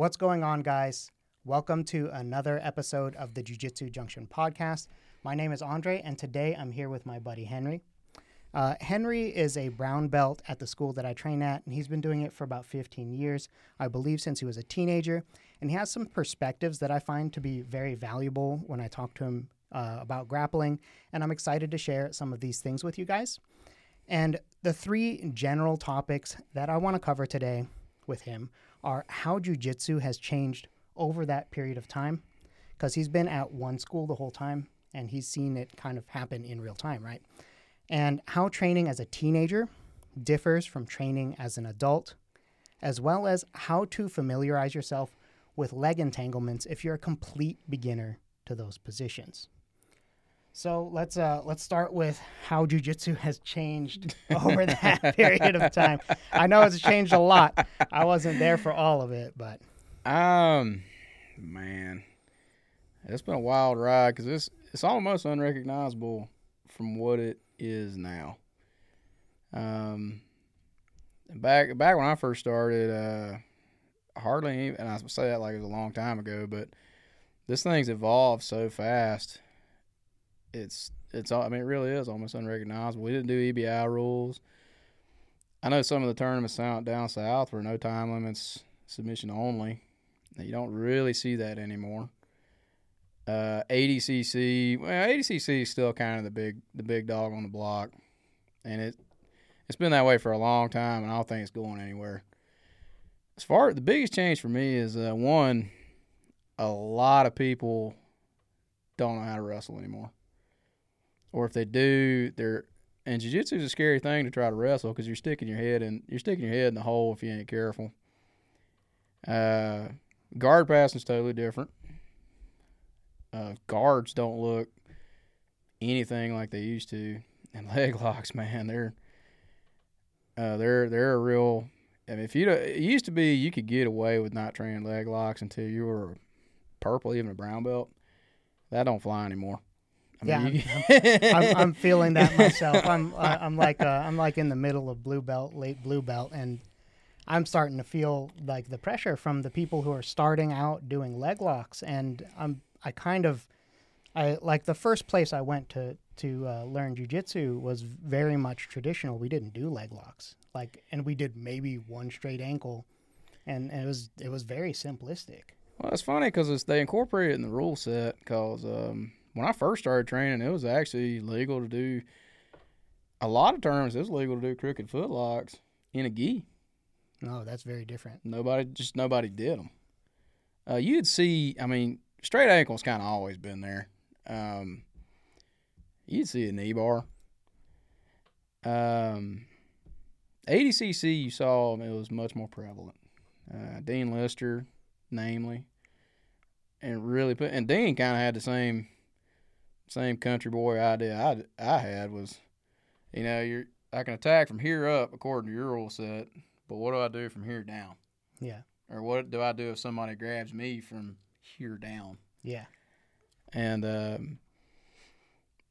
What's going on, guys? Welcome to another episode of the Jiu Jitsu Junction podcast. My name is Andre, and today I'm here with my buddy Henry. Uh, Henry is a brown belt at the school that I train at, and he's been doing it for about 15 years, I believe, since he was a teenager. And he has some perspectives that I find to be very valuable when I talk to him uh, about grappling, and I'm excited to share some of these things with you guys. And the three general topics that I want to cover today with him are how jujitsu has changed over that period of time, because he's been at one school the whole time and he's seen it kind of happen in real time, right? And how training as a teenager differs from training as an adult, as well as how to familiarize yourself with leg entanglements if you're a complete beginner to those positions. So let's uh, let's start with how jujitsu has changed over that period of time. I know it's changed a lot. I wasn't there for all of it, but Um, man, it's been a wild ride because it's it's almost unrecognizable from what it is now. Um, back back when I first started, uh, hardly even, and I say that like it was a long time ago, but this thing's evolved so fast. It's it's all I mean, it really is almost unrecognizable. We didn't do EBI rules. I know some of the tournaments out down south were no time limits, submission only. You don't really see that anymore. Uh, ADCC, well, ADCC is still kind of the big the big dog on the block, and it it's been that way for a long time, and I don't think it's going anywhere. As far the biggest change for me is uh, one, a lot of people don't know how to wrestle anymore, or if they do, they're and jiu-jitsu is a scary thing to try to wrestle because you're sticking your head in you're sticking your head in the hole if you ain't careful. Uh, guard passing is totally different. Uh, guards don't look anything like they used to, and leg locks, man, they're uh, they're they're a real. I mean, if you it used to be you could get away with not training leg locks until you were purple, even a brown belt. That don't fly anymore. I yeah, I'm, I'm, I'm feeling that myself. I'm I'm like uh, I'm like in the middle of blue belt, late blue belt, and I'm starting to feel like the pressure from the people who are starting out doing leg locks, and I'm I kind of I like the first place I went to to uh, learn jujitsu was very much traditional. We didn't do leg locks, like, and we did maybe one straight ankle, and, and it was it was very simplistic. Well, it's funny because they incorporated it in the rule set. Because um, when I first started training, it was actually legal to do a lot of terms. It was legal to do crooked footlocks in a gi. No, that's very different. Nobody, just nobody did them. Uh, you'd see. I mean, straight ankles kind of always been there. Um, you'd see a knee bar. Um, ADCC, you saw it was much more prevalent. Uh, Dean Lister, namely, and really put and Dean kind of had the same same country boy idea I, I had was, you know, you're I can attack from here up according to your rule set, but what do I do from here down? Yeah. Or what do I do if somebody grabs me from here down? Yeah. And um,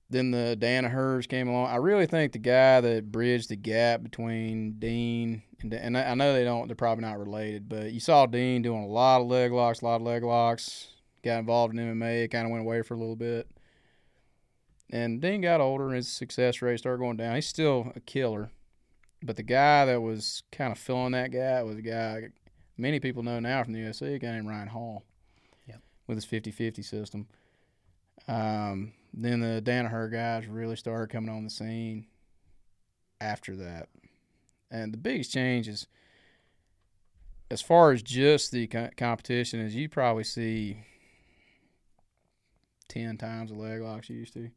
then the Danaher's came along. I really think the guy that bridged the gap between Dean and and I know they don't, they're probably not related, but you saw Dean doing a lot of leg locks, a lot of leg locks. Got involved in MMA, it kind of went away for a little bit. And Dean got older, and his success rate started going down. He's still a killer, but the guy that was kind of filling that gap was a guy many people know now from the UFC, a guy named Ryan Hall. Yep. With his 50-50 system. Um, then the Danaher guys really started coming on the scene after that. And the biggest change is as far as just the co- competition is you probably see 10 times the leg locks you used to.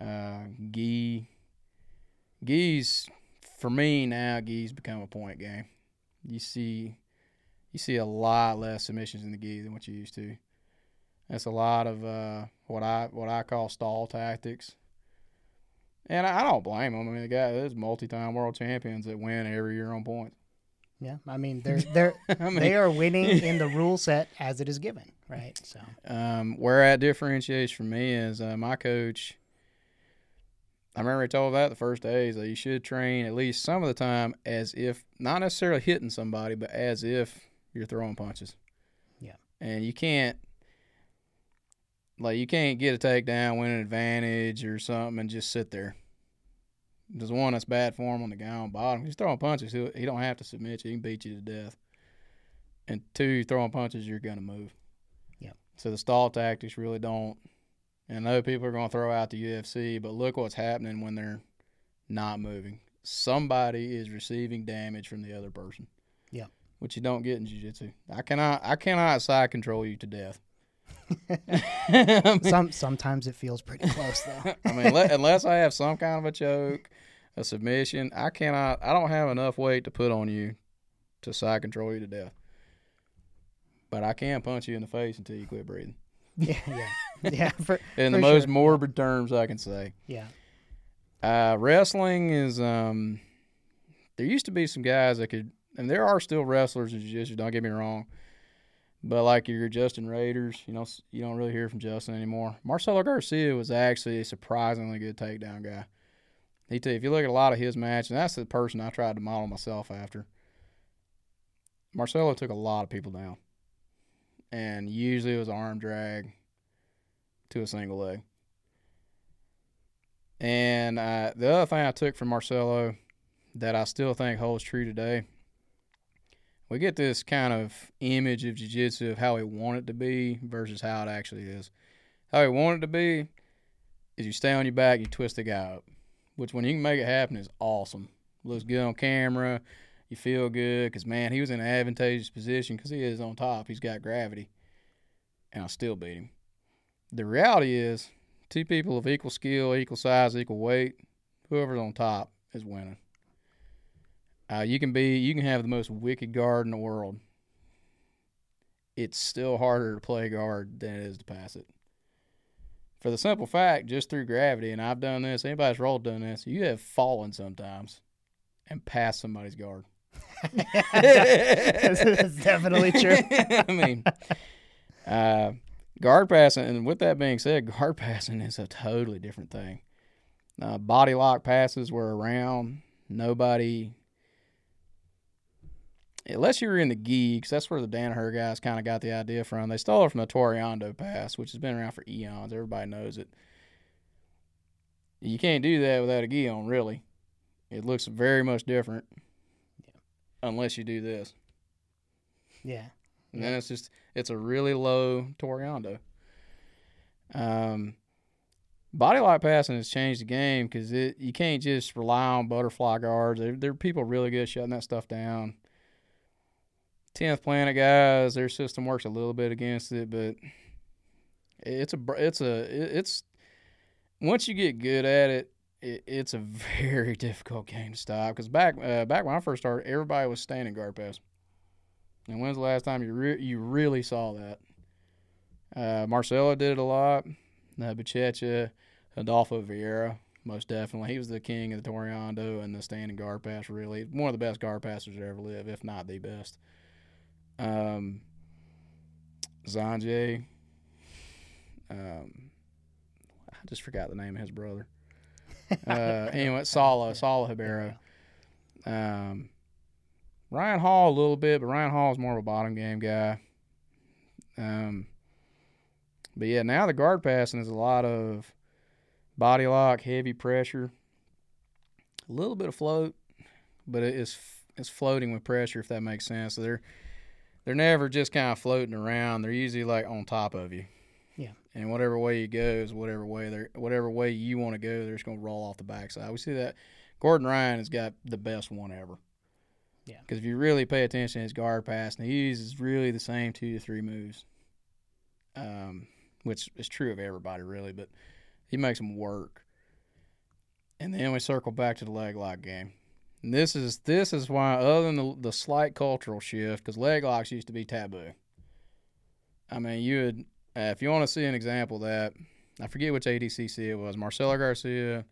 Uh, gi, gi's for me now. Gi's become a point game. You see, you see a lot less submissions in the gi than what you used to. That's a lot of uh, what I what I call stall tactics. And I, I don't blame them. I mean, the guy is multi-time world champions that win every year on points. Yeah, I mean they're they're I mean, they are winning in the rule set as it is given, right? So Um, where that differentiates for me is uh, my coach. I remember he told that the first days that you should train at least some of the time as if not necessarily hitting somebody, but as if you're throwing punches. Yeah. And you can't like you can't get a takedown, win an advantage or something, and just sit there. There's one that's bad form on the guy on bottom. He's throwing punches. He he don't have to submit you. He can beat you to death. And two, throwing punches, you're gonna move. Yeah. So the stall tactics really don't. And I know people are gonna throw out the UFC, but look what's happening when they're not moving. Somebody is receiving damage from the other person. Yeah. Which you don't get in jiu-jitsu. I cannot I cannot side control you to death. I mean, Some sometimes it feels pretty close though. I mean, le- unless I have some kind of a choke, a submission, I cannot. I don't have enough weight to put on you to side control you to death. But I can punch you in the face until you quit breathing. yeah, yeah, yeah. For, In the For most sure. morbid terms I can say. yeah, Uh, wrestling is. um There used to be some guys that could, and there are still wrestlers in jiu-jitsu. Don't get me wrong. But like your Justin Raders, you know, you don't really hear from Justin anymore. Marcelo Garcia was actually a surprisingly good takedown guy. He you, if you look at a lot of his matches, and that's the person I tried to model myself after. Marcelo took a lot of people down, and usually it was arm drag to a single leg. And uh, the other thing I took from Marcelo that I still think holds true today, we get this kind of image of jiu-jitsu of how we want it to be versus how it actually is. How we want it to be is you stay on your back, you twist the guy up, which when you can make it happen is awesome. Looks good on camera. You feel good because man, he was in an advantageous position because he is on top. He's got gravity, and I still beat him. The reality is, two people of equal skill, equal size, equal weight, whoever's on top is winning. Uh, you can be, you can have the most wicked guard in the world. It's still harder to play guard than it is to pass it. For the simple fact, just through gravity, and I've done this. Anybody's rolled done this. You have fallen sometimes and passed somebody's guard. That's definitely true. I mean, uh, guard passing, and with that being said, guard passing is a totally different thing. Uh, body lock passes were around. Nobody, unless you're in the geeks, that's where the Danaher guys kind of got the idea from. They stole it from the Toreando pass, which has been around for eons. Everybody knows it. You can't do that without a gi on, really. It looks very much different, unless you do this. Yeah, And then it's just it's a really low Toreando. Um, body lock passing has changed the game because it you can't just rely on butterfly guards. There, there are people really good shutting that stuff down. Tenth Planet guys, their system works a little bit against it, but it's a it's a it's once you get good at it, it it's a very difficult game to stop. Because back uh, back when I first started, everybody was standing guard pass. And when's the last time you re- you really saw that? Uh, Marcelo did it a lot. Uh, Adolfo Vieira, most definitely. He was the king of the Toreando and the standing guard pass, really. One of the best guard passers to ever live, if not the best. Um, Xande. Um, I just forgot the name of his brother. Uh, anyway, Sala, Saulo Ribeiro. Um, Ryan Hall a little bit, but Ryan Hall is more of a bottom game guy. Um, but yeah, now the guard passing is a lot of body lock, heavy pressure, a little bit of float, but it is it's floating with pressure if that makes sense. So they're they're never just kind of floating around. They're usually like on top of you. Yeah. And whatever way you go is whatever way they're whatever way you want to go, they're just gonna roll off the backside. We see that Gordon Ryan has got the best one ever. Yeah. Because if you really pay attention to his guard pass, and he uses really the same two to three moves, um, which is true of everybody really, but he makes them work. And then we circle back to the leg lock game. And this is this is why, other than the, the slight cultural shift, because leg locks used to be taboo. I mean, you would uh, if you want to see an example of that, I forget which ADCC it was, Marcelo Garcia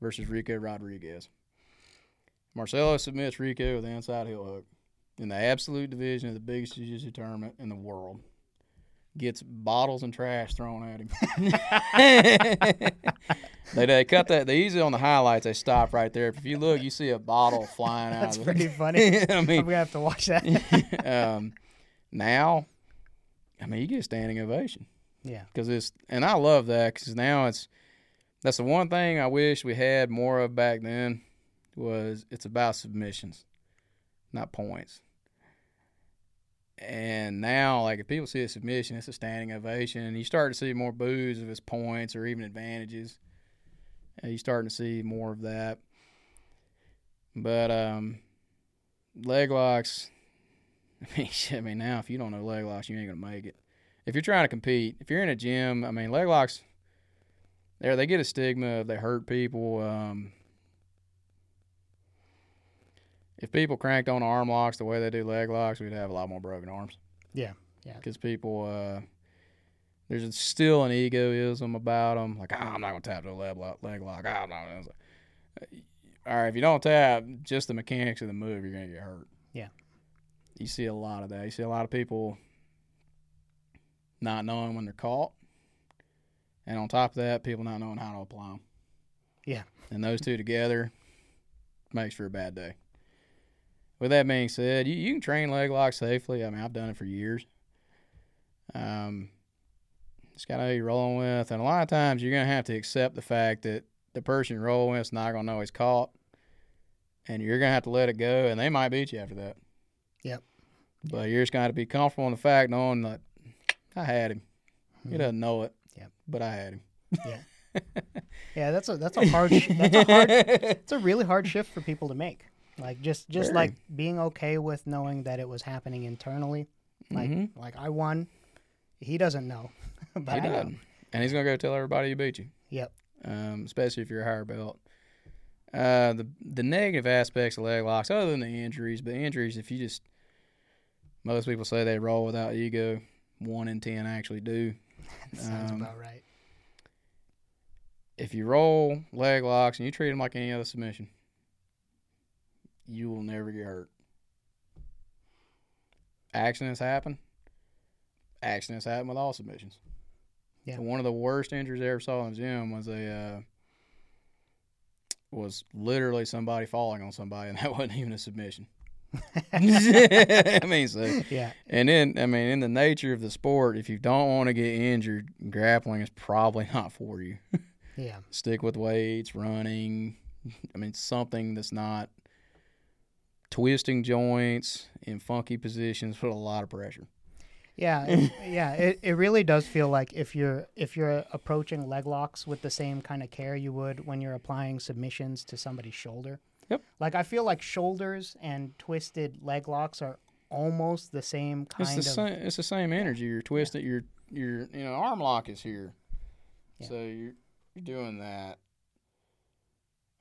versus Ricco Rodriguez. Marcelo submits Ricco with an inside heel hook in the absolute division of the biggest jiu-jitsu tournament in the world. Gets bottles and trash thrown at him. they, they cut that. They usually on the highlights. They stop right there. If you look, you see a bottle flying out. that's of pretty it. funny. I I'm mean, gonna have to watch that. um, Now, I mean, you get a standing ovation Yeah. because it's and I love that because now it's that's the one thing I wish we had more of back then was it's about submissions, not points. And now, like if people see a submission, it's a standing ovation, and you start to see more boos if it's points or even advantages. And you're starting to see more of that. But um, leg locks. I mean, shit, I mean, now if you don't know leg locks, you ain't gonna make it if you're trying to compete, if you're in a gym, I mean, leg locks, there they get a stigma of they hurt people. Um, if people cranked on arm locks the way they do leg locks, we'd have a lot more broken arms. Yeah, yeah. Because people, uh, there's still an egoism about them. Like, oh, I'm not gonna tap to a leg lock. Leg lock. Oh, no. It's like, uh, all right, if you don't tap, just the mechanics of the move, you're gonna get hurt. Yeah. You see a lot of that. You see a lot of people not knowing when they're caught, and on top of that, people not knowing how to apply them. Yeah. And those two together makes for a bad day. With that being said, you, you can train leg lock safely. I mean, I've done it for years. Um, just gotta know who you're rolling with, and a lot of times you're gonna have to accept the fact that the person you're rolling with is not gonna know he's caught, and you're gonna have to let it go, and they might beat you after that. Yep. But you're just have to be comfortable in the fact knowing that I had him. He Mhm. doesn't know it. Yep. But I had him. Yeah, yeah, that's a that's a hard that's a hard it's a really hard shift for people to make. Like just just Very. like being okay with knowing that it was happening internally. Like Mhm. like I won. He doesn't know, but he I know. And he's gonna go tell everybody he beat you. Yep. Um, especially if you're a higher belt. Uh, the the negative aspects of leg locks, other than the injuries, but injuries, if you just most people say they roll without ego. One in ten actually do. Sounds Um, about right. If you roll leg locks and you treat them like any other submission, you will never get hurt. Accidents happen. Accidents happen with all submissions. Yeah. One of the worst injuries I ever saw in the gym was a uh, was literally somebody falling on somebody, and that wasn't even a submission. I mean, so Yeah, and then I mean, in the nature of the sport, if you don't want to get injured, grappling is probably not for you. yeah, Stick with weights, running. I mean, something that's not twisting joints in funky positions with a lot of pressure. yeah, it, yeah. It, it really does feel like if you're if you're approaching leg locks with the same kind of care you would when you're applying submissions to somebody's shoulder. Yep. Like I feel like shoulders and twisted leg locks are almost the same kind It's the of. same. It's the same energy. You're twisting. Your your you know arm lock is here, Yeah. so you're you're doing that.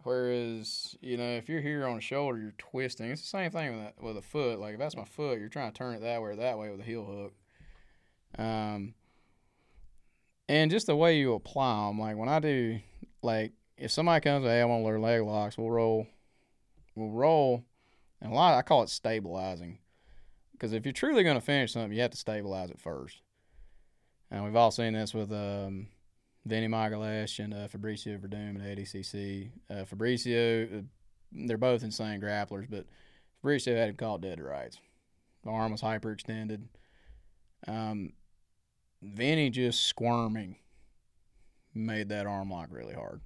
Whereas you know if you're here on a shoulder, you're twisting. It's the same thing with with a foot. Like if that's my foot, you're trying to turn it that way or that way with a heel hook. Um, and just the way you apply them. Like when I do, like if somebody comes, hey, I want to learn leg locks, we'll roll, we'll roll, and a lot I call it stabilizing. Because if you're truly going to finish something, you have to stabilize it first. And we've all seen this with um, Vinny Magalhães and uh, Fabricio Werdum at ADCC. Uh, Fabricio, uh, they're both insane grapplers, but Fabricio had him caught dead to rights. The arm was hyperextended. Um, Vinny just squirming made that arm lock really hard.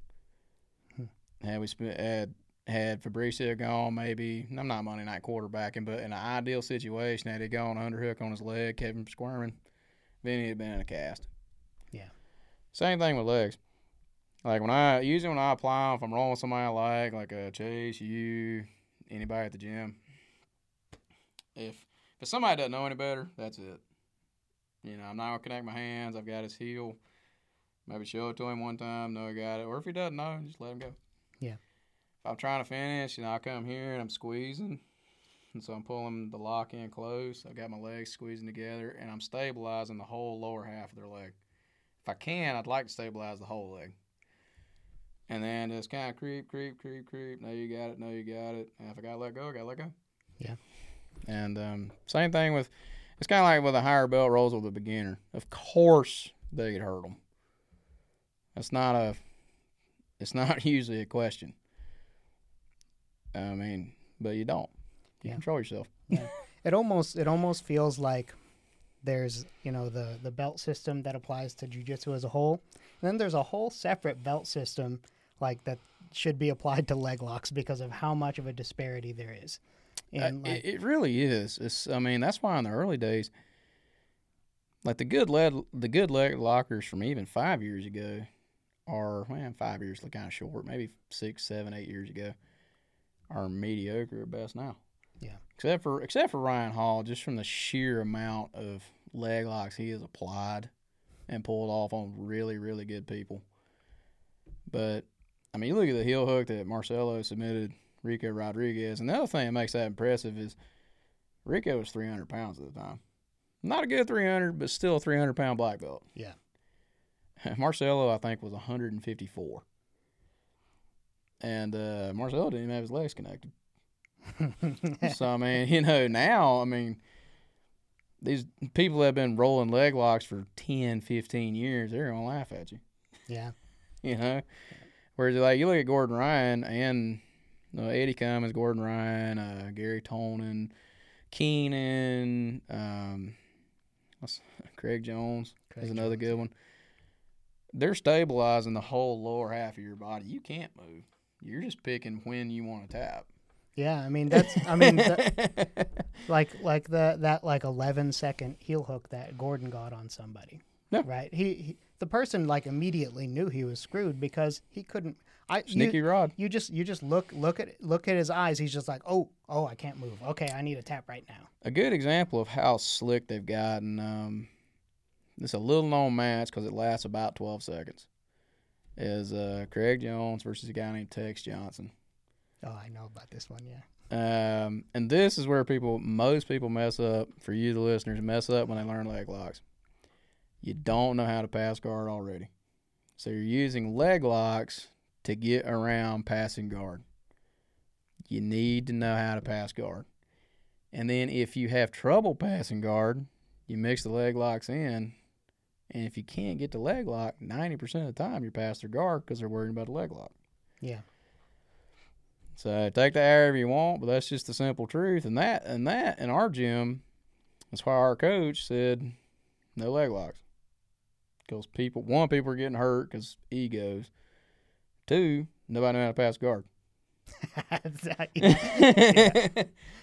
Hmm. Had we sp- had had Fabricio gone, maybe I'm not Monday night quarterbacking, but in an ideal situation, had he gone underhook on his leg, kept him squirming, Vinny had been in a cast. Same thing with legs. Like when I usually when I apply if I'm rolling with somebody I like, like a Chase, you, anybody at the gym, if if somebody doesn't know any better, that's it. You know, I'm not gonna connect my hands. I've got his heel. Maybe show it to him one time, know he got it. Or if he doesn't know, just let him go. Yeah. If I'm trying to finish, you know, I come here and I'm squeezing. And so I'm pulling the lock in close. I've got my legs squeezing together and I'm stabilizing the whole lower half of their leg. If I can, I'd like to stabilize the whole leg. And then just kind of creep, creep, creep, creep. No, you got it. No, you got it. And if I got to let go, I got to let go. Yeah. And um, same thing with, it's kind of like with a higher belt rolls with a beginner. Of course, they could hurt them. That's not a, it's not usually a question. I mean, but you don't. You Yeah. control yourself. Yeah. it almost it almost feels like there's you know the the belt system that applies to jujitsu as a whole. And then there's a whole separate belt system like that should be applied to leg locks because of how much of a disparity there is. Uh, And like, it, it really is. It's, I mean, that's why in the early days, like the good leg, the good leg lockers from even five years ago, are man, five years look kind of short. Maybe six, seven, eight years ago, are mediocre at best now. Except for except for Ryan Hall, just from the sheer amount of leg locks he has applied and pulled off on really, really good people. But I mean, you look at the heel hook that Marcelo submitted Ricco Rodriguez. And the other thing that makes that impressive is Ricco was 300 pounds at the time. Not a good 300, but still a 300 pound black belt. Yeah. Marcelo, I think, was 154. And uh, Marcelo didn't even have his legs connected. So, I mean, you know, now, I mean, these people have been rolling leg locks for 10, 15 years, they're going to laugh at you yeah. you know. Whereas like you look at Gordon Ryan and uh, Eddie Cummings, Gordon Ryan, uh, Garry Tonon, Keenan, um, what's, Craig Jones Craig is another Jones. good one. They're stabilizing the whole lower half of your body. You can't move. You're just picking when you want to tap. Yeah, I mean that's I mean the, like like the that like 11 second heel hook that Gordon got on somebody. Right? He, he the person like immediately knew he was screwed because he couldn't I Sneaky you, Rod. you just you just look look at look at his eyes. He's just like, "Oh, oh, I can't move. Okay, I need a tap right now." A good example of how slick they've gotten. Um, it's a little known match because it lasts about 12 seconds. Is uh, Craig Jones versus a guy named Tex Johnson. Oh, I know about this one, yeah. Um, and this is where people, most people mess up. For you, the listeners, mess up when they learn leg locks. You don't know how to pass guard already, so you're using leg locks to get around passing guard. You need to know how to pass guard, and then if you have trouble passing guard, you mix the leg locks in. And if you can't get the leg lock, ninety percent of the time you're past their guard because they're worried about the leg lock. Yeah. So take that however you want, but that's just the simple truth. And that and that in our gym, that's why our coach said no leg locks. Because people, one, people are getting hurt because egos. Two, nobody know how to pass guard.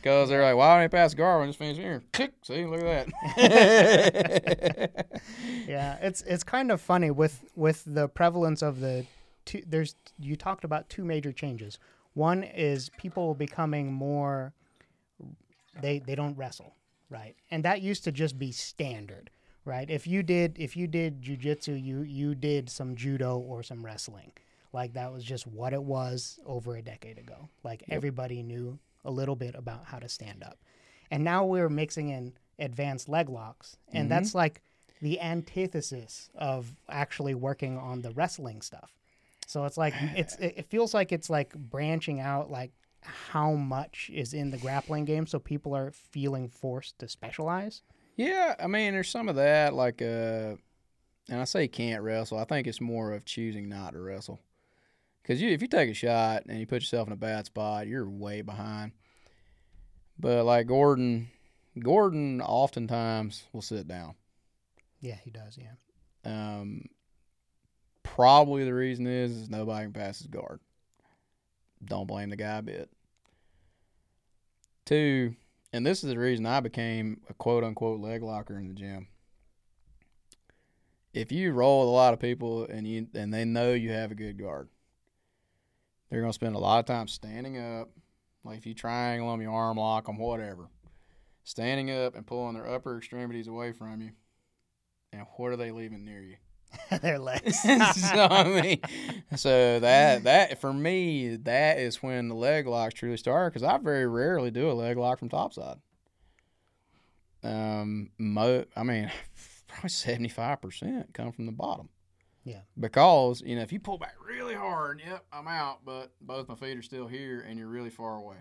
Because they're like, why don't they pass guard when it's finished here? See, look at that. yeah, it's it's kind of funny with with the prevalence of the two. There's you talked about two major changes. One is people becoming more. They they don't wrestle, right? And that used to just be standard, right? If you did if you did jujitsu, you you did some judo or some wrestling, like that was just what it was over a decade ago. Like everybody knew a little bit about how to stand up, and now we're mixing in advanced leg locks, and Mhm. that's like the antithesis of actually working on the wrestling stuff. So it's like it's it feels like it's like branching out like how much is in the grappling game so people are feeling forced to specialize. Yeah, I mean, there's some of that, like, uh, and I say can't wrestle. I think it's more of choosing not to wrestle. Because you, if you take a shot and you put yourself in a bad spot, you're way behind. But like Gordon, Gordon oftentimes will sit down. Yeah, he does, yeah. Um, probably the reason is, is nobody can pass his guard. Don't blame the guy a bit. Two, and this is the reason I became a quote unquote leg locker in the gym. If you roll with a lot of people and you and they know you have a good guard, they're gonna spend a lot of time standing up. Like if you triangle them, you arm lock them, whatever. Standing up and pulling their upper extremities away from you. And what are they leaving near you? Their legs. so I mean, so that that for me, that is when the leg locks truly start because I very rarely do a leg lock from topside. Um, mo, I mean, probably seventy five percent come from the bottom. Yeah. Because you know, if you pull back really hard, yep, I'm out, but both my feet are still here, and you're really far away.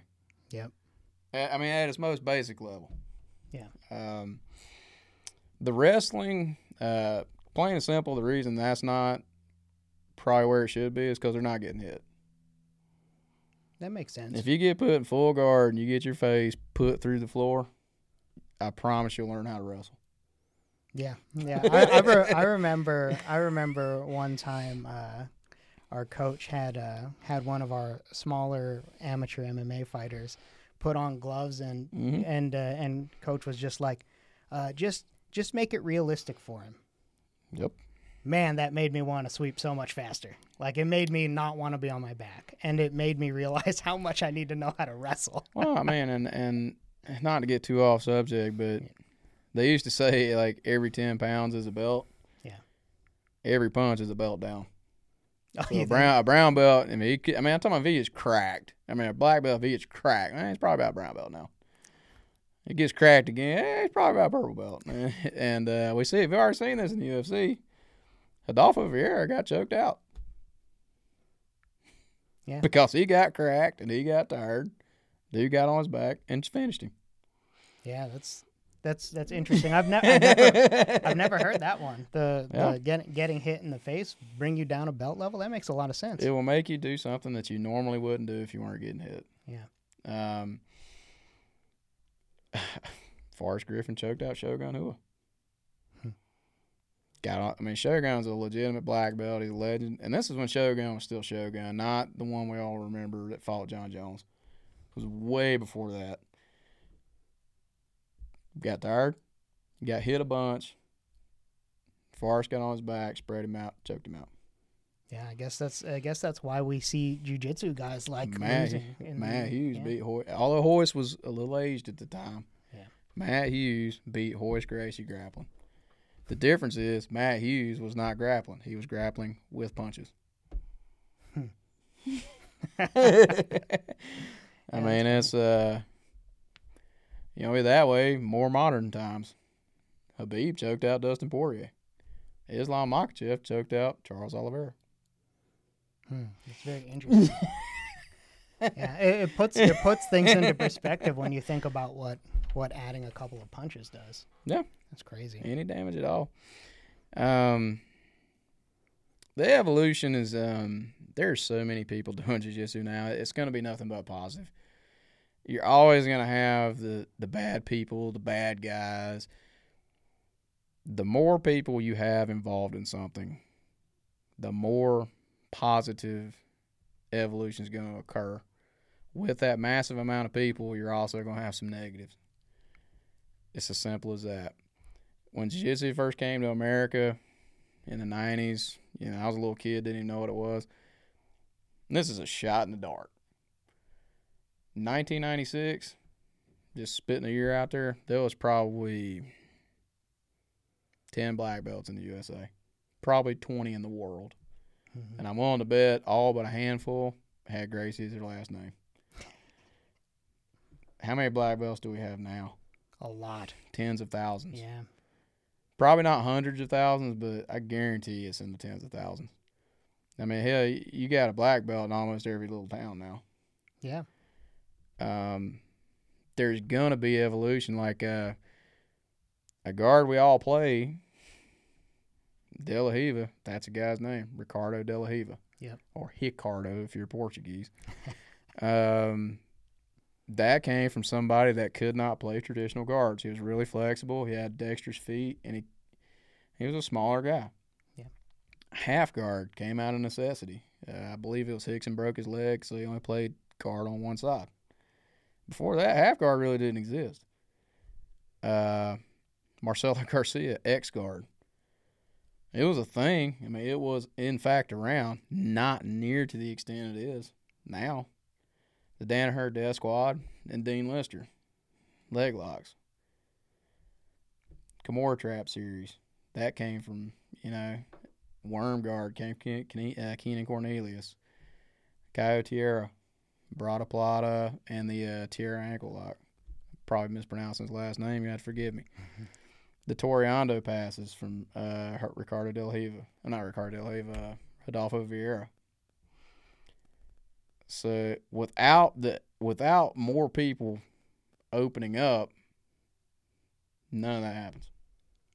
Yep. I mean, at its most basic level. Yeah. Um, the wrestling, uh, plain and simple, the reason that's not probably where it should be is because they're not getting hit. that makes sense. If you get put in full guard and you get your face put through the floor, I promise you'll learn how to wrestle. Yeah, yeah. I, I, re- I remember. I remember one time uh, our coach had uh, had one of our smaller amateur MMA fighters put on gloves and Mhm. and uh, and coach was just like, uh, just just make it realistic for him. Yep. Man, that made me want to sweep so much faster. Like it made me not want to be on my back, and it made me realize how much I need to know how to wrestle. Well, man, and and not to get too off subject, but they used to say like every ten pounds is a belt. Yeah. Every punch is a belt down. Oh, So a think- brown a brown belt. I mean, could- I mean, I'm talking about if he gets cracked. I mean, a black belt if he gets cracked. Man, he's probably about brown belt now. It gets cracked again. Eh, he's probably about purple belt. Man. And uh, we see we've already seen this in the UFC. Adolfo Vieira got choked out. Yeah. Because he got cracked and he got tired. Dude got on his back and just finished him. Yeah, that's that's that's interesting. I've, ne- I've never I've never heard that one. The, Yeah. the get, getting hit in the face bring you down a belt level. That makes a lot of sense. It will make you do something that you normally wouldn't do if you weren't getting hit. Yeah. Um, Forrest Griffin choked out Shogun Rua. Got on, I mean, Shogun's a legitimate black belt. He's a legend. And this is when Shogun was still Shogun, not the one we all remember that fought Jon Jones. It was way before that. Got tired, got hit a bunch. Forrest got on his back, spread him out, choked him out. Yeah, I guess that's I guess that's why we see jujitsu guys like Matt, losing. in- Matt Hughes yeah. beat Royce. Although Royce was a little aged at the time. Yeah. Matt Hughes beat Royce Gracie grappling. The difference is Matt Hughes was not grappling. He was grappling with punches. Hmm. I mean, it's uh, you know, that way more modern times. Khabib choked out Dustin Poirier. Islam Makhachev choked out Charles Oliveira. Hmm, it's very interesting. yeah, it, it puts it puts things into perspective when you think about what what adding a couple of punches does. Yeah. that's crazy. any damage at all. Um, the evolution is um, there's so many people doing jiu-jitsu now. It's going to be nothing but positive. You're always going to have the the bad people, the bad guys. The more people you have involved in something, the more positive evolution is going to occur. With that massive amount of people, you're also going to have some negatives. It's as simple as that when jiu-jitsu first came to America in the 90s, you know, I was a little kid, didn't even know what it was. And this is a shot in the dark. 1996, just spitting a year out there, there was probably 10 black belts in the USA, probably 20 in the world. Mhm. And I'm willing to bet all but a handful had Gracie as their last name. How many black belts do we have now? A lot. Tens of thousands. Yeah. Probably not hundreds of thousands, but I guarantee it's in the tens of thousands. I mean, hell, you got a black belt in almost every little town now. Yeah. Um, there's gonna be evolution. Like uh, a guard we all play, De La Riva. That's a guy's name, Ricardo De La Riva. Yep. Or Ricardo if you're Portuguese. um, that came from somebody that could not play traditional guards. He was really flexible. He had dexterous feet, and he he was a smaller guy. Yeah. Half guard came out of necessity. Uh, I believe it was Rickson broke his leg, so he only played guard on one side. Before that, half guard really didn't exist. Uh, Marcelo Garcia, X guard. It was a thing. I mean, it was in fact around, not near to the extent it is now. The Danaher Death Squad and Dean Lister, leg locks. Kimura Trap series that came from you know Worm Guard came Ke- uh, Keenan Cornelius, Caio Tierra, Brada Plata, and the uh, Tierra ankle lock. Probably mispronouncing his last name. You have to forgive me. the Toreando passes from uh, Ricardo Del Riva, uh, not Ricardo Del Riva, uh, Rodolfo Vieira. So without the without more people opening up, none of that happens.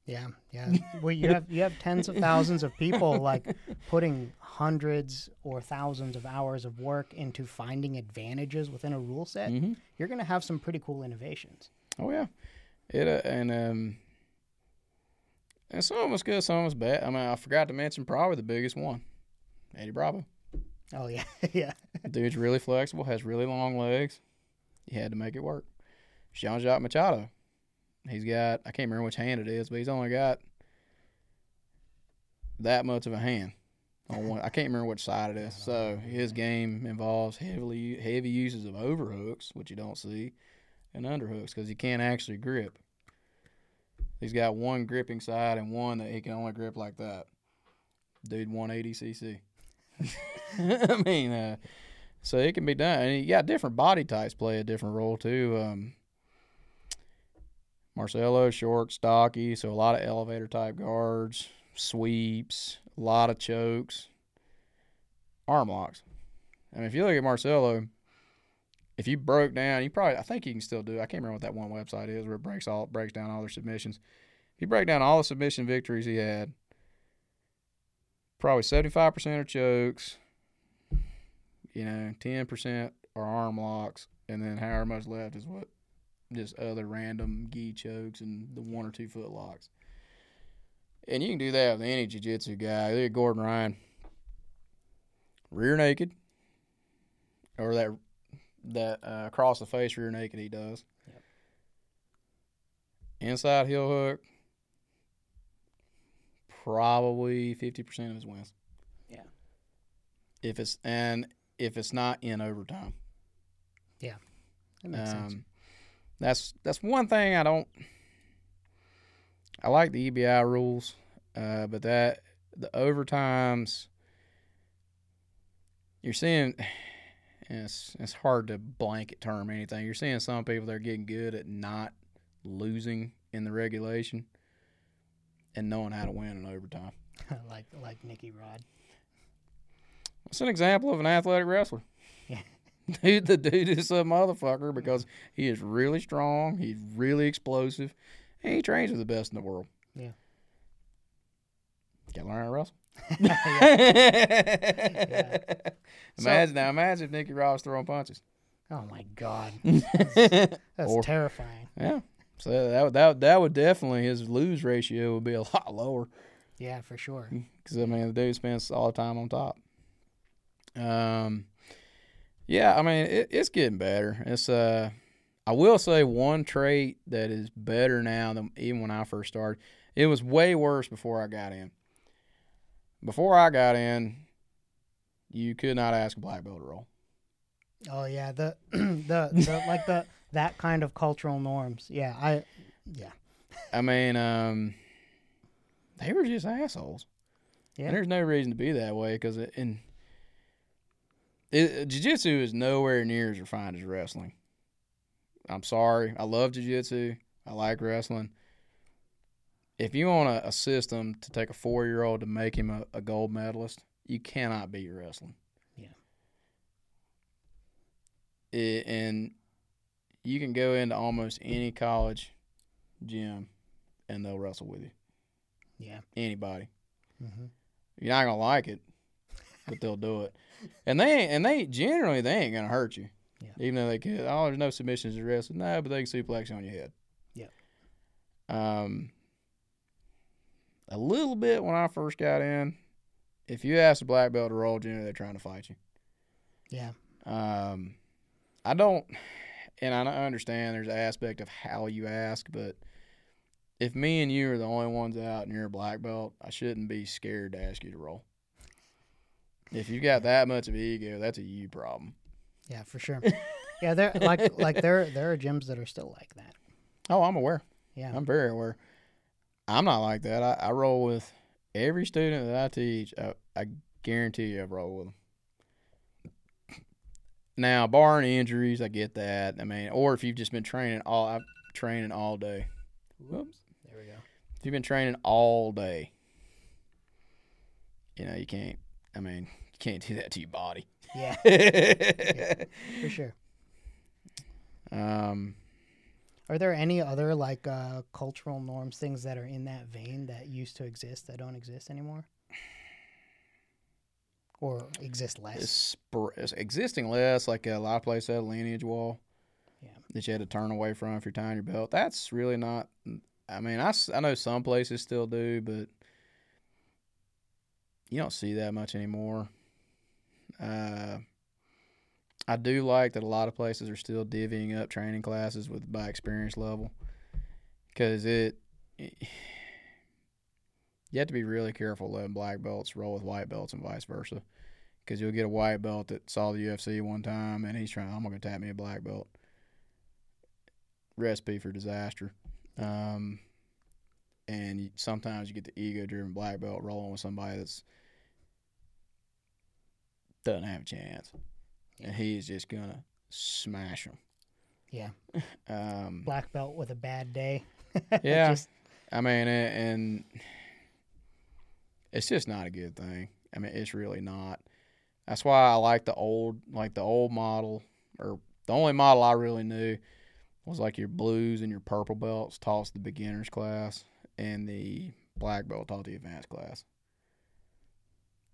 Yeah, yeah. well, you have you have tens of thousands of people like putting hundreds or thousands of hours of work into finding advantages within a rule set. Mm-hmm. You're going to have some pretty cool innovations. Oh yeah, it uh, and um, and some of us good, some of us bad. I mean, I forgot to mention probably the biggest one, Eddie Bravo. Oh yeah, yeah. Dude's really flexible, has really long legs. He had to make it work. Jean Jacques Machado. He's got I can't remember which hand it is, but he's only got that much of a hand on one. I can't remember which side it is. So his game involves heavily heavy uses of overhooks, which you don't see, and underhooks because he can't actually grip. He's got one gripping side and one that he can only grip like that. Dude, 180 cc. I mean, uh, so it can be done. And you got different body types play a different role too. Um, Marcelo short, stocky, so a lot of elevator type guards, sweeps, a lot of chokes, arm locks. I mean, if you look at Marcelo, if you broke down, you probably I think you can still do. I can't remember what that one website is where it breaks all breaks down all their submissions. If you break down all the submission victories he had, probably seventy five percent are chokes. You know, ten percent are arm locks, and then however much left is what just other random gi chokes and the one or two foot locks. And you can do that with any jiu-jitsu guy. Look at Gordon Ryan. Rear naked. Or that that uh, across the face rear naked he does. Yep. Inside heel hook. Probably fifty percent of his wins. Yeah. If it's and if it's not in overtime. Yeah. That makes sense. Um, that's that's one thing I don't. I like the EBI rules, uh, but that the overtimes you're seeing. It's it's hard to blanket term anything. You're seeing some people that are getting good at not losing in the regulation and knowing how to win in overtime. like like Nicky Rod. It's an example of an athletic wrestler. Yeah. Dude, the dude is a motherfucker because he is really strong. He's really explosive. And he trains with the best in the world. Yeah. Got to learn how to wrestle. So- Imagine now. Imagine if Nicky Rod was throwing punches. Oh my God, that's Or- terrifying. Yeah. So that would- that that would definitely his lose ratio would be a lot lower. Yeah, for sure. because I mean the dude spends all the time on top. Um, yeah, I mean it, it's getting better. It's uh, I will say one trait that is better now than even when I first started. It was way worse before I got in. Before I got in, you could not ask a black belt to roll. Oh yeah, the the, the like the that kind of cultural norms. Yeah, I yeah I mean, um, they were just assholes. Yeah. And there's no reason to be that way because in it, jiu-jitsu is nowhere near as refined as wrestling. I'm sorry. I love jiu-jitsu. I like wrestling. If you want a, a system to take a four-year-old to make him a, a gold medalist, you cannot beat wrestling. Yeah. It, and you can go into almost any college gym and they'll wrestle with you. yeah. Anybody. hmm You're not gonna like it, but they'll do it. And they ain't, and they generally they ain't gonna hurt you. Yeah. Even though they could. Oh, there's no submissions to wrestling. No, but they can suplex you on your head. Yeah. Um. A little bit when I first got in. If you ask a black belt to roll, generally they're trying to fight you. Yeah. Um, I don't, and I understand there's an aspect of how you ask, but if me and you are the only ones out and you're a black belt, I shouldn't be scared to ask you to roll. If you got that much of ego, that's a you problem. Yeah, for sure. yeah, there like like there there are gyms that are still like that. Oh, I'm aware. Yeah. I'm very aware. I'm not like that. I, I roll with every student that I teach. I, I guarantee you, I roll with them. Now, barring injuries, I get that. I mean, or if you've just been training all, I'm training all day. Whoops. There we go. If you've been training all day, you know you can't. I mean, you can't do that to your body. Yeah, for sure. Um, Are there any other like uh, cultural norms, things that are in that vein that used to exist that don't exist anymore, or exist less? it's, it's existing less. Like a lot of places had a lineage wall. Yeah. That you had to turn away from if you're tying your belt. That's really not I mean, I, I know some places still do, but you don't see that much anymore. Uh, I do like that a lot of places are still divvying up training classes with by experience level because it, you have to be really careful letting black belts roll with white belts and vice versa because you'll get a white belt that saw the UFC one time and he's trying I'm gonna tap me a black belt. Recipe for disaster. Um, and sometimes you get the ego driven black belt rolling with somebody that's doesn't have a chance and he's just gonna smash them Yeah. um, Black belt with a bad day. Yeah. Just- I mean, and it's just not a good thing. I mean, it's really not. That's why I like the old, like the old model, or the only model I really knew was like your blues and your purple belts taught the beginners class, and the black belt taught the advanced class.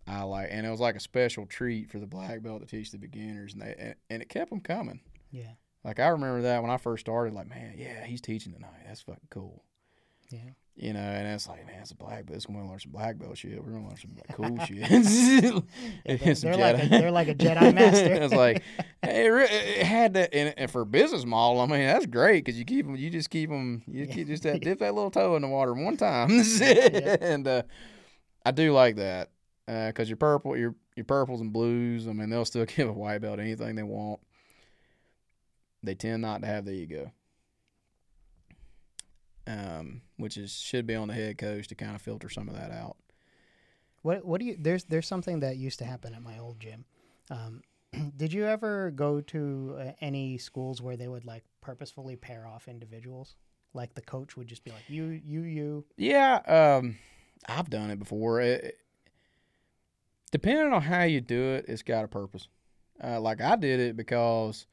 I like, and it was like a special treat for the black belt to teach the beginners, and they, and, and it kept them coming. yeah. Like I remember that when I first started, like, man, yeah, he's teaching tonight. That's fucking cool. Yeah. You know, and it's like, man, it's a black belt. It's gonna learn some black belt shit. We're gonna learn some like, cool shit. Yeah, they're, some they're like a, Jedi. they're like a Jedi master. it's like it, re- it had that, and, and for a business model, I mean, that's great because you keep them, you just keep them, you Yeah. keep just that, dip that little toe in the water one time, Yeah. and uh, I do like that because your purple, your your purples and blues, I mean, they'll still give a white belt anything they want. They tend not to have the ego. Um, which is should be on the head coach to kind of filter some of that out. What what do you there's there's something that used to happen at my old gym. Um, did you ever go to uh, any schools where they would like purposefully pair off individuals? Like the coach would just be like you you you. Yeah, um, I've done it before. It- depending on how you do it, it's got a purpose. Uh, like I did it because,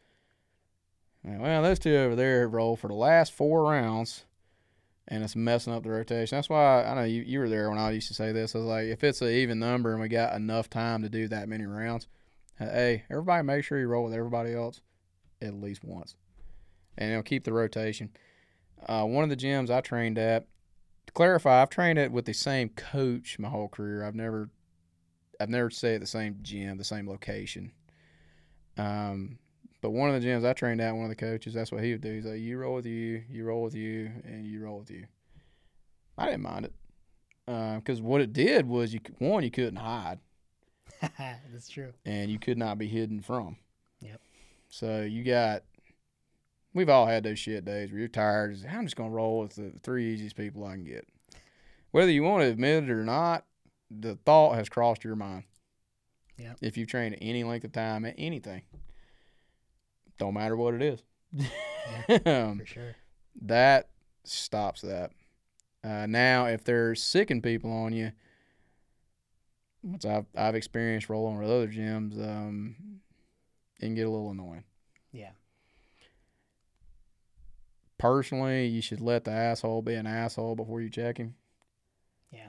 well, those two over there have rolled for the last four rounds, and it's messing up the rotation. That's why I know you, you were there when I used to say this. I was like, if it's an even number and we got enough time to do that many rounds, hey, everybody make sure you roll with everybody else at least once, and it'll keep the rotation. Uh, one of the gyms I trained at, to clarify, I've trained it with the same coach my whole career. I've never, I've never stayed at the same gym, the same location. Um, but one of the gyms I trained at, one of the coaches, that's what he would do. He's like, "You roll with you, you roll with you, and you roll with you." I didn't mind it because what it did was you one you couldn't hide That's true. and you could not be hidden from. Yep. So you got. We've all had those shit days where you're tired. I'm just gonna roll with the three easiest people I can get. Whether you want to admit it or not, the thought has crossed your mind. Yep. If you've trained any length of time at anything, don't matter what it is. um, For sure. that stops that. Uh, now, if they're sicking people on you, which I've I've experienced rolling with other gyms, um, it can get a little annoying. Yeah. Personally, you should let the asshole be an asshole before you check him. Yeah.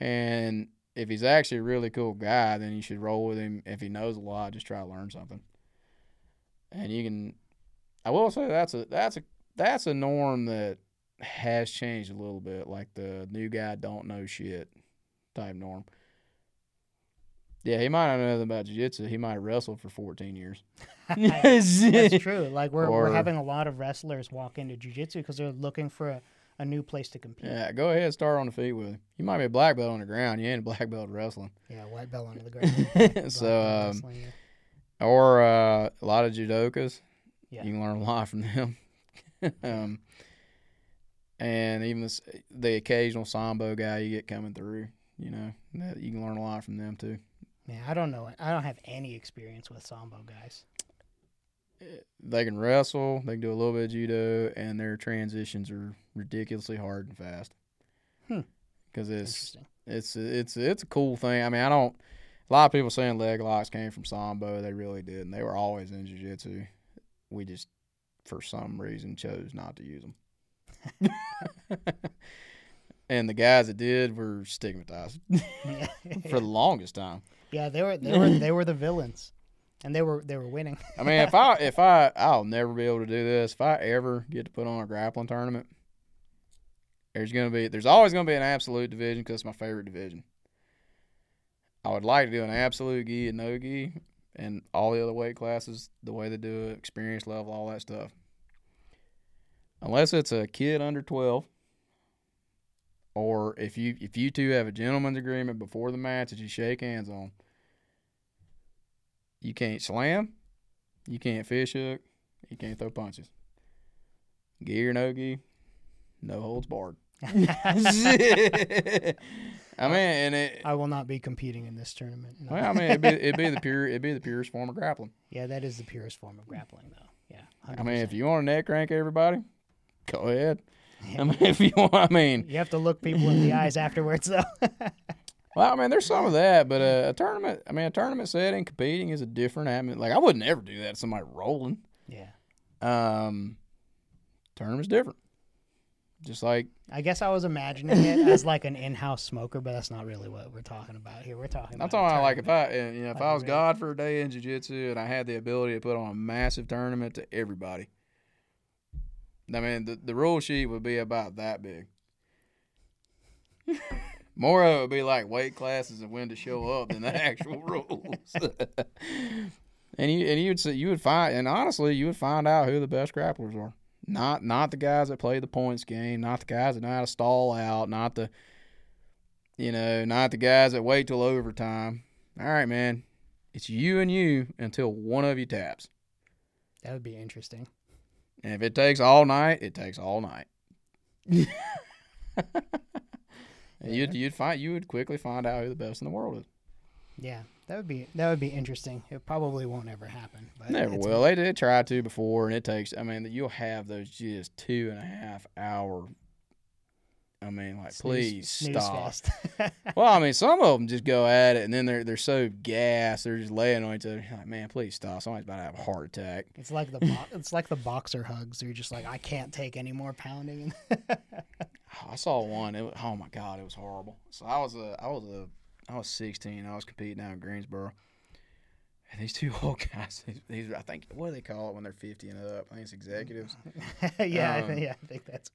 And if he's actually a really cool guy, then you should roll with him. If he knows a lot, just try to learn something. And you can, I will say that's a that's a that's a norm that has changed a little bit, like the new guy don't know shit type norm. Yeah, he might not know nothing about jiu-jitsu. He might have wrestled for 14 years. That's true. Like we're we're having a lot of wrestlers walk into jujitsu because they're looking for a, a new place to compete. Yeah, go ahead, start on the feet with him. You might be a black belt on the ground. You ain't a black belt wrestling. Yeah, white belt under the ground. So, um, yeah. or uh, a lot of judokas. Yeah. You can learn a lot from them. um, and even this, the occasional sambo guy you get coming through, you know, that you can learn a lot from them too. Man, I don't know. I don't have any experience with sambo guys. They can wrestle, they can do a little bit of judo, and their transitions are ridiculously hard and fast. Hmm. Because it's it's it's it's a cool thing. I mean, I don't. A lot of people saying leg locks came from sambo. They really did, and they were always in jiu-jitsu. We just, for some reason, chose not to use them. and the guys that did were stigmatized for the longest time. yeah, they were they were they were the villains, and they were they were winning. I mean, if I if I I'll never be able to do this. If I ever get to put on a grappling tournament, There's gonna be there's always gonna be an absolute division because it's my favorite division. I would like to do an absolute gi and no gi and all the other weight classes the way they do it, experience level, all that stuff. Unless it's a kid under twelve, or if you if you two have a gentleman's agreement before the match that you shake hands on, you can't slam, you can't fish hook, you can't throw punches. Gi or no gi, no holds barred. I mean, and it. I will not be competing in this tournament. no. Well, I mean, it'd be, it'd be the pure, it'd be the purest form of grappling. yeah, that is the purest form of grappling, though. Yeah. I mean, if you want to neck crank everybody, go ahead. Yeah. I mean, if you want, I mean, You have to look people in the eyes afterwards, though. Well, I mean, there's some of that, but uh, a tournament, I mean, a tournament setting, competing is a different atmosphere. Like, I would never do that to somebody rolling. yeah. Um, tournament's different. Just like, I guess I was imagining it as like an in-house smoker, but that's not really what we're talking about here. We're talking I'm about. talking about like if. I, you know, if Like I was real- God for a day in jiu-jitsu and I had the ability to put on a massive tournament to everybody. I mean, the, the rule sheet would be about that big. More of it would be like weight classes and when to show up than the actual rules. and you and you would say you would find and honestly you would find out who the best grapplers are. Not not the guys that play the points game, not the guys that know how to stall out, not the you know, not the guys that wait till overtime. All right, man. It's you and you until one of you taps. that would be interesting. And if it takes all night, it takes all night. You'd you'd find you would quickly find out who the best in the world is. Yeah, that would be that would be interesting. It probably won't ever happen. But Never will. They did try to before, and it takes. I mean, you'll have those just two and a half hour. I mean, like, snooze- please snooze stop. Well, I mean, some of them just go at it, and then they're they're so gassed, they're just laying on each other. You're like, man, please stop! Somebody's about to have a heart attack. it's like the bo- it's like the boxer hugs. You're just like I can't take any more pounding. I saw one. It was, oh my god, it was horrible. So I was a, I was a, I was 16. I was competing out in Greensboro, and these two old guys. These, these I think what do they call it when they're 50 and up? I think it's executives. yeah, I Um, think, yeah, I think that's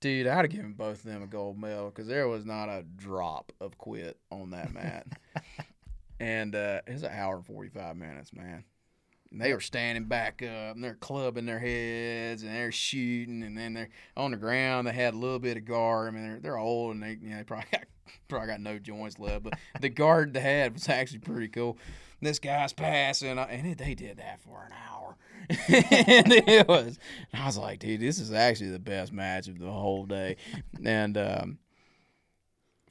Dude, I'd have given both of them a gold medal because there was not a drop of quit on that mat. and uh, it was an hour and 45 minutes, man. And they were standing back up and they're clubbing their heads and they're shooting and then they're on the ground. They had a little bit of guard. I mean, they're, they're old and they, you know, they probably got, probably got no joints left, but the guard they had was actually pretty cool. This guy's passing, uh, and they did that for an hour. and it was, I was like, dude, this is actually the best match of the whole day. And um,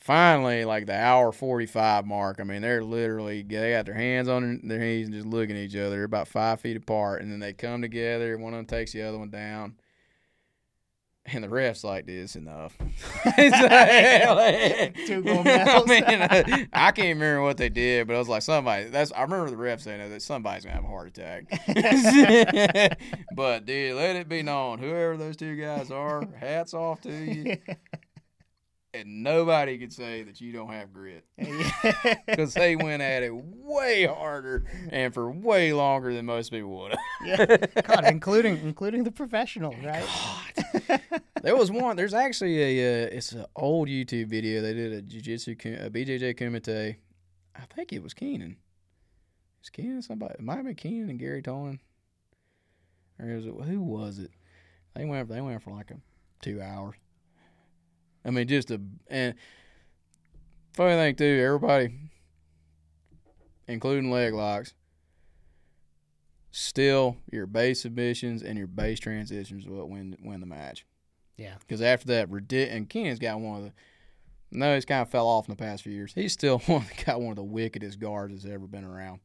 finally, like the hour 45 mark, I mean, they're literally, they got their hands on their knees and just looking at each other. They're about five feet apart. And then they come together. One of them takes the other one down. And the ref's like, this enough. Two medals. I mean, uh, I can't remember what they did, but I was like, somebody. That's I remember the ref saying that somebody's gonna have a heart attack. but dude, let it be known, whoever those two guys are, hats off to you. And nobody could say that you don't have grit because they went at it way harder and for way longer than most people would yeah. God, including including the professionals, right? God. there was one. There's actually a. Uh, it's an old YouTube video. They did a jujitsu, a BJJ Kumite. I think it was Keenan. Is Keenan somebody? It might have been Keenan and Garry Tonon. Or was it who was it? They went. They went for like a two hours. I mean, just a and funny thing too. Everybody, including leg locks, still your base submissions and your base transitions will win win the match. Yeah. Because after that, and Keenan's got one of the. No, he's kind of fell off in the past few years. He's still one got one of the wickedest guards that's ever been around.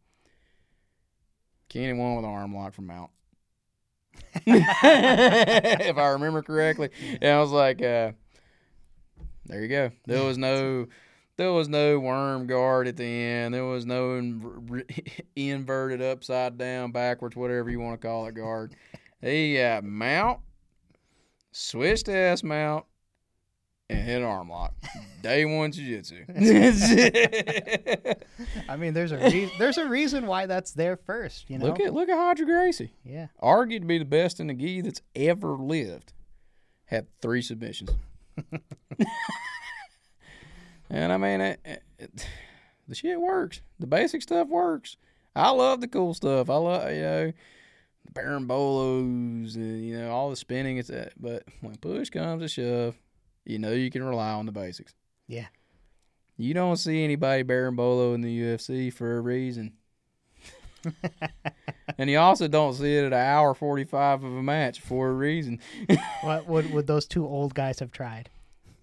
Keenan won with an arm lock from Mount. if I remember correctly, and I was like, uh, "There you go." There was no, there was no worm guard at the end. There was no in, inverted, upside down, backwards, whatever you want to call it, guard. He got Mount, switched to S Mount, and hit arm lock. Day one jiu-jitsu. I mean, there's a re- there's a reason why that's there first. You know. Look at look at Roger Gracie. yeah. Argued to be the best in the gi that's ever lived. Had three submissions. And I mean, it, it, it, the shit works. The basic stuff works. I love the cool stuff. I love you know the berimbolos and you know all the spinning. It's that, but when push comes to shove, you know you can rely on the basics. Yeah. You don't see anybody berimbolo in the UFC for a reason. and you also don't see it at an hour 45 of a match for a reason. what would would those two old guys have tried?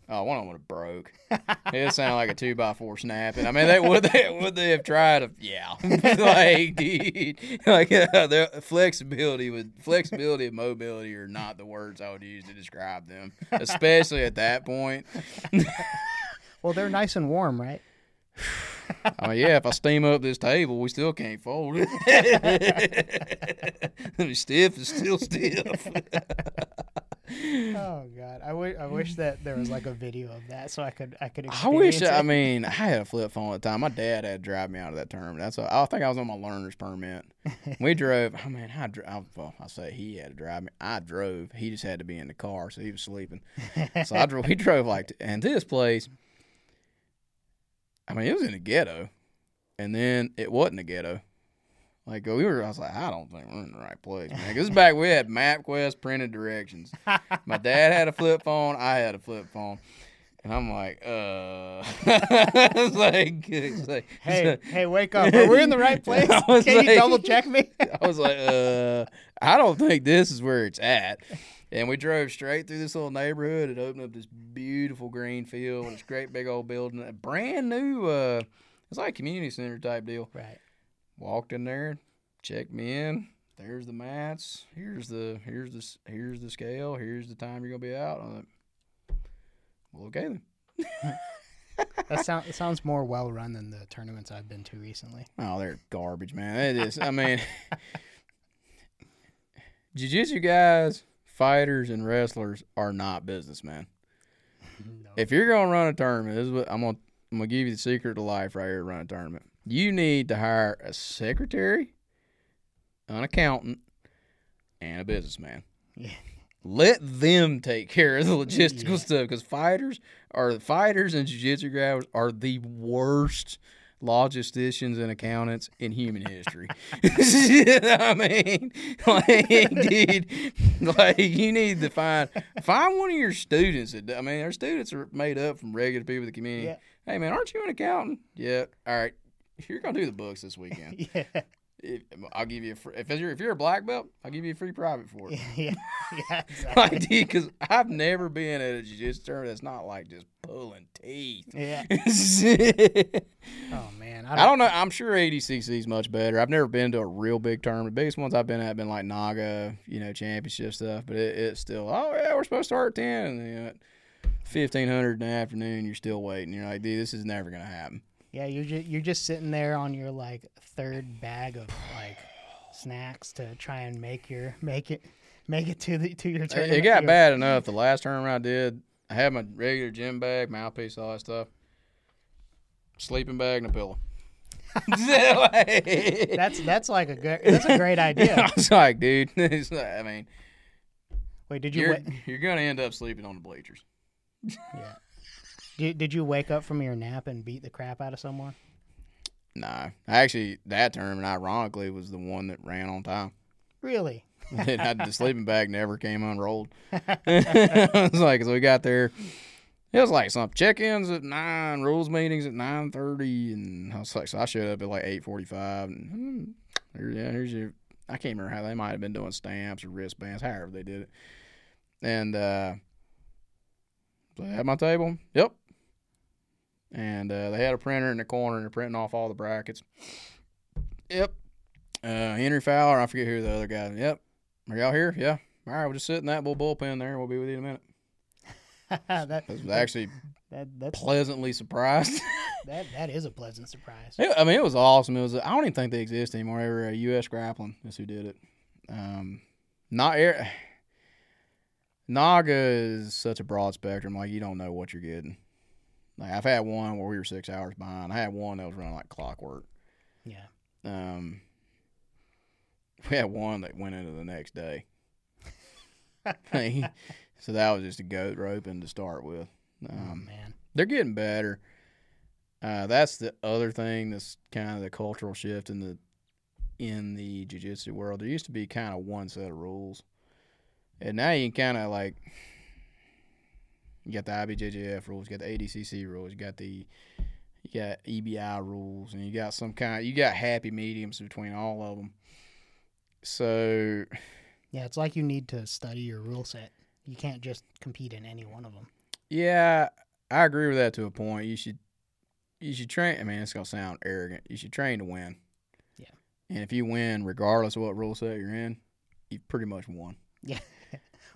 Oh, one of them would have broke. it sounded like a two by four snapping. I mean, they would they would they have tried? A, yeah, like dude, like uh, their flexibility with flexibility and mobility are not the words I would use to describe them, especially at that point. well, they're nice and warm, right? I mean, yeah, if I steam up this table, we still can't fold it. it's stiff is still stiff. oh God, I wish I wish that there was like a video of that so I could I could. I wish. it. I mean, I had a flip phone at the time. My dad had to drive me out of that tournament. That's what, I think I was on my learner's permit. we drove. I mean, I drove. Well, I say he had to drive me. I drove. He just had to be in the car, so he was sleeping. so I drove. We drove like, to, and this place. I mean, it was in the ghetto, and then it wasn't a ghetto. Like we were, I was like, I don't think we're in the right place, man. This back we had MapQuest printed directions. My dad had a flip phone, I had a flip phone, and I'm like, uh, it's like, it's like, hey, hey, wake up! Are we in the right place? Can like, you double check me? I was like, uh, I don't think this is where it's at. And we drove straight through this little neighborhood. It opened up this beautiful green field this great big old building, a brand new. uh It's like a community center type deal. Right. Walked in there, checked me in. There's the mats. Here's the here's the here's the scale. Here's the time you're gonna be out. I'm like, well, okay then. that sounds it sounds more well run than the tournaments I've been to recently. Oh, they're garbage, man. It is. I mean, jiu-jitsu guys fighters and wrestlers are not businessmen. No. If you're gonna run a tournament, this is what I'm gonna I'm gonna give you the secret to life right here to run a tournament. You need to hire a secretary, an accountant, and a businessman. Yeah. Let them take care of the logistical yeah. stuff because fighters are fighters and jiu-jitsu guys are the worst logisticians and accountants in human history. I mean, like, dude, like you need to find find one of your students. That, I mean, our students are made up from regular people in the community. Yeah. Hey, man, aren't you an accountant? Yeah. All right, you're gonna do the books this weekend. yeah. If, I'll give you a free, if you're if you're a black belt, I'll give you a free private for it. Yeah, yeah, exactly. like, because I've never been at a jiu-jitsu tournament that's not like just pulling teeth. Yeah. oh man, I don't, I don't, know. I'm sure ADCC is much better. I've never been to a real big tournament. The biggest ones I've been at have been like Naga, you know, championship stuff. But it, it's still, oh yeah, we're supposed to start at ten, and you know, fifteen hundred in the afternoon, you're still waiting. You're like, dude, this is never gonna happen. Yeah, you're just you're just sitting there on your like third bag of like snacks to try and make your make it make it to the to your tournament. It got bad enough. The last tournament I did, I had my regular gym bag, mouthpiece, all that stuff, sleeping bag, and a pillow. that's that's like a good that's a great idea. I was like, dude, I mean, wait, did you? You're, you're gonna end up sleeping on the bleachers. yeah. Did, did you wake up from your nap and beat the crap out of someone? Nah. Actually, that tournament, ironically, was the one that ran on time. Really? it had the sleeping bag never came unrolled. it was like, so we got there. It was like some check-ins at nine, rules meetings at nine thirty, and I was like, so I showed up at like eight forty-five, and hmm, here, yeah, here's your. I can't remember how they might have been doing stamps or wristbands, however they did it, and uh, so I had my table. Yep, and uh, they had a printer in the corner and they're printing off all the brackets. Yep. Uh, Henry Fowler, I forget who the other guy. Yep. Are y'all here? Yeah. All right, we'll just sit in that little bullpen there. We'll be with you in a minute. that was actually that, that's, pleasantly surprised. that that is a pleasant surprise. It, I mean, it was awesome. It was. I don't even think they exist anymore. They were a U.S. Grappling. That's who did it. Um, not air. Naga is such a broad spectrum. Like you don't know what you're getting. Like I've had one where we were six hours behind. I had one that was running like clockwork. Yeah. Um. We had one that went into the next day. So that was just a goat roping to start with. oh Um, man. they're getting better. Uh, that's the other thing that's kind of the cultural shift in the in the jiu-jitsu world. There used to be kind of one set of rules, and now you can kind of like you got the IBJJF rules, you got the ADCC rules, you got the you got EBI rules, and you got some kind. You got happy mediums between all of them. So Yeah, it's like you need to study your rule set. You can't just compete in any one of them. Yeah, I agree with that to a point. You should you should train. I mean, it's gonna sound arrogant. You should train to win. Yeah. And if you win, regardless of what rule set you're in, you've pretty much won.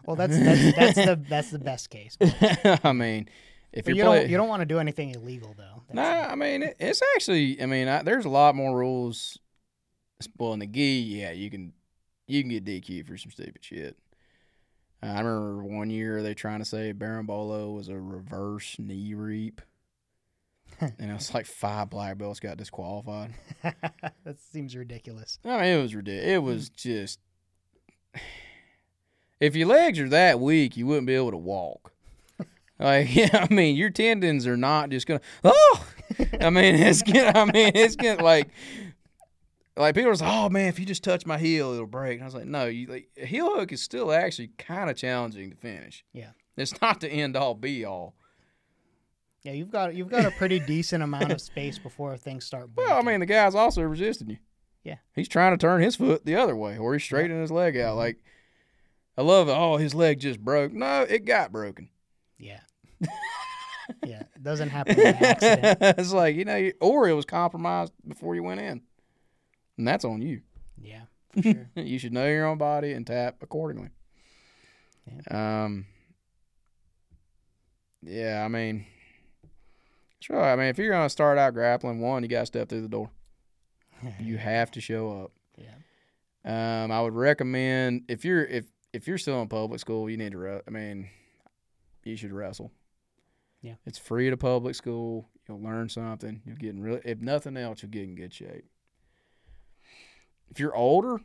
Well, that's that's, that's the that's the best case. I mean, if But you play, don't you don't want to do anything illegal though. That's Nah, I mean it, it's actually. I mean, I, there's a lot more rules. Well, in the gi, yeah, you can you can get DQ for some stupid shit. Uh, I remember one year they trying to say berimbolo was a reverse knee reap, and it was like five black belts got disqualified. that seems ridiculous. I mean, it was ridiculous. It was just if your legs are that weak, you wouldn't be able to walk. Like, yeah, I mean, your tendons are not just gonna. Oh, I mean, it's gonna. I mean, it's gonna like. Like people are like, oh man, if you just touch my heel, it'll break. And I was like, no, you like a heel hook is still actually kind of challenging to finish. Yeah. it's not the end all be all. Yeah, you've got you've got a pretty decent amount of space before things start. Breaking. Well, I mean, the guy's also resisting you. Yeah. He's trying to turn his foot the other way, or he's straightening his leg out. Mm-hmm. Like, I love it. Oh, his leg just broke. No, it got broken. yeah, yeah, it doesn't happen by accident. it's like you know, or it was compromised before you went in, and that's on you. Yeah, for sure. you should know your own body and tap accordingly. Um. Yeah, I mean, sure. I mean, if you're gonna start out grappling, one, you got to step through the door. You have to show up. yeah, Um, I would recommend if you're if if you're still in public school, you need to. Re- I mean, you should wrestle. Yeah. it's free at a public school. You'll learn something. You'll get in real. If nothing else, you'll get in good shape. If you're older,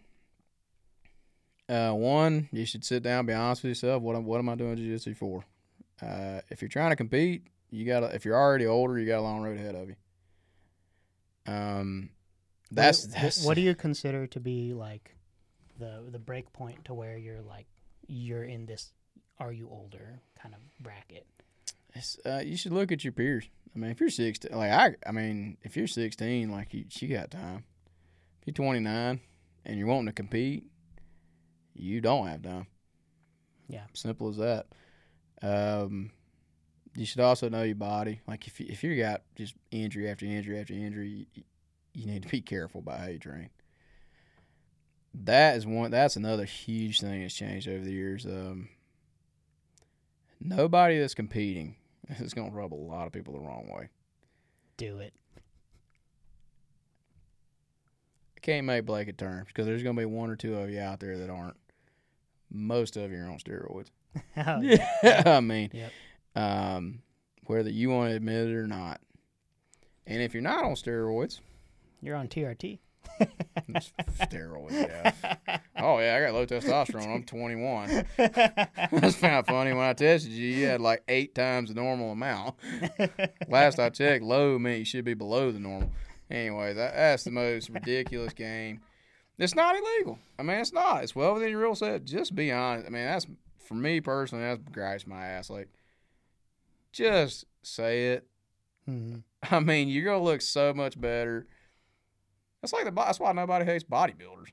uh, one you should sit down, be honest with yourself. What am what am I doing jiu-jitsu for? Uh, if you're trying to compete, you gotta. If you're already older, you got a long road ahead of you. Um, that's What- that's what do you consider to be like the the break point to where you're like you're in this are you older kind of bracket? It's, uh, you should look at your peers. I mean, if you're 16, like I, I mean, if you're 16, like you, you got time. If you're 29 and you're wanting to compete, you don't have time. Yeah. Simple as that. Um, you should also know your body. Like if you, if you got just injury after injury after injury, you, you need to be careful about how you train. That is one. That's another huge thing that's changed over the years. Um, nobody that's competing is going to rub a lot of people the wrong way. Do it. I can't make blanket terms because there's going to be one or two of you out there that aren't. Most of you are on steroids. Oh, yeah. Yeah, I mean, Yep. um, whether you want to admit it or not. And if you're not on steroids, You're on TRT. Steroids, yeah. Oh yeah, I got low testosterone. I'm 21. That's kind of funny. When I tested you, you had like eight times the normal amount. Last I checked, low meant you should be below the normal. Anyway, that, that's the most ridiculous game. It's not illegal. I mean, it's not. It's well within your rule set. Just be honest. I mean, that's for me personally. That's gripes my ass. Like, just say it. Mhm. I mean, you're gonna look so much better. That's like the. That's why nobody hates bodybuilders.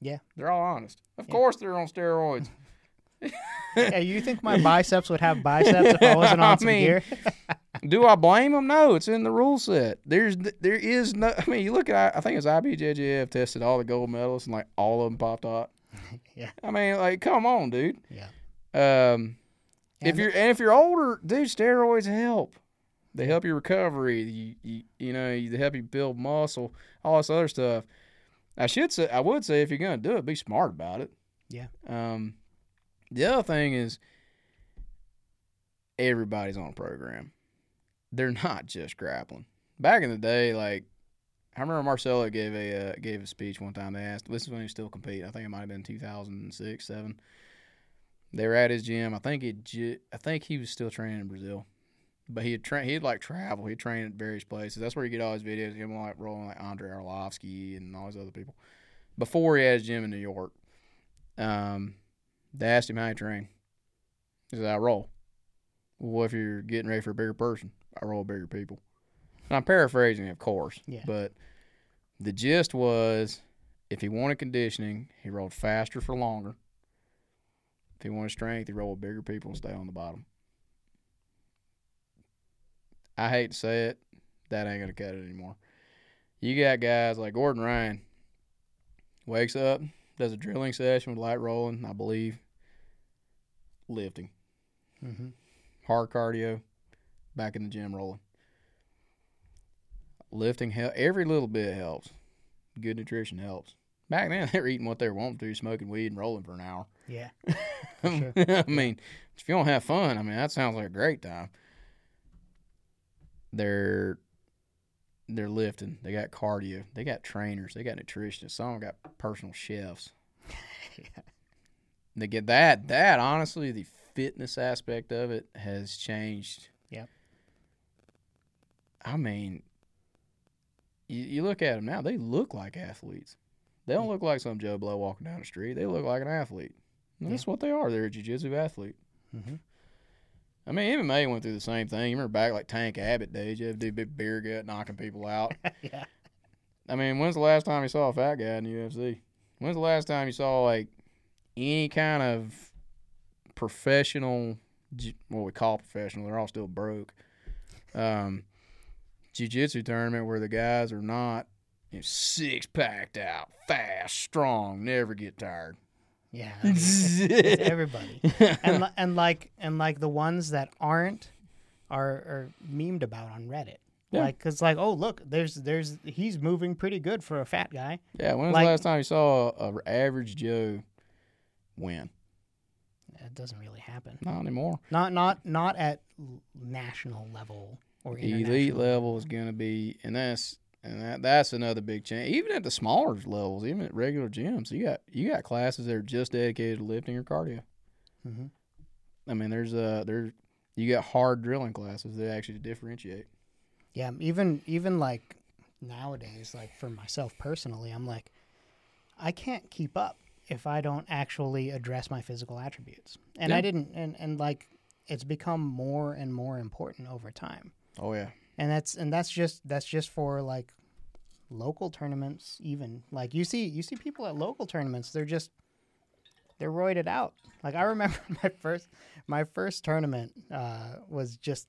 Yeah. they're all honest. Of Yeah. course, they're on steroids. Yeah, you think my biceps would have biceps if I wasn't on I some mean, gear? Do I blame them? No, it's in the rule set. There's there is no. I mean, you look at. I think it's IBJJF tested all the gold medals and like all of them popped out. Yeah. I mean, like, come on, dude. Yeah. Um, if you're and if you're older, dude, steroids help. They help your recovery. You, you, you know, they help you build muscle, all this other stuff. I should say, I would say, if you're gonna do it, be smart about it. Yeah. Um, the other thing is, everybody's on a program. They're not just grappling. Back in the day, like I remember Marcelo gave a uh, gave a speech one time. They asked, this is when he still competing. I think it might have been 2006, seven. They were at his gym. I think ju- I think he was still training in Brazil, but he had train. He'd like travel. He'd train at various places. That's where you get all his videos. Him like rolling like Andrei Arlovsky and all these other people. Before he had his gym in New York, um, they asked him how he trained. He said, "I roll." Well, if you're getting ready for a bigger person? I roll bigger people. And I'm paraphrasing, of course. Yeah. But the gist was if he wanted conditioning, he rolled faster for longer. If he wanted strength, he rolled bigger people and stay on the bottom. I hate to say it, that ain't gonna cut it anymore. You got guys like Gordon Ryan, wakes up, does a drilling session with light rolling, I believe, lifting, Mm-hmm. hard cardio, back in the gym rolling. Lifting every little bit helps. Good nutrition helps. Back then they were eating what they were wanting to, smoking weed and rolling for an hour. Yeah. I mean, if you don't have fun, I mean that sounds like a great time. They're they're lifting. They got cardio. They got trainers. They got nutritionists. Some got personal chefs. Yeah. They get that. That honestly, the fitness aspect of it has changed. Yep. I mean, you, you look at them now; they look like athletes. They don't Yeah. look like some Joe Blow walking down the street. They look like an athlete. And That's what they are. They're a jiu-jitsu athlete. Mm-hmm. I mean, MMA went through the same thing. You remember back like Tank Abbott days? You had to do a big beer gut, knocking people out. yeah. I mean, when's the last time you saw a fat guy in the UFC? When's the last time you saw like any kind of professional, what we call professional? They're all still broke. Um, jiu-jitsu tournament where the guys are not you know, six packed out, fast, strong, never get tired. Yeah. I mean, it's, it's everybody. and and like and like the ones that aren't are are memed about on Reddit. Yeah. Like, cause like, oh look, there's there's he's moving pretty good for a fat guy. yeah, when's Like- the last time you saw a, a average Joe win? It doesn't really happen. Not anymore. Not not not at national level or elite level is going to be, and that's and that that's another big change. Even at the smaller levels, even at regular gyms, you got you got classes that are just dedicated to lifting or cardio. hmm I mean, there's uh there you got hard drilling classes that actually differentiate. Yeah, even even like nowadays, like for myself personally, I'm like, I can't keep up if I don't actually address my physical attributes, and I didn't, and and like it's become more and more important over time, Oh yeah, and that's and that's just that's just for like local tournaments, even like you see you see people at local tournaments, they're just they're roided out. Like I remember my first my first tournament uh, was just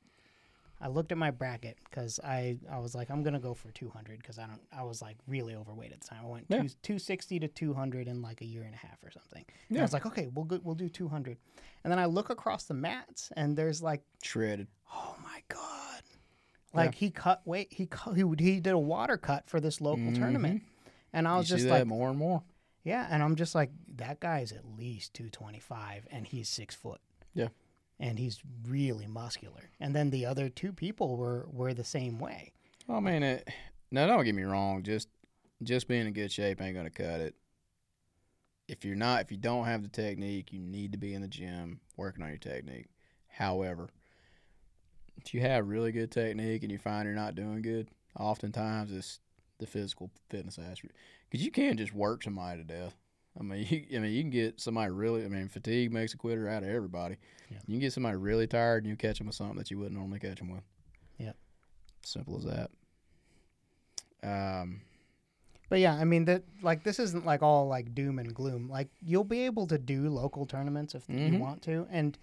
I looked at my bracket because I, I was like I'm gonna go for 200 because I don't I was like really overweight at the time. I went Yeah. two, 260 to 200 in like a year and a half or something. And Yeah. I was like okay we'll go, we'll do 200, and then I look across the mats and there's like shredded. oh my god, like he cut weight he cut, he he did a water cut for this local mm-hmm. tournament, and I You was see just that like more and more. yeah, and I'm just like, that guy is at least 225 and he's six foot. Yeah. And he's really muscular. And then the other two people were, were the same way. Oh, I mean, it, now don't get me wrong. Just just being in good shape ain't gonna cut it. If you're not, if you don't have the technique, you need to be in the gym working on your technique. However, if you have really good technique and you find you're not doing good, oftentimes it's the physical fitness aspect because you can't just work somebody to death. I mean, you, I mean, you can get somebody really. I mean, fatigue makes a quitter out of everybody. Yeah. You can get somebody really tired and you catch them with something that you wouldn't normally catch them with. Yeah, Simple as that. Um, But yeah, I mean that like this isn't like all like doom and gloom. Like you'll be able to do local tournaments if you Mhm. want to and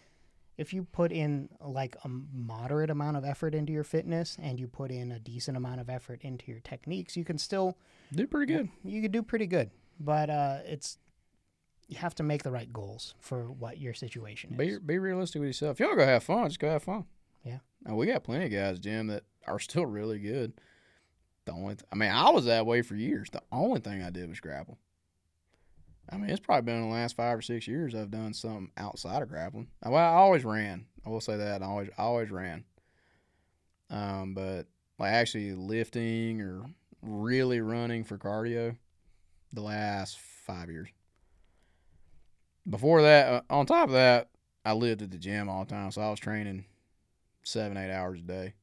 if you put in like a moderate amount of effort into your fitness and you put in a decent amount of effort into your techniques, you can still do pretty good. you could do pretty good. But uh it's you have to make the right goals for what your situation is. Be be realistic with yourself. If to go have fun, just go have fun. Yeah. And we got plenty of guys, Jim, that are still really good. The only, th- I mean, I was that way for years. The only thing I did was grapple. I mean, it's probably been in the last five or six years I've done something outside of grappling. Well, I always ran. I will say that I always, I always ran. Um, but like actually lifting or really running for cardio, the last five years. before that, uh, on top of that, I lived at the gym all the time, so I was training seven, eight hours a day.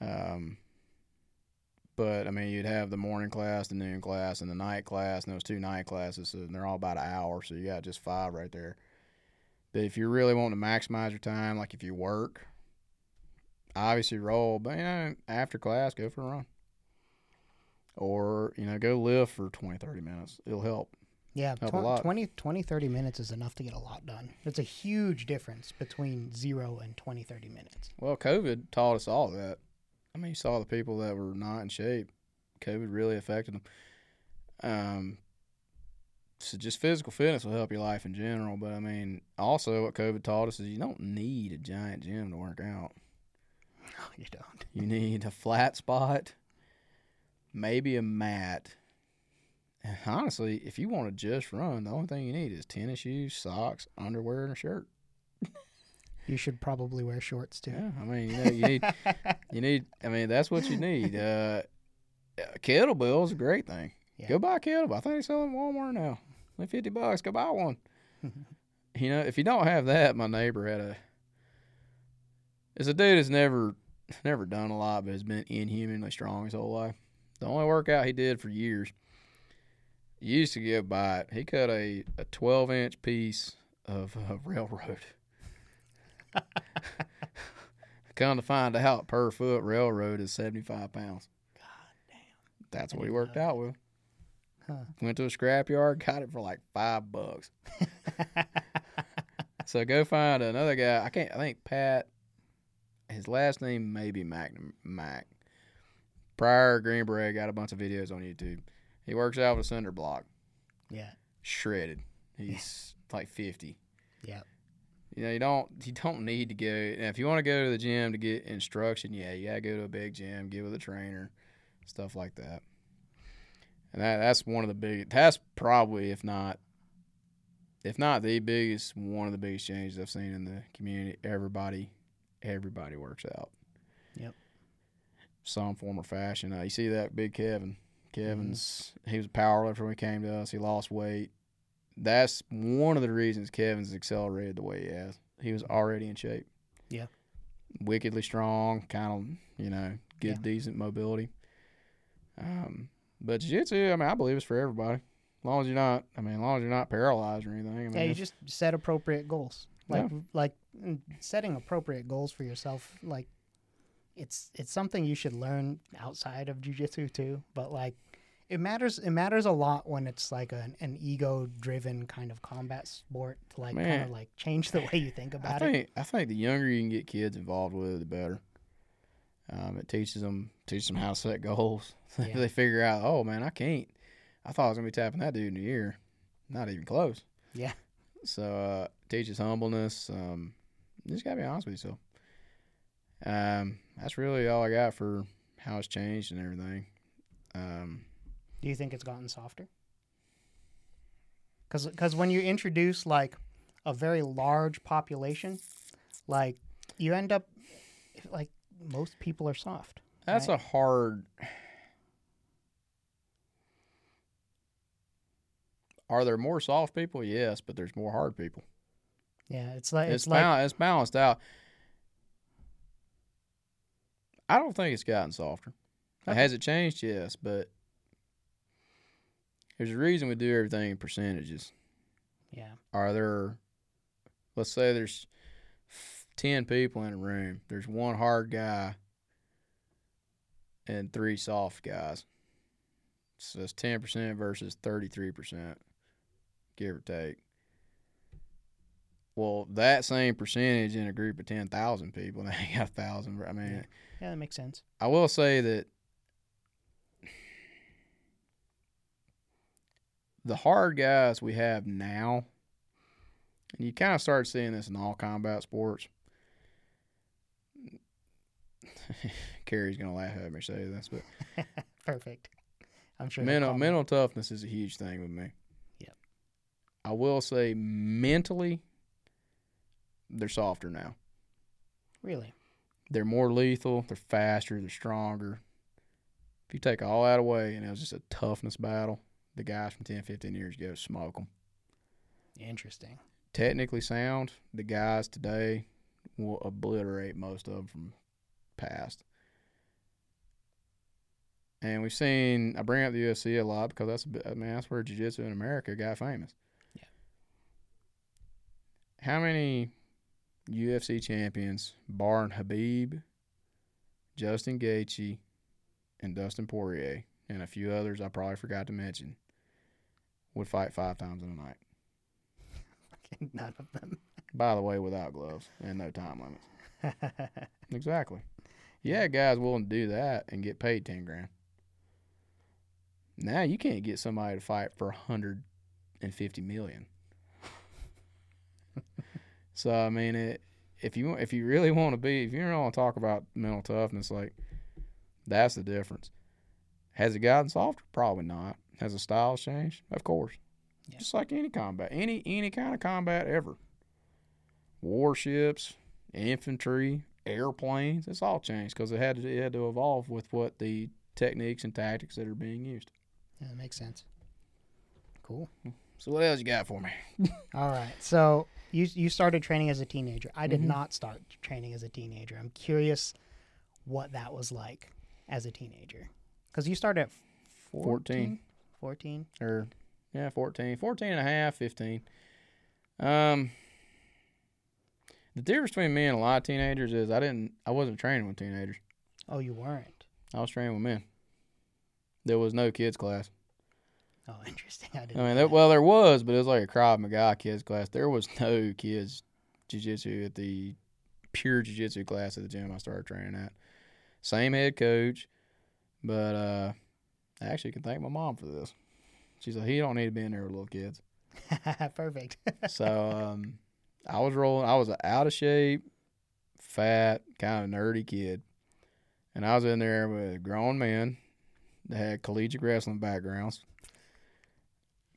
Um, but I mean, you'd have the morning class, the noon class, and the night class, and those two night classes, and they're all about an hour, so you got just five right there. But if you really want to maximize your time, like if you work, obviously roll, but you know, after class, go for a run. Or, you know, go lift for 20, 30 minutes. It'll help. Yeah, Help a tw- lot. 20, 20, 30 minutes is enough to get a lot done. It's a huge difference between zero and 20, 30 minutes. Well, COVID taught us all that. I mean, you saw the people that were not in shape. COVID really affected them. Um, so just physical fitness will help your life in general. But I mean, also what COVID taught us is you don't need a giant gym to work out. No, you don't. You need a flat spot, maybe a mat. And honestly, if you want to just run, the only thing you need is tennis shoes, socks, underwear, and a shirt. You should probably wear shorts too. Yeah, I mean, you know, you need you need. I mean, that's what you need. Uh, a kettlebell is a great thing. Yeah. Go buy a kettlebell. I think they sell them at Walmart now. Like fifty bucks. Go buy one. you know, if you don't have that, my neighbor had a. It's a dude that's never never done a lot, but has been inhumanly strong his whole life. The only workout he did for years. He used to get by it. He cut a, a twelve inch piece of uh, railroad. Come to find out, per foot railroad is seventy five pounds. God damn. That's what he worked out with. Huh. Went to a scrapyard, got it for like five bucks. So go find another guy. I can't. I think Pat. His last name may be Mac. Mac. Prior Green Beret got a bunch of videos on YouTube. He works out with a cinder block, yeah. shredded. He's like fifty. Yeah. You know, you don't you don't need to go. And if you want to go to the gym to get instruction, yeah, you gotta go to a big gym, get with a trainer, stuff like that. And that that's one of the big. That's probably, if not, if not the biggest, one of the biggest changes I've seen in the community. Everybody, everybody works out. Yep. Some form or fashion. Uh, you see that big Kevin. Kevin's he was a power lifter when he came to us. He lost weight. That's one of the reasons Kevin's accelerated the way he has. He was already in shape. Yeah. Wickedly strong, kind of, you know, good, Yeah. decent mobility. Um, but jiu-jitsu, I mean, I believe it's for everybody. As long as you're not, I mean, as long as you're not paralyzed or anything. I mean, Yeah, you just set appropriate goals. Like Yeah. like mm, setting appropriate goals for yourself. Like it's it's something you should learn outside of jujitsu too. But like it matters it matters a lot when it's like an, an ego driven kind of combat sport to like kind of like change the way you think I about it. I think the younger you can get kids involved with it, the better. Um, it teaches them teaches them how to set goals. Yeah. they figure out, oh man, I can't. I thought I was gonna be tapping that dude in the ear. Not even close. Yeah. So uh, teaches humbleness. Um, you just gotta be honest with yourself. Um, that's really all I got for how it's changed and everything. Um, Do you think it's gotten softer? Because when you introduce like a very large population, like you end up like most people are soft. That's Right. a hard. Are there more soft people? Yes, but there's more hard people. Yeah, it's like It's it's, like bal- it's balanced out. I don't think it's gotten softer. Okay. Has it changed? Yes, but there's a reason we do everything in percentages. yeah, Are there? Let's say there's ten people in a room. There's one hard guy and three soft guys. So it's ten percent versus thirty three percent, give or take. Well, that same percentage in a group of ten thousand people, now you got thousand. I mean, Yeah. yeah, that makes sense. I will say that the hard guys we have now, and you kind of start seeing this in all combat sports. Carrie's gonna laugh at me say this, but Perfect. I'm sure. mental mental toughness is a huge thing with me. Yep. I will say mentally, they're softer now. Really? They're more lethal. They're faster. They're stronger. If you take all that away and it was just a toughness battle, the guys from 10, 15 years ago smoke them. Interesting. Technically sound, the guys today will obliterate most of them from past. And we've seen, I bring up the UFC a lot because that's, I mean, that's where Jiu Jitsu in America got famous. Yeah. How many UFC champions, barring Khabib, Justin Gaethje, and Dustin Poirier, and a few others I probably forgot to mention, would fight five times in a night? None of them. By the way, without gloves and no time limits. Exactly. Yeah, guys willing to do that and get paid ten grand. Now you can't get somebody to fight for a hundred and fifty million. so I mean, it, if you if you really want to be, if you don't want to talk about mental toughness, like that's the difference. Has it gotten softer? Probably not. Has the style changed? Of course. Yeah. Just like any combat, any any kind of combat ever. Warships, infantry, airplanes, it's all changed because it had to it had to evolve with what the techniques and tactics that are being used. Yeah, that makes sense. Cool. So what else you got for me? All right. So you you started training as a teenager. I did Mhm. not start training as a teenager. I'm curious what that was like as a teenager. Because you started at 14? 14? or yeah, 14, 14 and a half, 15. Um the difference between me and a lot of teenagers is I didn't I wasn't training with teenagers. Oh, you weren't. I was training with men. There was no kids class. Oh, interesting. I didn't. I mean, that. well, there was, but it was like a Krav Maga kids class. There was no kids jiu-jitsu at the pure jiu-jitsu class at the gym I started training at. Same head coach, but uh, I actually can thank my mom for this. She's like, he don't need to be in there with little kids. Perfect. So um, I was rolling. I was an out of shape, fat, kind of nerdy kid, and I was in there with grown men that had collegiate wrestling backgrounds,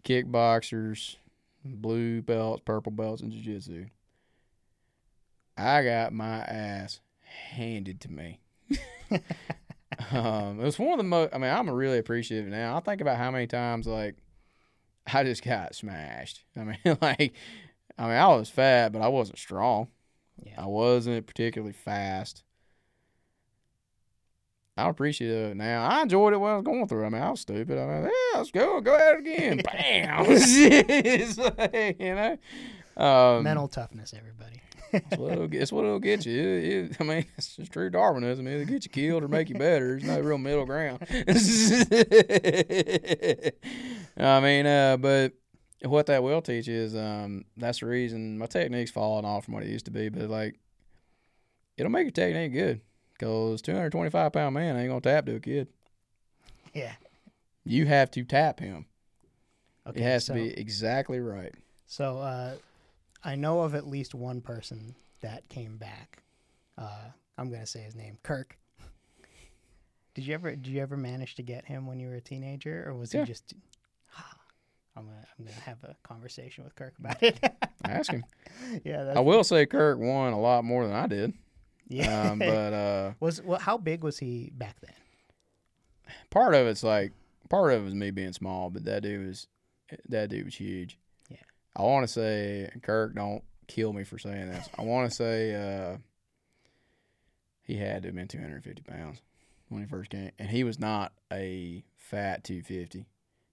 kickboxers, blue belts, purple belts, and jiu-jitsu. I got my ass handed to me. um, it was one of the most. I mean, I'm really appreciative now. I think about how many times like I just got smashed. I mean, like, I mean, I was fat, but I wasn't strong. Yeah. I wasn't particularly fast. I appreciate it now. I enjoyed it when I was going through. I mean, I was stupid. I mean, yeah, let's go, go at it again. Bam, like, you know. Um, Mental toughness, everybody. It's what it'll, it's what it'll get you. It- it- I mean, it's just true Darwinism. Either get you killed or make you better. There's no real middle ground. I mean, uh, but what that will teach is um, that's the reason my technique's falling off from what it used to be. But like, it'll make your technique good because 225 pound man ain't gonna tap to a kid. Yeah. You have to tap him. Okay. it has so, to be exactly right. So uh, I know of at least one person that came back. Uh, I'm gonna say his name, Kirk. Did you ever did you ever manage to get him when you were a teenager, or was Yeah. he just? I'm gonna I'm gonna have a conversation with Kirk about it. Ask him. yeah, that's, I will say Kirk won a lot more than I did. yeah. Um, but uh, was well, how big was he back then? part of it's like part of it was me being small, but that dude was that dude was huge. I want to say Kirk. Don't kill me for saying this. I want to say uh, he had to have been 250 pounds when he first came, and he was not a fat 250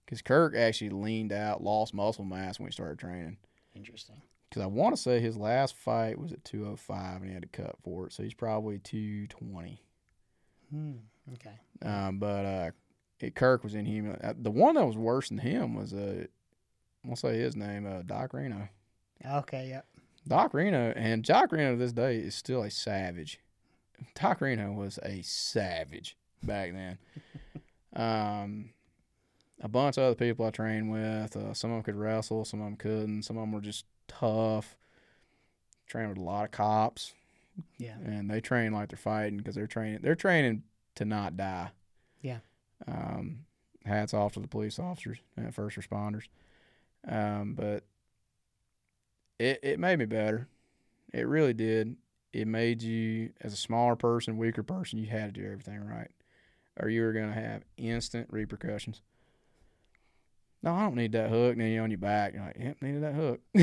because Kirk actually leaned out, lost muscle mass when we started training. Interesting. Because I want to say his last fight was at 205 and he had to cut for it, so he's probably 220. Hmm. Okay. Um, but uh, it, Kirk was inhuman. Uh, the one that was worse than him was uh, I'll say his name, uh, Doc Reno. Okay. Yep. Doc Reno and Doc Reno to this day is still a savage. Doc Reno was a savage back then. um, a bunch of other people I trained with, uh, some of them could wrestle, some of them couldn't, some of them were just tough. Trained with a lot of cops, Yeah. and they train like they're fighting because they're training. They're training to not die. Yeah. Um, hats off to the police officers and first responders. Um, but it it made me better. It really did. It made you as a smaller person, weaker person, you had to do everything right, or you were gonna have instant repercussions. no, I don't need that hook. And then you're on your back. You're like, yep, needed that hook.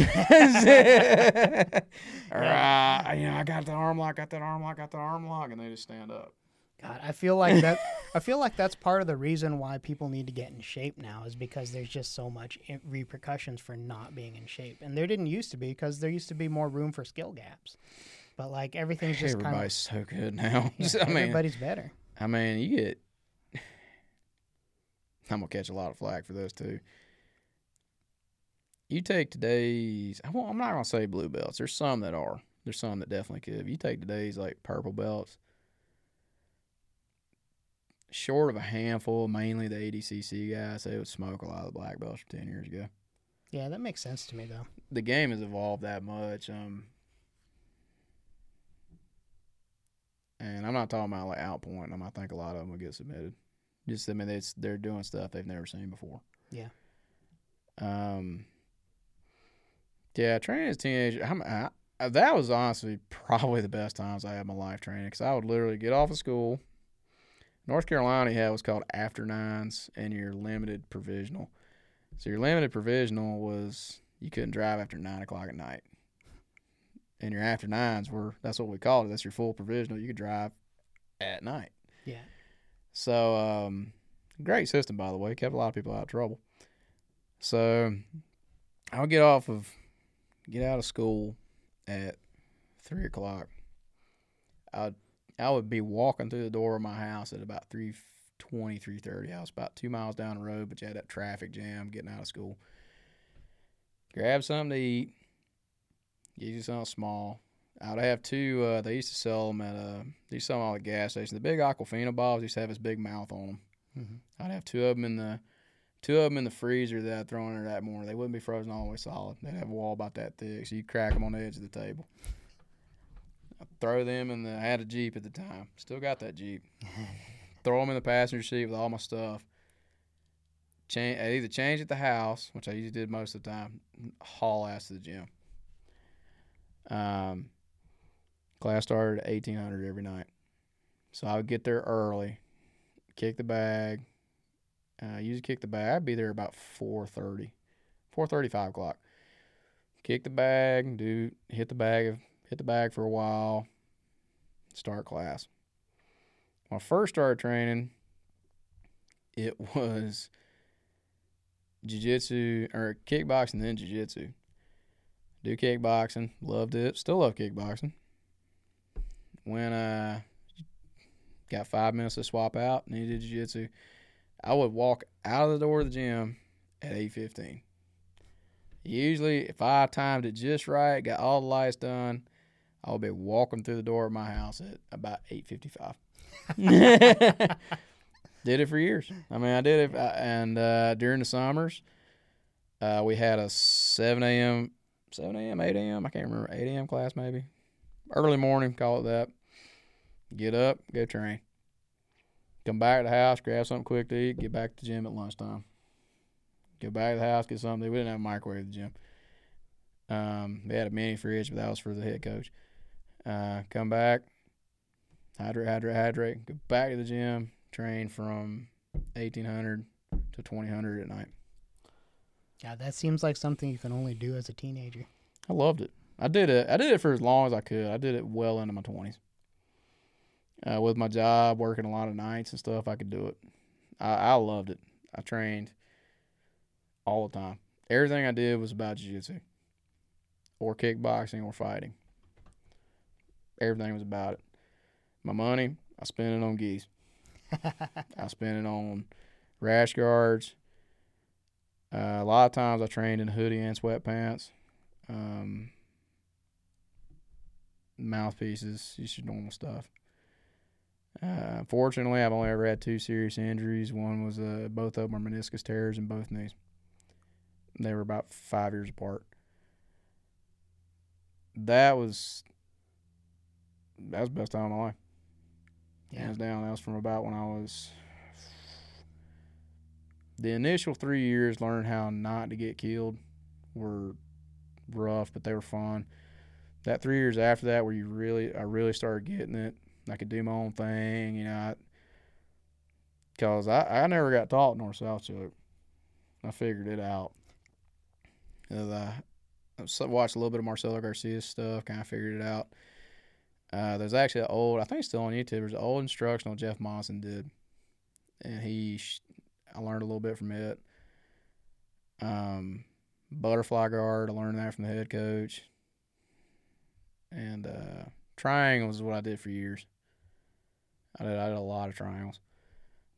or, uh, you know, I got the arm lock, got that arm lock, got that arm lock, and they just stand up. God, I feel like that. I feel like that's part of the reason why people need to get in shape now is because there's just so much repercussions for not being in shape, and there didn't used to be because there used to be more room for skill gaps. But like everything's just Everybody's so good now. yeah, I mean, everybody's better. I mean, you get. I'm gonna catch a lot of flack for this too. You take today's. I am not gonna say blue belts. There's some that are. There's some that definitely could. If you take today's like purple belts, short of a handful, mainly the ADCC guys, they would smoke a lot of the black belts from ten years ago. Yeah, that makes sense to me though. The game has evolved that much. Um, and I'm not talking about like outpointing them. I think a lot of them will get submitted. Just I mean, it's they're doing stuff they've never seen before. Yeah. Um. Yeah, training as a teenager. I'm, I, that was honestly probably the best times I had in my life training because I would literally get off of school. North Carolina had was called after nines and your limited provisional. So your limited provisional was you couldn't drive after nine o'clock at night. And your after nines were that's what we called it. That's your full provisional. You could drive at night. Yeah. So um, great system by the way. Kept a lot of people out of trouble. So I would get off of get out of school at three o'clock. I'd I would be walking through the door of my house at about 320, 330. I was about two miles down the road, but you had that traffic jam getting out of school. Grab something to eat. You something small. I would have two. Uh, they used to sell them at uh, they used to sell them all at gas stations. The big Aquafina bottles used to have this big mouth on them. hmm I'd have two of them in the two of them in the freezer that I'd throw in there that morning. They wouldn't be frozen all the way solid. They'd have a wall about that thick, so you'd crack them on the edge of the table. I'd throw them in the. I had a Jeep at the time. Still got that Jeep. throw them in the passenger seat with all my stuff. Change. I either change at the house, which I usually did most of the time. Haul ass to the gym. Um, class started at eighteen hundred every night, so I would get there early, kick the bag, uh, usually kick the bag. I'd be there about 4.30, 4.30, 5 o'clock. Kick the bag, do hit the bag, hit the bag for a while. Start class. When I first started training, it was jiu-jitsu or kickboxing, then jiu-jitsu. Do kickboxing, loved it, still love kickboxing. When I got five minutes to swap out, needed jiu-jitsu. I would walk out of the door of the gym at eight fifteen. Usually, if I timed it just right, got all the lights done, I would be walking through the door of my house at about eight fifty five. did it for years. I mean, I did it, uh, and uh, during the summers, uh, we had a seven a.m., seven a.m., eight a.m. I can't remember eight a.m. class maybe, early morning, call it that. Get up, go train. Come back to the house, grab something quick to eat, get back to the gym at lunchtime. Go back to the house, get something. We didn't have a microwave at the gym. Um, they had a mini fridge, but that was for the head coach. Uh, come back, hydrate, hydrate, hydrate. Go back to the gym, train from 1800 to 2000 at night. Yeah, that seems like something you can only do as a teenager. I loved it. I did it. I did it for as long as I could. I did it well into my 20s. Uh, with my job, working a lot of nights and stuff, I could do it. I, I loved it. I trained all the time. Everything I did was about jiu-jitsu or kickboxing or fighting. Everything was about it. My money, I spent it on gis. I spent it on rash guards. Uh, a lot of times I trained in hoodie and sweatpants. Um, mouthpieces, just your normal stuff. Uh, fortunately, I've only ever had two serious injuries. One was uh, both of them are meniscus tears in both knees. They were about five years apart. That was that was the best time of my life. Yeah. Hands down. That was from about when I was the initial three years learning how not to get killed were rough, but they were fun. That three years after that, where you really, I really started getting it. I could do my own thing, you know. Because I, I, never got taught North South choke. I figured it out. I watched a little bit of Marcelo Garcia stuff, kind of figured it out. Uh, there's actually an old, I think it's still on YouTube. There's an old instructional Jeff Monson did, and he, I learned a little bit from it. Um, butterfly guard, I learned that from the head coach. And uh, triangles is what I did for years. I did, I did a lot of triangles.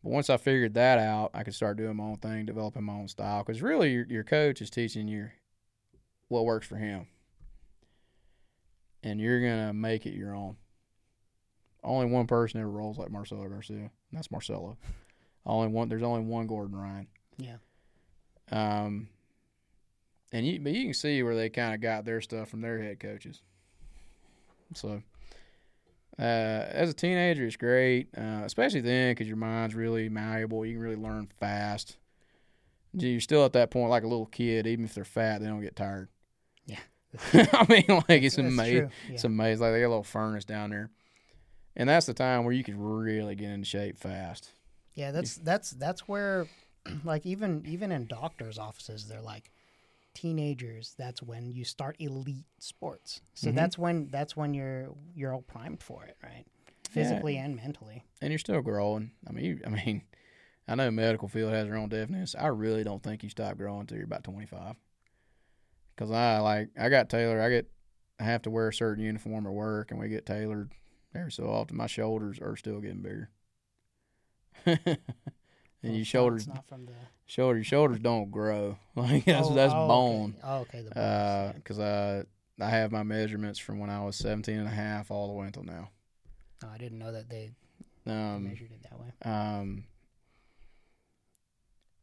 But once I figured that out, I could start doing my own thing, developing my own style. Because really, your, your coach is teaching you what works for him. And you're going to make it your own. Only one person ever rolls like Marcelo Garcia, and that's Marcelo. Only one. There's only one Gordon Ryan. Yeah. Um, and you, but you can see where they kind of got their stuff from their head coaches. So, uh, as a teenager, it's great, uh, especially then because your mind's really malleable. You can really learn fast. You're still at that point like a little kid. Even if they're fat, they don't get tired. Yeah. I mean, like it's amazing. Yeah. It's amazing. Like they got a little furnace down there, and that's the time where you can really get into shape fast. Yeah, that's that's that's where, like even even in doctors' offices, they're like, teenagers. That's when you start elite sports. So Mhm. that's when that's when you're you're all primed for it, right? Physically and mentally. and you're still growing. I mean, you, I mean, I know medical field has their own definition. I really don't think you stop growing until you're about 25. Cause I like I got tailored. I get I have to wear a certain uniform at work, and we get tailored every so often. My shoulders are still getting bigger. and Well, your shoulders, Not, from the shoulder, your shoulders don't grow. Like that's Oh, that's oh, bone. Okay. Oh, okay. The bones, Uh, I I have my measurements from when I was 17 and a half all the way until now. Oh, I didn't know that they Um, measured it that way. Um,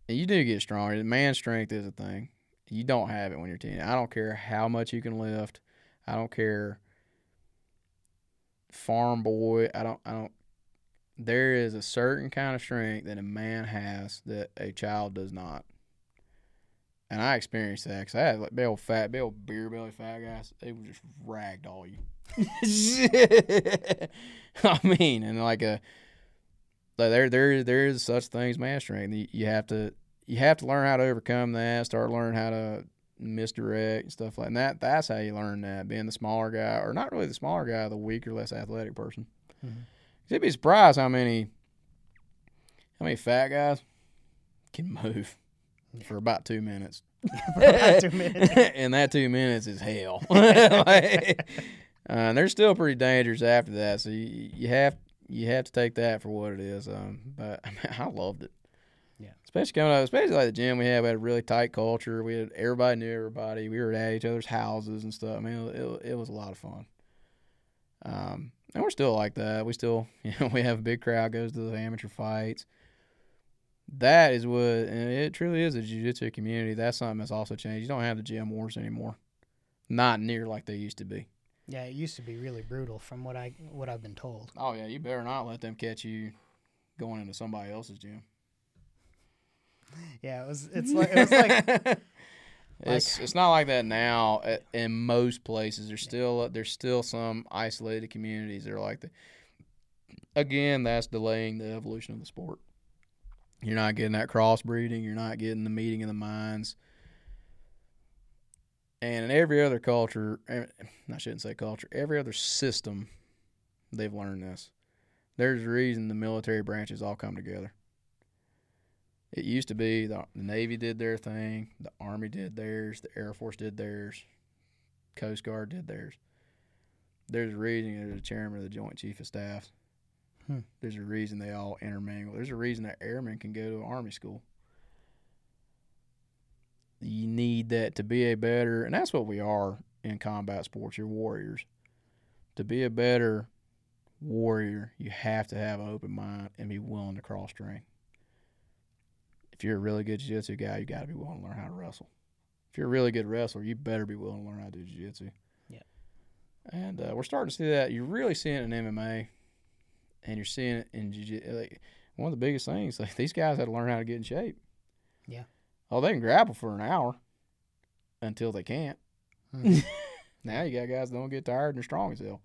and you do get stronger. Man strength is a thing. You don't have it when you're teen. I don't care how much you can lift. I don't care. Farm boy. I don't. I don't. There is a certain kind of strength that a man has that a child does not. And I experienced that because I had like big old fat, big old beer belly fat guys. They would just ragdoll you. I mean, and like a like there there there is such things. You, you have to you have to learn how to overcome that. Start learning how to misdirect and stuff like that. That's how you learn that. Being the smaller guy, or not really the smaller guy, the weaker, less athletic person. Mhm. You'd be surprised how many how many fat guys can move for about two minutes. About two minutes. and that two minutes is hell. Like, uh, they're still pretty dangerous after that, so you, you have you have to take that for what it is. Um, but I, mean, I loved it. Yeah. especially coming out, especially like the gym we had. We had a really tight culture. We had everybody knew everybody. We were at each other's houses and stuff. I mean, it, it, it was a lot of fun. Um, and we're still like that. We still, you know, we have a big crowd goes to the amateur fights. That is what, and it truly is a jiu-jitsu community. That's something that's also changed. You don't have the gym wars anymore, not near like they used to be. Yeah, it used to be really brutal, from what I what I've been told. Oh yeah, you better not let them catch you going into somebody else's gym. Yeah, it was. It's like it was like it's it's not like that now. Uh, in most places, there's still uh, there's still some isolated communities that are like that. Again, that's delaying the evolution of the sport. You're not getting that crossbreeding. You're not getting the meeting of the minds. And in every other culture, I shouldn't say culture, every other system, they've learned this. There's a reason the military branches all come together. It used to be the, the Navy did their thing, the Army did theirs, the Air Force did theirs, Coast Guard did theirs. There's a reason there's a chairman of the Joint Chief of Staff. Hmm. There's a reason they all intermingle. There's a reason that airmen can go to Army school. You need that to be a better, and that's what we are in combat sports. You're warriors. To be a better warrior, you have to have an open mind and be willing to cross train if you're a really good jiu-jitsu guy, you got to be willing to learn how to wrestle. If you're a really good wrestler, you better be willing to learn how to do jiu-jitsu. Yeah. And uh, we're starting to see that. You're really seeing it in MMA, and you're seeing it in jiu-jitsu. Like, one of the biggest things, like these guys had to learn how to get in shape. Yeah. Oh, they can grapple for an hour until they can't. Mhm. Now you got guys that don't get tired and they're strong as hell.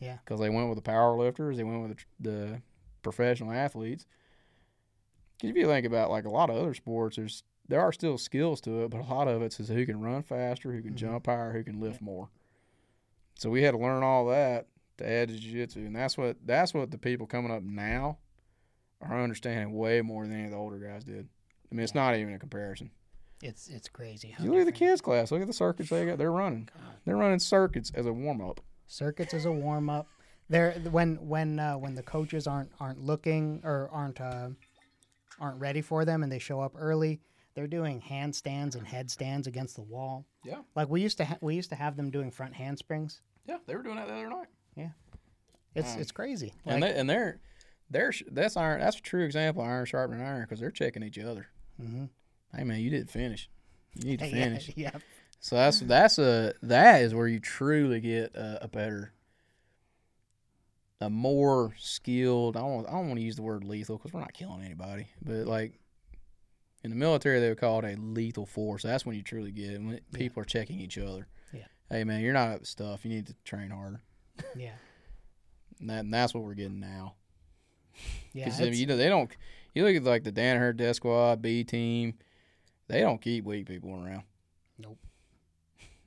Yeah. Because they went with the power lifters, they went with the, the professional athletes. 'Cause if you think about like a lot of other sports, there's there are still skills to it, but a lot of it's is who can run faster, who can Mhm. jump higher, who can lift more. So we had to learn all that to add to jiu-jitsu, and that's what that's what the people coming up now are understanding way more than any of the older guys did. I mean, it's not even a comparison. It's it's crazy. how You look at the kids class. Look at the circuits they got. They're running. God. They're running circuits as a warm up. Circuits as a warm up. There when when uh, when the coaches aren't aren't looking or aren't uh, aren't ready for them and they show up early, they're doing handstands and headstands against the wall. Yeah. Like we used to ha- we used to have them doing front handsprings. Yeah, they were doing that the other night. Yeah. It's Um, it's crazy. and they, and they're they're that's iron. That's a true example of iron sharpening iron because they're checking each other. mhm. Hey man, you didn't finish. You need to yeah, finish. yeah. So that's that's a that is where you truly get a, a better, a more skilled. I don't I don't want to use the word lethal because we're not killing anybody, but like in the military they would call it a lethal force. That's when you truly get it, when people are checking each other. Yeah. Hey man, you're not up to stuff. You need to train harder. Yeah. And, that, and that's what we're getting now. Yeah. Because you know they don't. You look at like the Danaher Death Squad B team, they don't keep weak people around. Nope.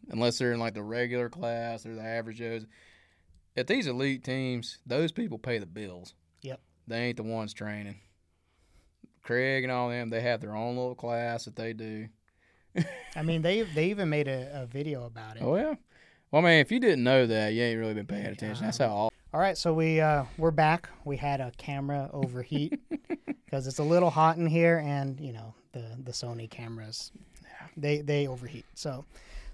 Unless they're in like the regular class or the average Joes. At these elite teams, those people pay the bills. Yep. They ain't the ones training. Craig and all them, they have their own little class that they do. I mean, they they even made a, a video about it. Oh yeah. Well, I mean, if you didn't know that, you ain't really been paying attention. That's how all. All right, so we uh, we're back. We had a camera overheat because it's a little hot in here, and you know the the Sony cameras, they they overheat. So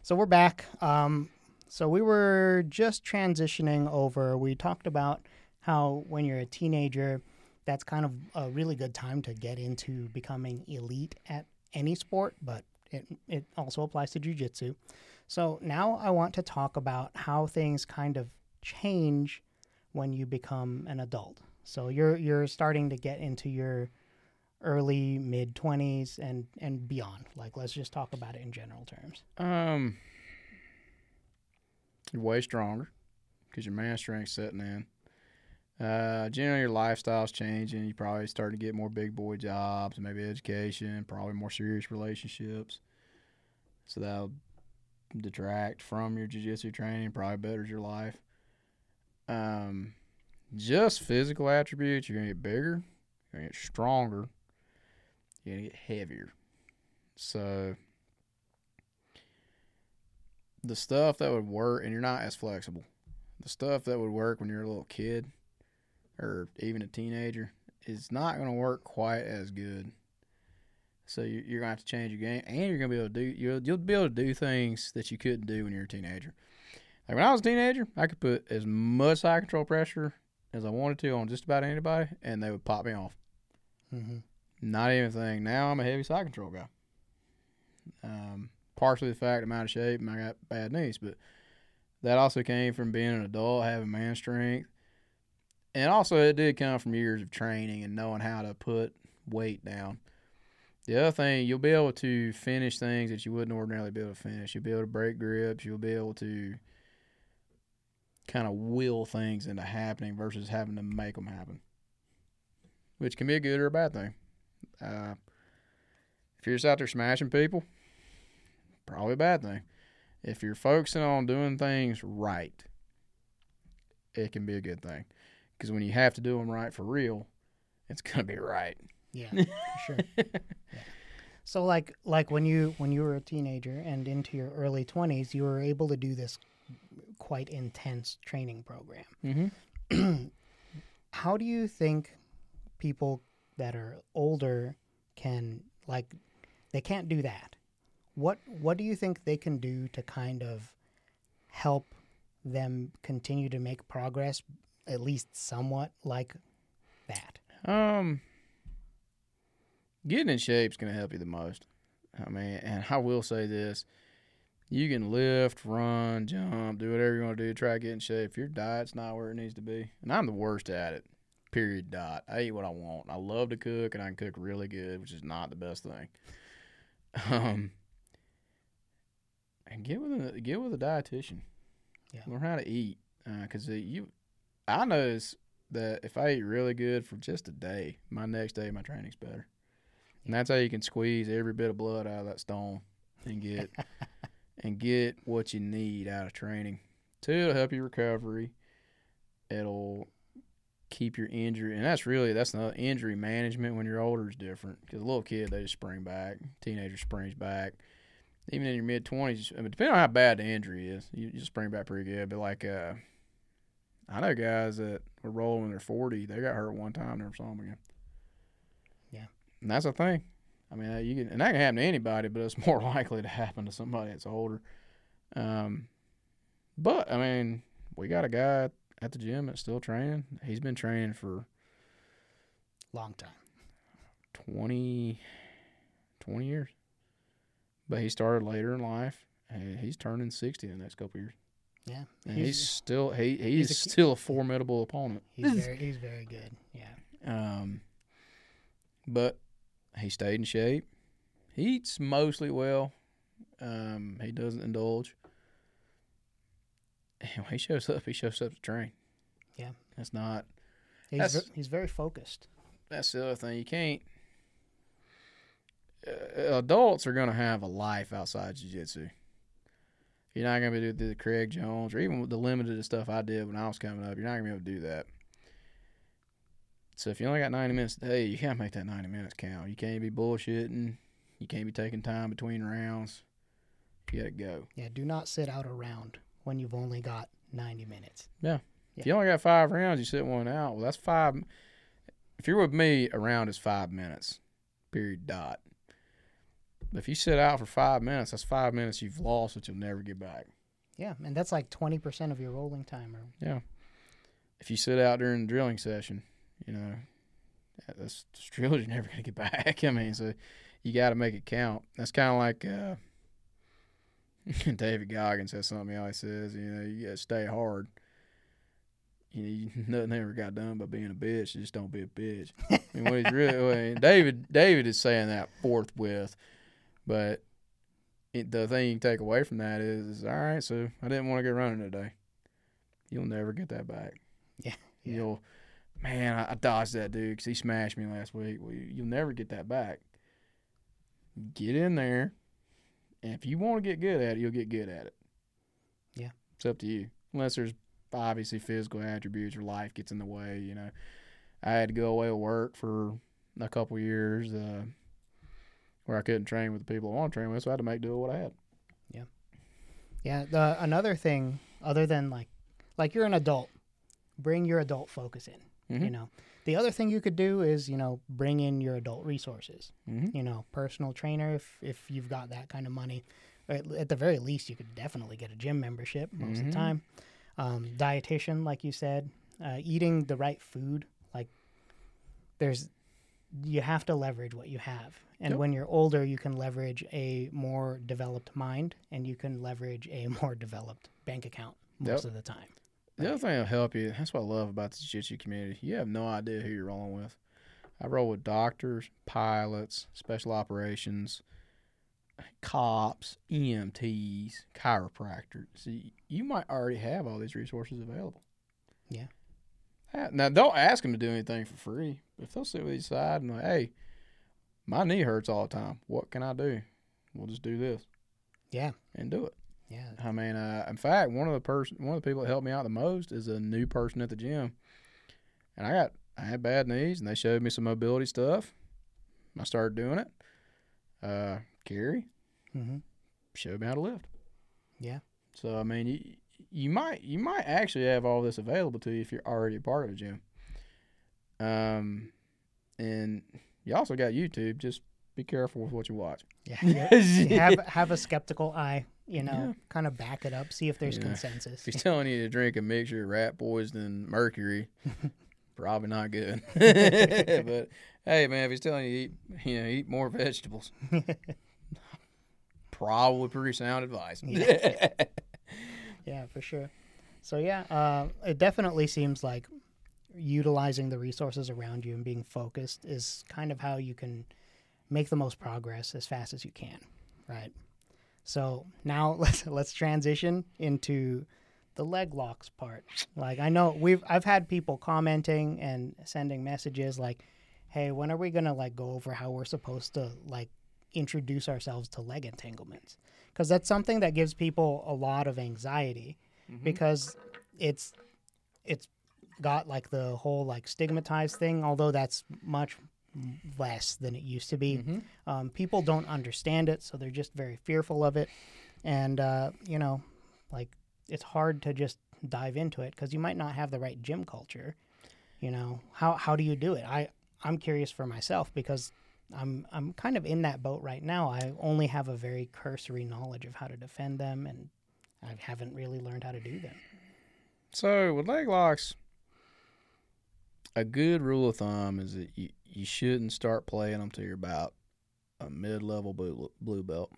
so we're back. Um, so we were just transitioning over. We talked about how when you're a teenager, that's kind of a really good time to get into becoming elite at any sport, but it it also applies to jujitsu. So now I want to talk about how things kind of change when you become an adult. So you're you're starting to get into your early mid 20s and and beyond. Like let's just talk about it in general terms. Um, you're way stronger because your man strength's setting in. Uh, generally, your lifestyle's changing. You probably start to get more big boy jobs, maybe education, probably more serious relationships. So that'll detract from your jiu-jitsu training, probably betters your life. Um, just physical attributes, you're gonna get bigger, you're gonna get stronger, you're gonna get heavier. So the stuff that would work, and you're not as flexible. The stuff that would work when you're a little kid or even a teenager is not going to work quite as good. So you- you're going to have to change your game, and you're going to be able to do you'll you'll be able to do things that you couldn't do when you're a teenager. Like when I was a teenager, I could put as much side control pressure as I wanted to on just about anybody, and they would pop me off. Mm-hmm. Not even a thing. Now I'm a heavy side control guy. Um, partially the fact I'm out of shape and I got bad knees, but that also came from being an adult, having man strength, and also it did come from years of training and knowing how to put weight down. The other thing, you'll be able to finish things that you wouldn't ordinarily be able to finish. You'll be able to break grips. You'll be able to kind of will things into happening versus having to make them happen, which can be a good or a bad thing. Uh, if you're just out there smashing people, probably a bad thing. If you're focusing on doing things right, it can be a good thing. Because when you have to do them right for real, it's gonna be right. Yeah, for sure. Yeah. So like like when you when you were a teenager and into your early 20s, you were able to do this quite intense training program. Mm-hmm. How do you think people that are older can like they can't do that? What what do you think they can do to kind of help them continue to make progress at least somewhat like that? Um, getting in shape is going to help you the most. I mean, and I will say this: you can lift, run, jump, do whatever you want to do. Try to get in shape. If your diet's not where it needs to be, and I'm the worst at it. Period. Dot. I eat what I want. I love to cook, and I can cook really good, which is not the best thing. Um, and get with a get with a dietitian. Yeah. Learn how to eat, uh, because you. I notice that if I eat really good for just a day, my next day my training's better. And that's how you can squeeze every bit of blood out of that stone and get and get what you need out of training. Two, it'll help your recovery. It'll keep your injury, and that's really that's not injury management when you're older is different. Because a little kid they just spring back, teenager springs back. Even in your mid twenties, I mean, depending on how bad the injury is, you, you spring back pretty good. But like, uh, I know guys that were rolling in their forty, they got hurt one time, never saw them again. Yeah. and that's a thing. I mean, uh, you can, and that can happen to anybody, but it's more likely to happen to somebody that's older. Um, but I mean, we got a guy at the gym that's still training. He's been training for Long time. 20, 20 years. But he started later in life, and he's turning sixty in the next couple years. Yeah. And he's, He's- still he he's, he's a- still a formidable opponent. He's very he's very good. Yeah. Um, but he stayed in shape. He eats mostly well. Um, he doesn't indulge. And when he shows up, he shows up to train. Yeah. That's not He's That's- ver- he's very focused. that's the other thing. You can't. Uh, adults are going to have a life outside jiu-jitsu. You're not going to be able to do the Craig Jones or even with the limited stuff I did when I was coming up. You're not going to be able to do that. So if you only got 90 minutes a day, you got to make that 90 minutes count. You can't be bullshitting. You can't be taking time between rounds. You got to go. Yeah. Do not sit out a round when you've only got ninety minutes. Yeah. If you only got five rounds, you sit one out. Well, that's five. If you're with me, a round is five minutes. Period. Dot. If you sit out for five minutes, that's five minutes you've lost that you'll never get back. Yeah, and that's like twenty percent of your rolling time. Or If you sit out during the drilling session, you know, that- that's drills you're never gonna get back. I mean, so you got to make it count. That's kind of like uh, David Goggins says something. He always says, you know, you got to stay hard. You know, you, nothing ever got done by being a bitch. Just don't be a bitch. I mean, what he's really, I mean, David, David is saying that forthwith, but it, the thing you can take away from that is, is, all right. So I didn't want to get running today. You'll never get that back. Yeah, yeah. You'll, man, I, I dodged that dude because he smashed me last week. Well, you, you'll never get that back. Get in there, and if you want to get good at it, you'll get good at it. Yeah. it's up to you. Unless there's obviously physical attributes or life gets in the way. You know, I had to go away to work for a couple years uh, where I couldn't train with the people I want to train with, so I had to make do with what I had. Yeah. Yeah. The another thing other than like like you're an adult, bring your adult focus in. You Mhm. know, the other thing you could do is you know bring in your adult resources. Mm-hmm. You know, personal trainer if if you've got that kind of money. At, at the very least, you could definitely get a gym membership most of Mhm. the time. Um, dietitian, like you said, uh, eating the right food. Like there's, you have to leverage what you have. And Yep. when you're older, you can leverage a more developed mind, and you can leverage a more developed bank account most Yep. of the time. The other thing that'll help you, that's what I love about the jiu-jitsu community. You have no idea who you're rolling with. I roll with doctors, pilots, special operations, cops, EMTs, chiropractors. See, you might already have all these resources available. Yeah. Now, don't ask them to do anything for free. If they'll sit with you side and like, hey, my knee hurts all the time. What can I do? We'll just do this Yeah, and do it. yeah, I mean, uh, in fact, one of the person, one of the people that helped me out the most is a new person at the gym, and I got I had bad knees, and they showed me some mobility stuff. I started doing it. Uh, Carrie hmm showed me how to lift. Yeah. So I mean, you, you might you might actually have all this available to you if you're already a part of a gym. Um, and you also got YouTube. Just be careful with what you watch. yeah. Have have a skeptical eye. You know, Yeah. kind of back it up, see if there's Yeah. consensus. If he's telling you to drink a mixture of rat poison and mercury, probably not good. but hey, man, if he's telling you to eat, you know, eat more vegetables, probably pretty sound advice. Yeah. Yeah, for sure. So yeah, uh, it definitely seems like utilizing the resources around you and being focused is kind of how you can make the most progress as fast as you can, right? So now let's let's transition into the leg locks part. Like I know we've I've had people commenting and sending messages like, hey, when are we gonna like go over how we're supposed to like introduce ourselves to leg entanglements? Because that's something that gives people a lot of anxiety mm-hmm. because it's it's got like the whole like stigmatized thing, although that's much less than it used to be. Mm-hmm. Um, people don't understand it, so they're just very fearful of it, and uh, you know, like it's hard to just dive into it because you might not have the right gym culture. You know, how how do you do it? I I'm curious for myself because I'm I'm kind of in that boat right now. I only have a very cursory knowledge of how to defend them, and I haven't really learned how to do them. So with leg locks, a good rule of thumb is that you, you shouldn't start playing them till you're about a mid-level blue, blue belt.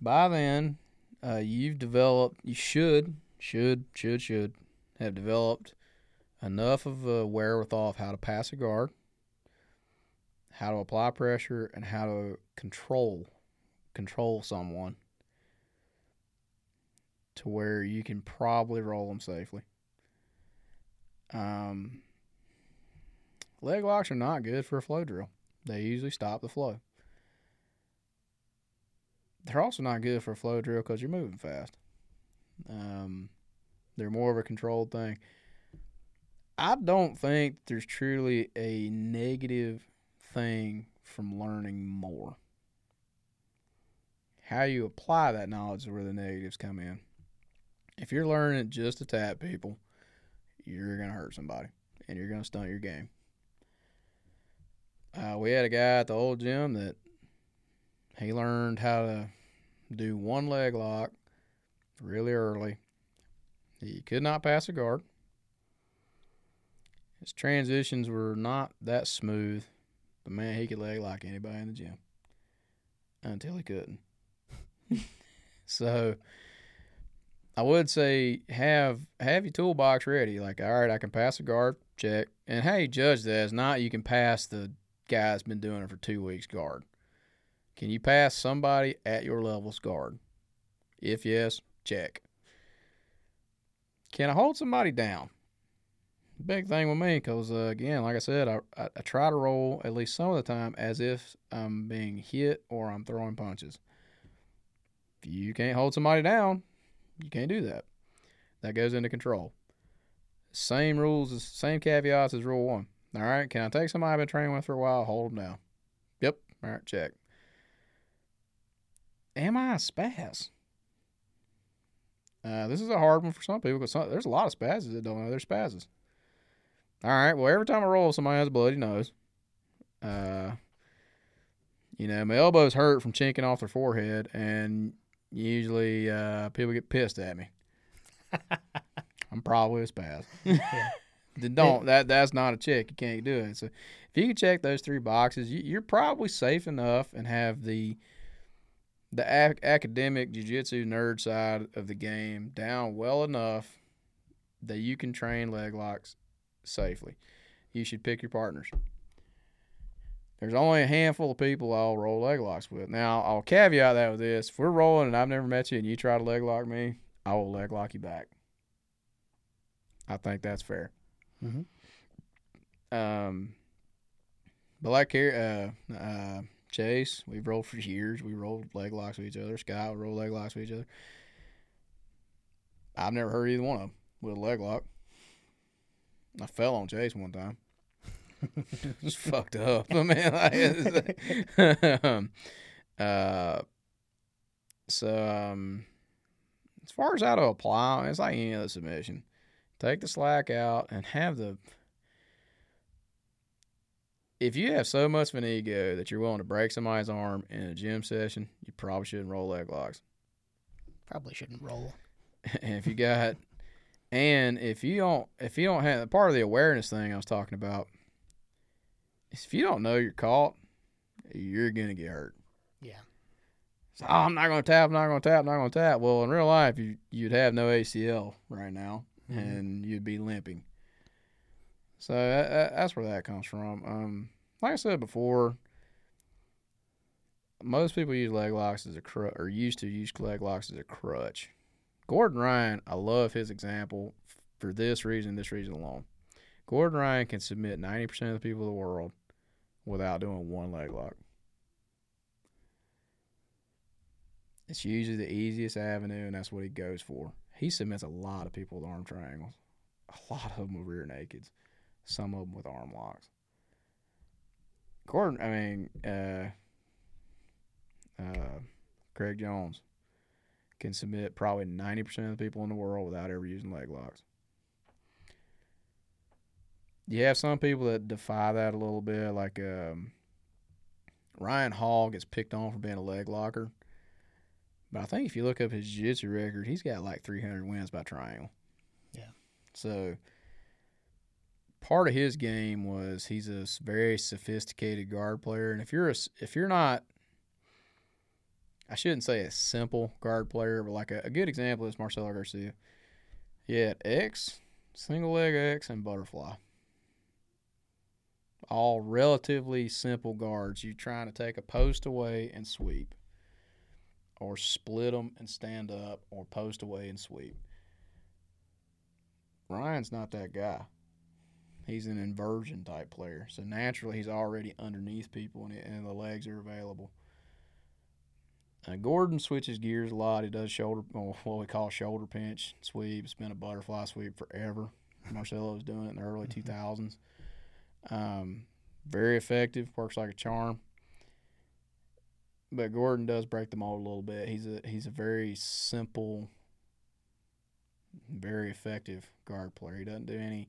By then, uh, you've developed. You should, should, should, should have developed enough of a wherewithal of how to pass a guard, how to apply pressure, and how to control control someone to where you can probably roll them safely. Um, leg locks are not good for a flow drill. They usually stop the flow. They're also not good for a flow drill because you're moving fast. Um, they're more of a controlled thing. I don't think there's truly a negative thing from learning more. How you apply that knowledge is where the negatives come in. If you're learning just to tap people, you're gonna hurt somebody and you're gonna stunt your game. Uh, we had a guy at the old gym that he learned how to do one leg lock really early. He could not pass a guard. His transitions were not that smooth, but man, he could leg lock anybody in the gym until he couldn't. so I would say have have your toolbox ready. Like, all right, I can pass a guard, check. And how you judge that is not you can pass the guy that's been doing it for two weeks guard. Can you pass somebody at your level's guard? If yes, check. Can I hold somebody down? Big thing with me, because uh, again, like I said, I, I, I try to roll at least some of the time as if I'm being hit or I'm throwing punches. If you can't hold somebody down, you can't do that. That goes into control. Same rules, same caveats as rule one. All right, can I take somebody I've been training with for a while, hold them down? Yep. All right, check. Am I a spaz? Uh, this is a hard one for some people because there's a lot of spazzes that don't know they're spazzes. All right, well, every time I roll, somebody has a bloody nose. Uh, you know, my elbows hurt from chinking off their forehead, and usually uh, people get pissed at me. I'm probably a spaz. then don't that that's not a check. You can't do it. So if you can check those three boxes, you, you're probably safe enough and have the the ac- academic jiu-jitsu nerd side of the game down well enough that you can train leg locks safely. You should pick your partners. There's only a handful of people I'll roll leg locks with. Now, I'll caveat that with this. If we're rolling and I've never met you and you try to leg lock me, I will leg lock you back. I think that's fair. Mm-hmm. Um, but like here, uh, uh, Chase, we've rolled for years. We rolled leg locks with each other. Scott, we roll leg locks with each other. I've never heard either one of them with a leg lock. I fell on Chase one time. Just fucked up. I mean, like, um, uh, so um, as far as how to apply, it's like any other submission. Take the slack out and have the. If you have so much of an ego that you're willing to break somebody's arm in a gym session, you probably shouldn't roll leg locks. Probably shouldn't roll. and if you got and if you don't if you don't have part of the awareness thing I was talking about is if you don't know you're caught, you're gonna get hurt. Yeah. So, oh, I'm not gonna tap, I'm not gonna tap, I'm not gonna tap. Well, in real life, you you'd have no ACL right now, Mhm. and you'd be limping. So that- that's where that comes from. Um, like I said before, most people use leg locks as a crutch, or used to use leg locks as a crutch. Gordon Ryan, I love his example for this reason, this reason alone. Gordon Ryan can submit 90% of the people of the world without doing one leg lock. It's usually the easiest avenue, and that's what he goes for. He submits a lot of people with arm triangles, a lot of them with rear nakeds, some of them with arm locks. Gordon, I mean, uh, uh, Craig Jones can submit probably 90% of the people in the world without ever using leg locks. You have some people that defy that a little bit, like um, Ryan Hall gets picked on for being a leg locker. But I think if you look up his jiu-jitsu record, he's got like 300 wins by triangle. Yeah. So part of his game was he's a very sophisticated guard player, and if you're a, if you're not, I shouldn't say a simple guard player, but like a, a good example is Marcelo Garcia. He had X, single leg X, and butterfly. All relatively simple guards. You're trying to take a post away and sweep or split them and stand up, or post away and sweep. Ryan's not that guy. He's an inversion type player, so naturally he's already underneath people, and, and the legs are available. Uh, Gordon switches gears a lot. He does shoulder, well, what we call shoulder pinch sweep. It's been a butterfly sweep forever. Marcelo was doing it in the early 2000s. Um, very effective, works like a charm but Gordon does break the mold a little bit. He's a he's a very simple, very effective guard player. He doesn't do any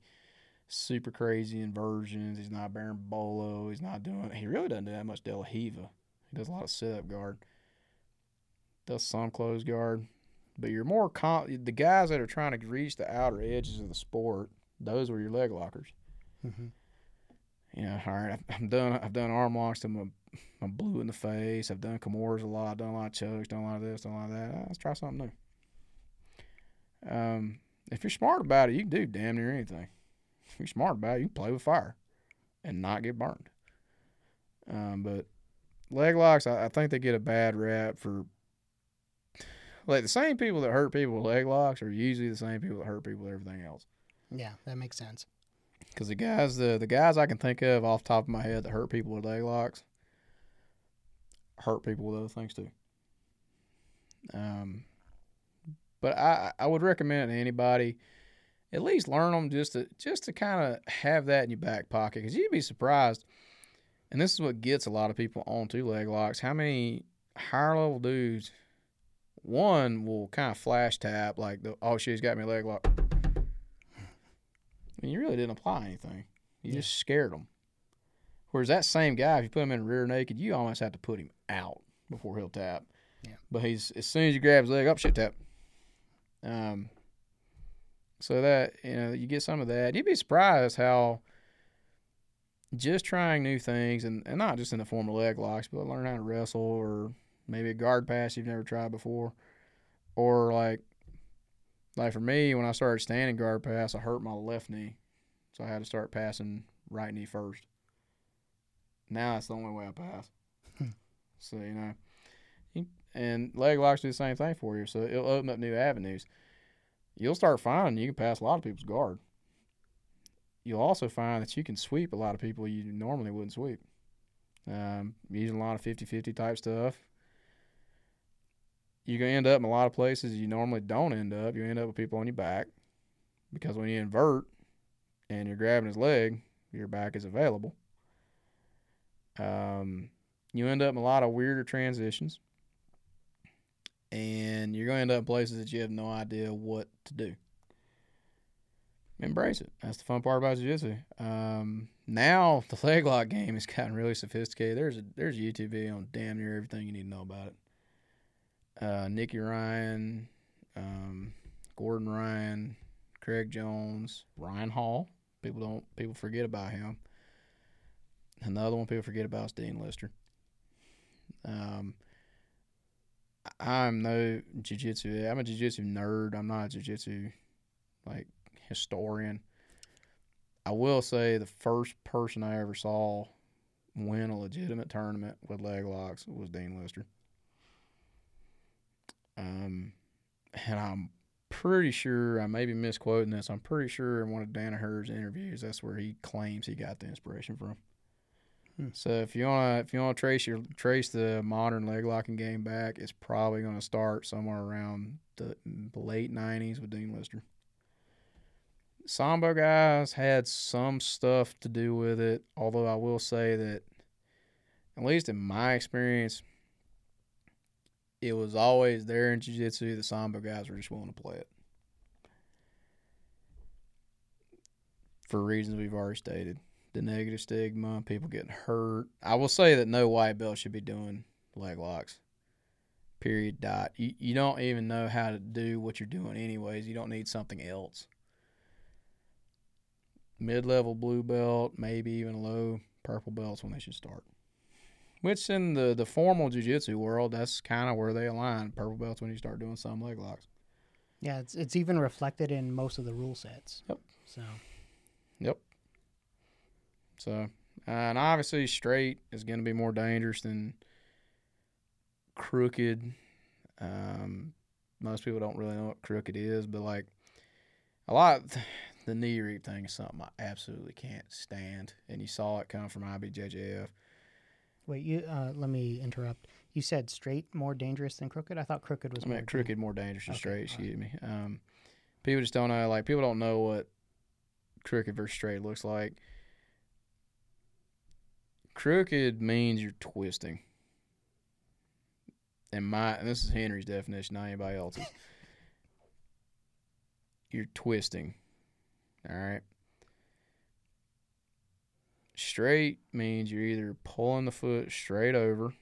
super crazy inversions. He's not berimbolo. He's not doing. He really doesn't do that much De La He does a lot of sit up guard. Does some close guard, but you're more con- the guys that are trying to reach the outer edges of the sport. Those were your leg lockers. Mm-hmm. You know, all right, I'm done. I've done arm locks to my I'm blue in the face. I've done Kimuras a lot, done a lot of chugs, done a lot of this, done a lot of that. Let's try something new. Um, if you're smart about it, you can do damn near anything. If you're smart about it, you can play with fire and not get burned. Um, but leg locks, I, I think they get a bad rap for like the same people that hurt people with leg locks are usually the same people that hurt people with everything else. Yeah, that makes sense. Because the guys, the the guys I can think of off the top of my head that hurt people with leg locks, hurt people with other things too. Um, but I I would recommend to anybody at least learn them just to just to kind of have that in your back pocket because you'd be surprised. And this is what gets a lot of people on onto leg locks. How many higher level dudes? One will kind of flash tap like the oh she's got me leg lock. I mean, you really didn't apply anything. You yeah. just scared them. Whereas that same guy, if you put him in rear naked, you almost have to put him out before he'll tap. Yeah. But he's as soon as you grab his leg up, shit tap. Um. So that you know you get some of that. You'd be surprised how just trying new things and, and not just in the form of leg locks, but learn how to wrestle or maybe a guard pass you've never tried before, or like like for me when I started standing guard pass, I hurt my left knee, so I had to start passing right knee first. Now it's the only way I pass. So you know, and leg locks do the same thing for you. So it'll open up new avenues. You'll start finding you can pass a lot of people's guard. You'll also find that you can sweep a lot of people you normally wouldn't sweep. Um, using a lot of 50-50 type stuff. You're gonna end up in a lot of places you normally don't end up. You end up with people on your back because when you invert and you're grabbing his leg, your back is available. Um, you end up in a lot of weirder transitions, and you're going to end up in places that you have no idea what to do. Embrace it. That's the fun part about jiu-jitsu. Um, now the leg lock game has gotten really sophisticated. There's a there's a YouTube video on damn near everything you need to know about it. Uh, Nicky Ryan, um, Gordon Ryan, Craig Jones, Ryan Hall. People don't people forget about him. Another one people forget about is Dean Lister. Um, I'm no jiu-jitsu. I'm a jiu-jitsu nerd. I'm not a jiu-jitsu like historian. I will say the first person I ever saw win a legitimate tournament with leg locks was Dean Lister. Um, and I'm pretty sure I may be misquoting this. I'm pretty sure in one of Danaher's interviews, that's where he claims he got the inspiration from. Hmm. So if you wanna if you wanna trace your trace the modern leg locking game back, it's probably gonna start somewhere around the late '90s with Dean Lister. Sambo guys had some stuff to do with it, although I will say that, at least in my experience, it was always there in jiu jitsu. The Sambo guys were just willing to play it. For reasons we've already stated the negative stigma, people getting hurt. I will say that no white belt should be doing leg locks. Period. Dot. You, you don't even know how to do what you're doing, anyways. You don't need something else. Mid level blue belt, maybe even low purple belts when they should start. Which in the, the formal jiu jitsu world, that's kind of where they align. Purple belts when you start doing some leg locks. Yeah, it's it's even reflected in most of the rule sets. Yep. So So, uh, and obviously, straight is going to be more dangerous than crooked. Um, most people don't really know what crooked is, but like a lot, the knee reap thing is something I absolutely can't stand. And you saw it come from IBJJF. wait, you uh, let me interrupt. You said straight more dangerous than crooked. I thought crooked was I more crooked more dangerous than Okay, straight. Excuse me. Um, people just don't know. Like people don't know what crooked versus straight looks like. Crooked means you're twisting. And my and this is Henry's definition, not anybody else's. You're twisting. All right. Straight means you're either pulling the foot straight over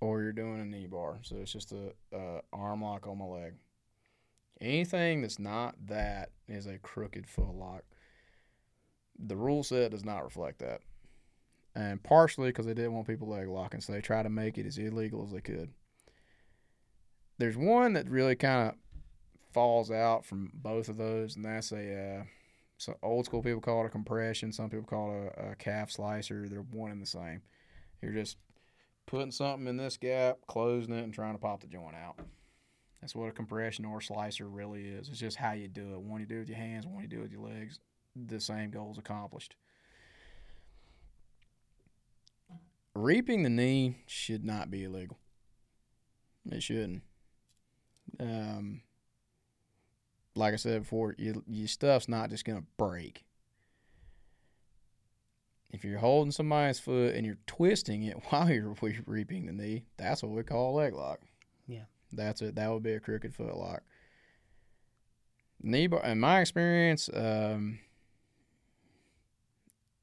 or you're doing a knee bar. So it's just a, a arm lock on my leg. Anything that's not that is a crooked foot lock. The rule set does not reflect that. And partially because they didn't want people leg locking, so they try to make it as illegal as they could. There's one that really kind of falls out from both of those, and that's a uh, so old school people call it a compression. Some people call it a, a calf slicer. They're one and the same. You're just putting something in this gap, closing it, and trying to pop the joint out. That's what a compression or slicer really is. It's just how you do it. One you do with your hands, one you do with your legs. The same goals accomplished. Reaping the knee should not be illegal. It shouldn't. Um, like I said before, your, your stuff's not just going to break. If you're holding somebody's foot and you're twisting it while you're reaping the knee, that's what we call a leg lock. Yeah. That's it. That would be a crooked foot lock. Knee bar, in my experience, um,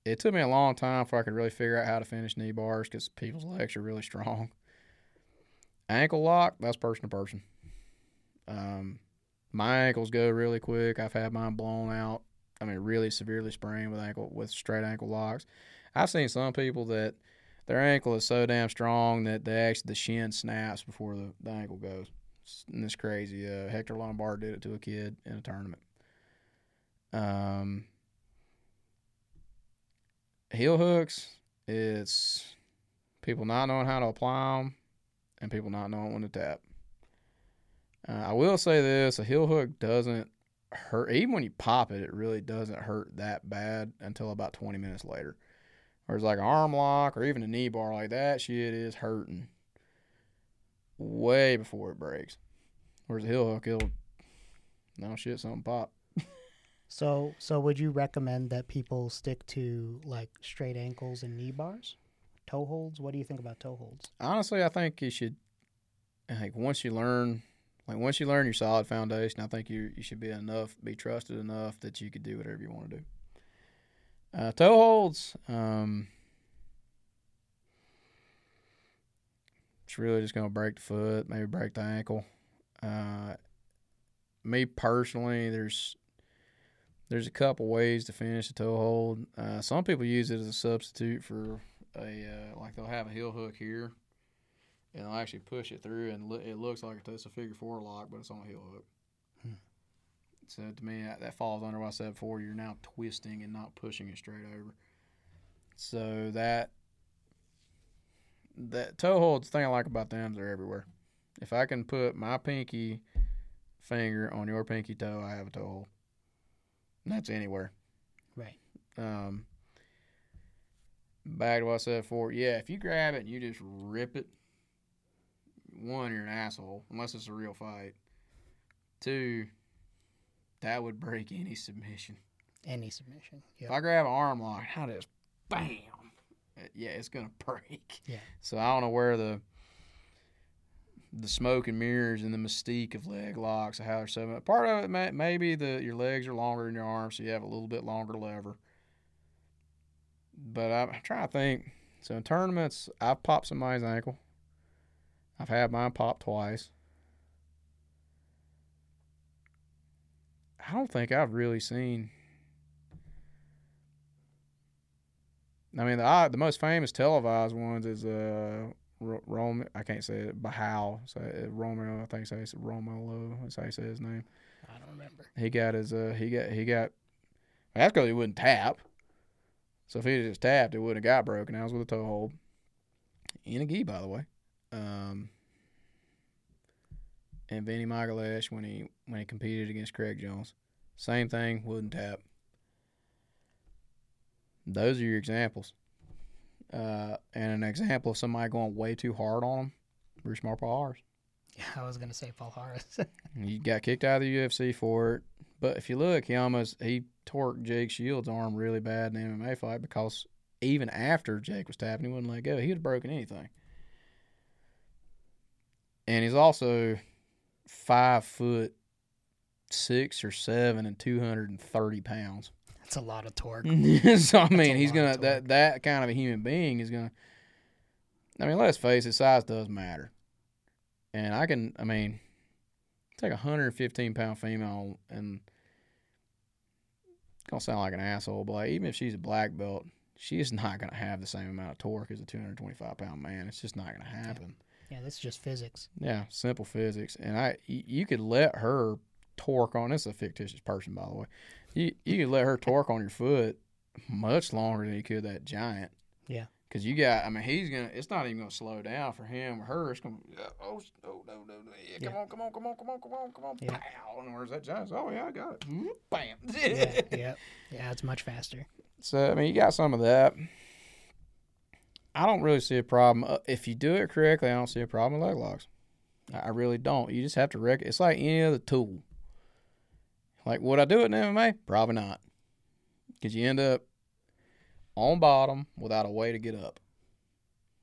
it took me a long time before I could really figure out how to finish knee bars because people's legs are really strong. Ankle lock, that's person to person. Um, my ankles go really quick. I've had mine blown out. I mean, really severely sprained with ankle with straight ankle locks. I've seen some people that their ankle is so damn strong that they actually the shin snaps before the, the ankle goes. And it's crazy. Uh, Hector Lombard did it to a kid in a tournament. Um, heel hooks, it's people not knowing how to apply them and people not knowing when to tap. Uh, I will say this: a heel hook doesn't hurt. Even when you pop it, it really doesn't hurt that bad until about 20 minutes later. Whereas like an arm lock or even a knee bar like that, shit is hurting way before it breaks. Whereas a heel hook, it'll no shit, something pop. So so would you recommend that people stick to like straight ankles and knee bars, toe holds? What do you think about toe holds? Honestly, I think you should like once you learn like once you learn your solid foundation, I think you you should be enough be trusted enough that you could do whatever you want to do. Uh, toe holds, um, it's really just gonna break the foot, maybe break the ankle. Uh, me personally, there's there's a couple ways to finish a toe hold. Uh, some people use it as a substitute for a uh, like they'll have a heel hook here, and they'll actually push it through, and lo- it looks like it's a figure four lock, but it's on a heel hook. Hmm. So to me, that, that falls under what I said before. You're now twisting and not pushing it straight over. So that that toe holds, thing I like about them, they're everywhere. If I can put my pinky finger on your pinky toe, I have a toe hold. And that's anywhere. Right. Um, back to what I said before. Yeah, if you grab it and you just rip it, one, you're an asshole, unless it's a real fight. Two, that would break any submission. Any submission. If I grab an arm lock, how does bam? Yeah, it's gonna break. Yeah. So I don't know where the the smoke and mirrors and the mystique of leg locks how they're up. Part of it may, maybe the your legs are longer than your arms, so you have a little bit longer lever. But I'm trying to think. So in tournaments, I've popped somebody's ankle. I've had mine popped twice. I don't think I've really seen. I mean, the the most famous televised ones is uh Rome. I can't say it. Bahal. So uh, Romeo. I think so. It's Romelo. That's how you say his name. I don't remember. He got his. Uh, he got. He got. That's because he wouldn't tap. So if he had just tapped, it wouldn't have got broken. That was with a toe hold. In a gi, by the way. Um. And Vinny Magalhães when he when he competed against Craig Jones, same thing, wouldn't tap. Those are your examples. Uh, and an example of somebody going way too hard on him, Bruce Marpars. Yeah, I was gonna say Paul Harris. He got kicked out of the UFC for it. But if you look, he almost he torqued Jake Shields' arm really bad in the MMA fight because even after Jake was tapping, he wouldn't let go. He would have broken anything. And he's also five foot six or seven and two hundred and thirty pounds. That's a lot of torque. so I mean, he's gonna that that kind of a human being is gonna. I mean, let's face it, size does matter, and I can. I mean, take a hundred and fifteen pound female, and it's gonna sound like an asshole, but like, even if she's a black belt, she's not gonna have the same amount of torque as a two hundred twenty five pound man. It's just not gonna happen. Yeah, that's just physics. Yeah, simple physics, and I y- you could let her torque on. This is a fictitious person, by the way. You you could let her torque on your foot much longer than you could that giant. Yeah. Because you got, I mean, he's gonna. It's not even gonna slow down for him or her. It's gonna. Oh, oh no, no, no! Yeah, come on, come on, come on, come on, come on, come on! Yeah. Pow! And where's that giant? Oh yeah, I got it. Mm, Bam! Yeah, yeah, yeah. It's much faster. So I mean, you got some of that. I don't really see a problem Uh, if you do it correctly. I don't see a problem with leg locks. I I really don't. You just have to rec. It's like any other tool. Like would I do it in MMA? Probably not, because you end up on bottom without a way to get up.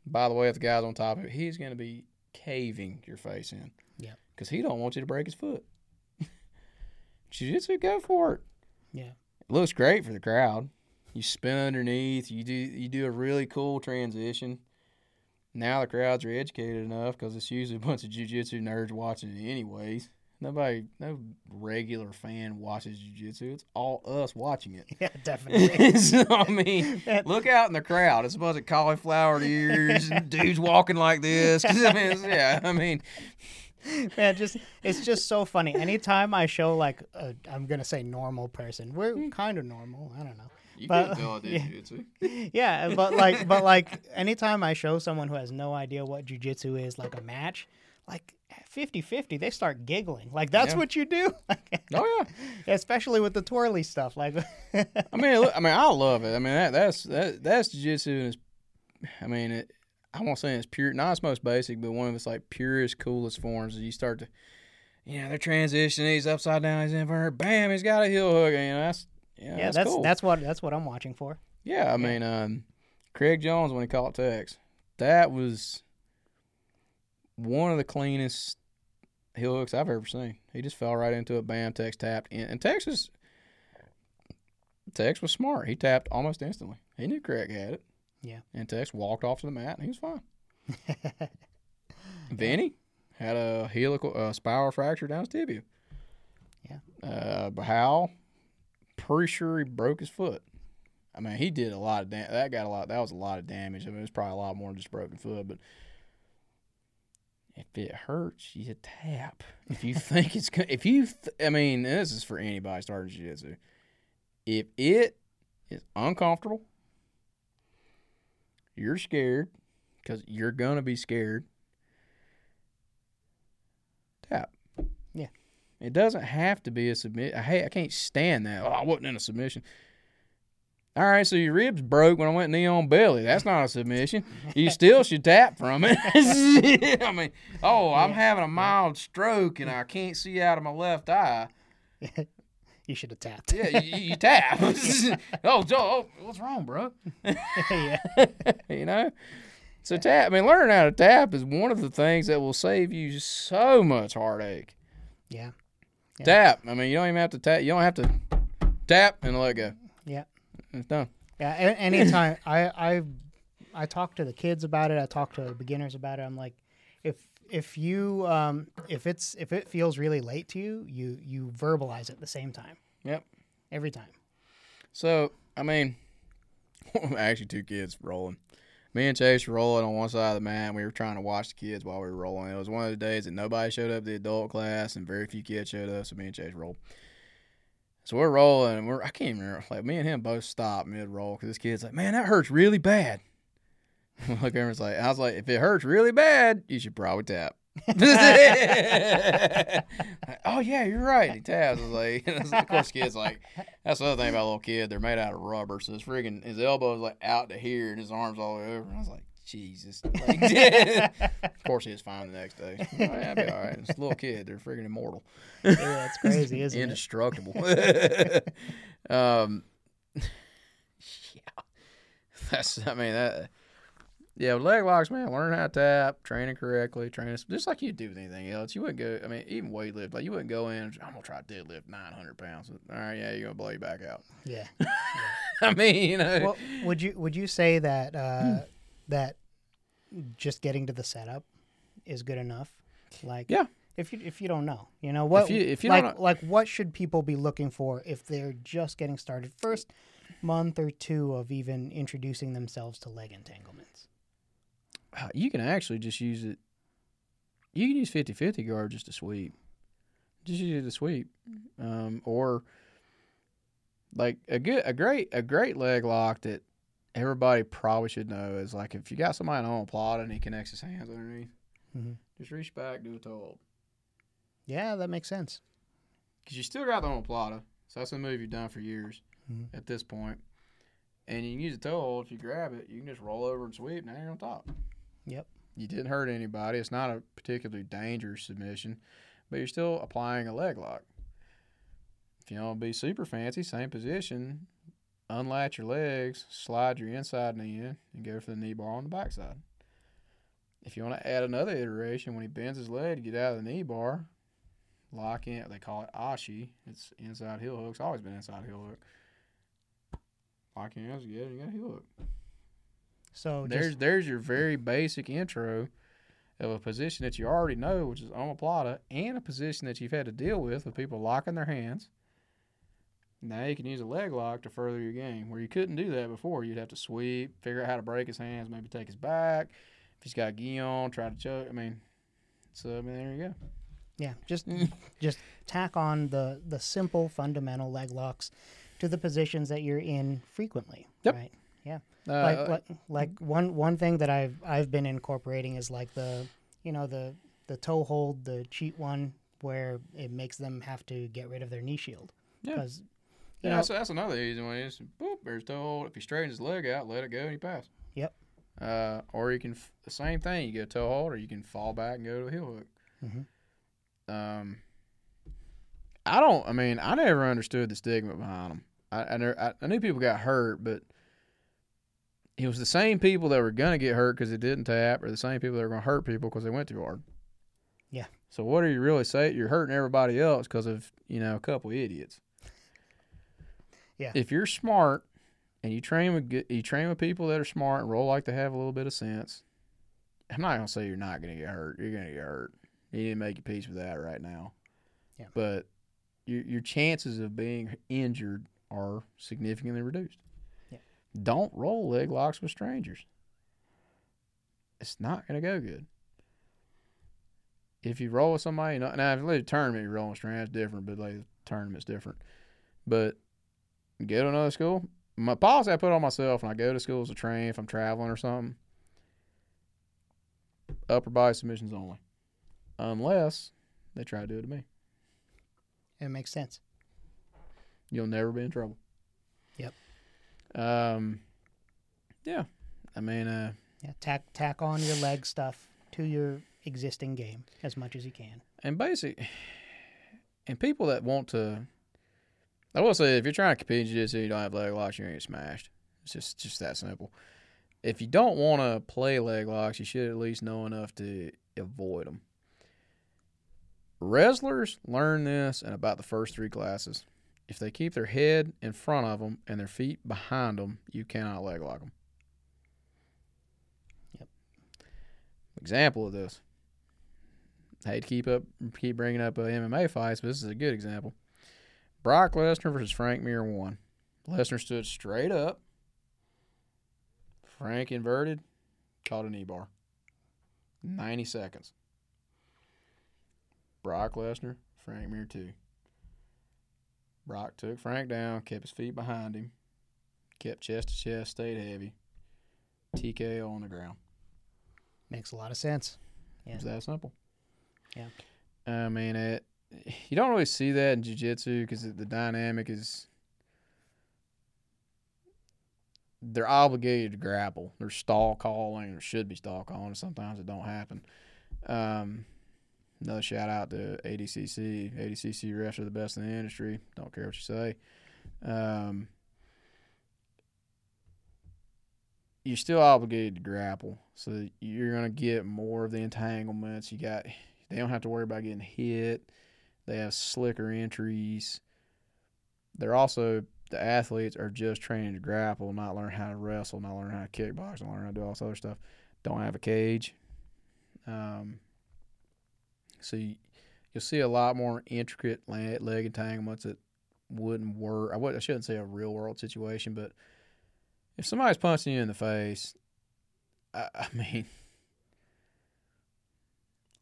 By the way, if the guy's on top of it, he's going to be caving your face in. Yeah. Because he don't want you to break his foot. Jiu-jitsu, go for it. Yeah. It looks great for the crowd. You spin underneath. You do you do a really cool transition. Now the crowds are educated enough because it's usually a bunch of jujitsu nerds watching it anyways. Nobody, no regular fan watches jujitsu. It's all us watching it. Yeah, definitely. so, I mean, look out in the crowd. It's a bunch of cauliflower ears and dudes walking like this. I mean, yeah, I mean, Man, just it's just so funny. Anytime I show like a, I'm gonna say normal person, we're Hmm. kind of normal. I don't know. you But- could tell I did yeah. jujitsu. Yeah, but like, but like, anytime I show someone who has no idea what jujitsu is, like a match, like 50-50, they start giggling. Like that's Yeah. what you do. Oh yeah. Especially with the twirly stuff. Like, I mean, look, I mean, I love it. I mean, that, that's that, that's jiu-jitsu, and it's, I mean, it, I won't say it's pure, not its most basic, but one of its like purest, coolest forms. Is you start to, you know, they're transitioning. He's upside down. He's in of her, Bam! He's got a heel hook. And, you know, that's yeah, yeah, that's, that's cool. that's what that's what I'm watching for. yeah, I mean, um, Craig Jones when he caught Tex, that was one of the cleanest hooks I've ever seen. He just fell right into it. Bam! Tex tapped in, and Tex was Tex was smart. He tapped almost instantly. He knew Craig had it. Yeah. And Tex walked off to the mat, and he was fine. Vinny had a helical uh, spiral fracture down his tibia. Yeah. Uh, Bahal, pretty sure he broke his foot. I mean, he did a lot of damage. That got a lot. That was a lot of damage. I mean, it was probably a lot more than just broken foot. But if it hurts, you tap. If you think it's, go- if you, th- I mean, this is for anybody starting jiu-jitsu. If it is uncomfortable, you're scared because you're gonna be scared. Tap. Yeah. It doesn't have to be a submit. Hey. I can't stand that. Oh, I wasn't in a submission. All right, so your ribs broke when I went knee on belly. That's not a submission. You still should tap from it. I mean, oh, I'm having a mild stroke and I can't see out of my left eye. You should have tapped. Yeah, you, you tap. oh, Joe, oh, what's wrong, bro? yeah. you know. So tap. I mean, learning how to tap is one of the things that will save you so much heartache. Yeah. Yeah. Tap. I mean, you don't even have to tap. You don't have to tap and let go. Yeah. It's done. Yeah. Anytime I I I talk to the kids about it, I talk to the beginners about it. I'm like, if if you um if it's if it feels really late to you, you you verbalize it at the same time. Yep. Every time. So I mean, actually, two kids rolling. Me and Chase were rolling on one side of the mat. And we were trying to watch the kids while we were rolling. It was one of the days that nobody showed up to the adult class and very few kids showed up. So me and Chase rolled. So we're rolling, and we're I can't even remember. Like me and him both stopped mid roll because this kid's like, "Man, that hurts really bad." Look, everyone's like, I was like, if it hurts really bad, you should probably tap. Oh yeah, you're right. He taps. I was like, of course, kids like that's the other thing about a little kid. They're made out of rubber, so his freaking his elbow is like out to here, and his arms all the way over. I was like, Jesus. Like, of course, he was fine the next day. Oh, yeah, be all right. It's a little kid. They're freaking immortal. Yeah, that's crazy, isn't it? Indestructible. um, yeah, that's. I mean that. Yeah, with leg locks, man. Learn how to tap, training correctly, training just like you do with anything else. You wouldn't go. I mean, even weightlift, like you wouldn't go in. I'm gonna try to deadlift 900 pounds. All right, yeah, you're gonna blow your back out. Yeah. I mean, you know, Well, would you would you say that uh, that just getting to the setup is good enough? Like, Yeah. If you if you don't know, you know what? you- if you like don't know- like what should people be looking for if they're just getting started? First month or two of even introducing themselves to leg entanglements. uh, you can actually just use it. You can use 50 50 guard just to sweep. Just use it to sweep. Um, or like a good, a great, a great leg lock that everybody probably should know is like if you got somebody omoplata and he connects his hands underneath, Mhm. just reach back, do a toe hold. Yeah, that makes sense. Because you still got the omoplata. So that's a move you've done for years Mhm. at this point. And you can use a toe hold. If you grab it, you can just roll over and sweep. Now you're on top. Yep. You didn't hurt anybody. It's not a particularly dangerous submission, but you're still applying a leg lock. If you want to be super fancy, same position, unlatch your legs, slide your inside knee in, and go for the knee bar on the backside. If you want to add another iteration, when he bends his leg to get out of the knee bar, lock in. They call it ashi. It's inside heel hook. It's always been inside heel hook. Lock hands together, and you got a heel hook. So There's just, there's your very basic intro of a position that you already know, which is omoplata, and a position that you've had to deal with with people locking their hands. Now you can use a leg lock to further your game, where you couldn't do that before. You'd have to sweep, figure out how to break his hands, maybe take his back. If he's got gi on, try to choke. I mean, so I mean, there you go. yeah, just just tack on the the simple fundamental leg locks to the positions that you're in frequently. Yep. Right. Uh, like like, like one one thing that I've I've been incorporating is like the you know the the toe hold the cheat one where it makes them have to get rid of their knee shield Yeah. because you yeah, know that's, that's another easy one. Is boop, there's toe hold. If he straightens his leg out, let it go and he pass. Yep. Uh, or you can the same thing. You get a toe hold, or you can fall back and go to a heel hook. Mhm. Um, I don't. I mean, I never understood the stigma behind them. I I, never, I I knew people got hurt, but it was the same people that were gonna get hurt because they didn't tap, or the same people that were gonna hurt people because they went too hard. Yeah. So what are you really saying? You're hurting everybody else because of you know a couple idiots. Yeah. If you're smart and you train with you train with people that are smart and roll like they have a little bit of sense, I'm not gonna say you're not gonna get hurt. You're gonna get hurt. You need to make your peace with that right now. Yeah. But your your chances of being injured are significantly reduced. Yeah. Don't roll leg locks with strangers. It's not gonna go good. If you roll with somebody, now now if you leave a tournament, you're rolling with strangers, different. But like tournament's different. But go to another school. My policy I put on myself when I go to schools to train, if I'm traveling or something, upper body submissions only, unless they try to do it to me. It makes sense. You'll never be in trouble. Yep. Um. Yeah. I mean, uh, Yeah, tack tack on your leg stuff to your existing game as much as you can. and basic, and people that want to, I will say, if you're trying to compete in jiu-jitsu, you don't have leg locks, you're gonna get smashed. It's just just that simple. If you don't want to play leg locks, you should at least know enough to avoid them. Wrestlers learn this in about the first three classes. If they keep their head in front of them and their feet behind them, you cannot leg lock them. Yep. Example of this. I hate to keep up, keep bringing up uh, MMA fights, but this is a good example. Brock Lesnar versus Frank Mir one. Lesnar stood straight up. Frank inverted, caught a knee bar. 90 seconds. Brock Lesnar, Frank Mir two. Brock took Frank down, kept his feet behind him, kept chest to chest, stayed heavy. TKO on the ground. Makes a lot of sense. Yeah. It's that simple. Yeah. I mean, it. You don't really see that in jiu-jitsu because the dynamic is they're obligated to grapple. There's stall calling, or should be stall calling. Sometimes it don't happen. Um, another shout out to ADCC. ADCC refs are the best in the industry. Don't care what you say. Um, you're still obligated to grapple, so you're gonna get more of the entanglements. You got they don't have to worry about getting hit. They have slicker entries. They're also the athletes are just training to grapple, not learn how to wrestle, not learn how to kickbox, not learn how to do all this other stuff. Don't have a cage. Um, so you, you'll see a lot more intricate leg, leg entanglements that wouldn't work. I, would, I shouldn't say a real world situation, but if somebody's punching you in the face, I, I mean,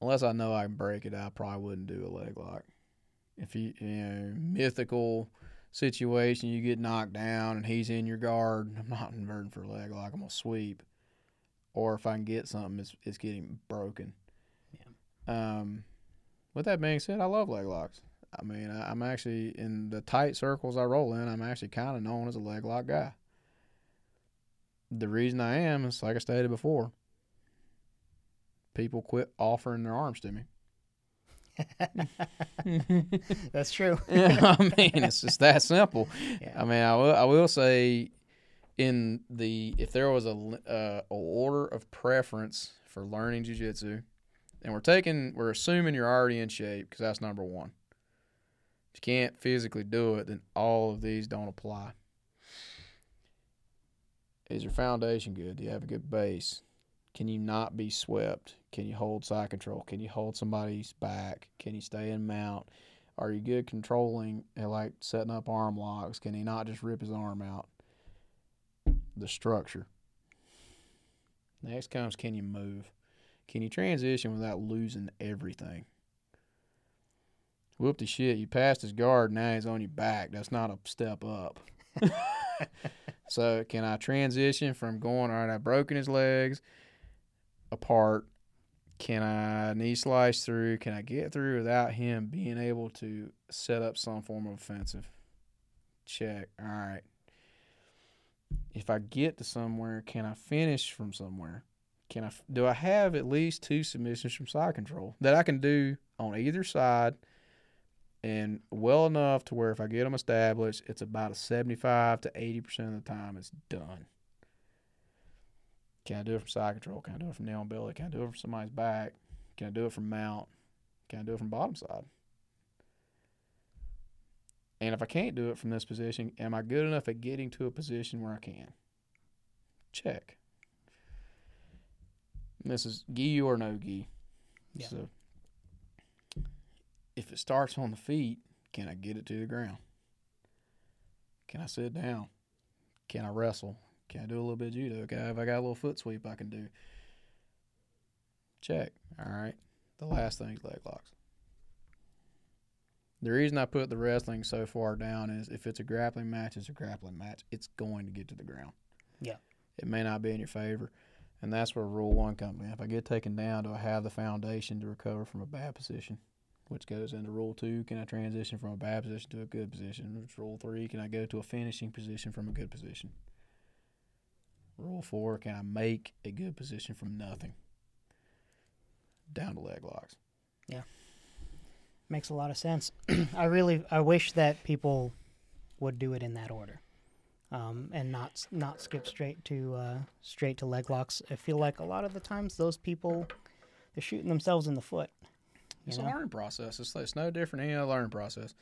unless I know I can break it, I probably wouldn't do a leg lock. If you, you know, mythical situation, you get knocked down and he's in your guard, I'm not inverting for a leg lock. I'm gonna sweep. Or if I can get something, it's, it's getting broken. Yeah. Um, with that being said, I love leg locks. I mean, I, I'm actually in the tight circles I roll in. I'm actually kind of known as a leg lock guy. The reason I am is, like I stated before, people quit offering their arms to me. That's true. I mean, it's just that simple. Yeah. I mean, I will, I will say, in the if there was a uh, a order of preference for learning jujitsu, and we're taking we're assuming you're already in shape because that's number one. If you can't physically do it, then all of these don't apply. Is your foundation good? Do you have a good base? Can you not be swept? Can you hold side control? Can you hold somebody's back? Can you stay in mount? Are you good controlling and like setting up arm locks? Can he not just rip his arm out? The structure. Next comes can you move? Can you transition without losing everything? Whoop the shit, you passed his guard, now he's on your back. That's not a step up. so can I transition from going, all right, I've broken his legs apart. Can I knee slice through? Can I get through without him being able to set up some form of offensive? Check. All right. If I get to somewhere, can I finish from somewhere? Can I do I have at least two submissions from side control that I can do on either side and well enough to where if I get them established, it's about a 75 to 80% of the time it's done. Can I do it from side control? Can I do it from nail and belly? Can I do it from somebody's back? Can I do it from mount? Can I do it from bottom side? And if I can't do it from this position, am I good enough at getting to a position where I can? Check. And this is gi or no gi. Yeah. So if it starts on the feet, can I get it to the ground? Can I sit down? Can I wrestle? Can I do a little bit of judo? Can if I got a little foot sweep I can do? Check. All right. The last thing is leg locks. The reason I put the wrestling so far down is if it's a grappling match, it's a grappling match. It's going to get to the ground. Yeah. It may not be in your favor. And that's where rule one comes in. If I get taken down, do I have the foundation to recover from a bad position? which goes into rule two. Can I transition from a bad position to a good position? Which rule three, can I go to a finishing position from a good position? Rule four, can I make a good position from nothing? Down to leg locks. Yeah. Makes a lot of sense. I really, I wish that people would do it in that order, um, and not not skip straight to uh, straight to leg locks. I feel like a lot of the times those people they're shooting themselves in the foot. It's know? a learning process. It's, it's no different than any other learning process.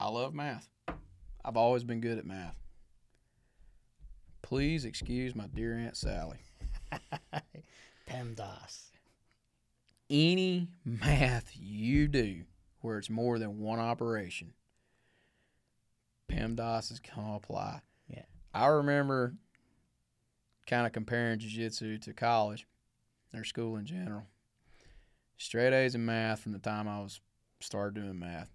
I love math. I've always been good at math. Please excuse my dear Aunt Sally. PEMDAS. Any math you do where it's more than one operation, PEMDAS is going to apply. Yeah. I remember kind of comparing jiu-jitsu to college or school in general. Straight A's in math from the time I was started doing math.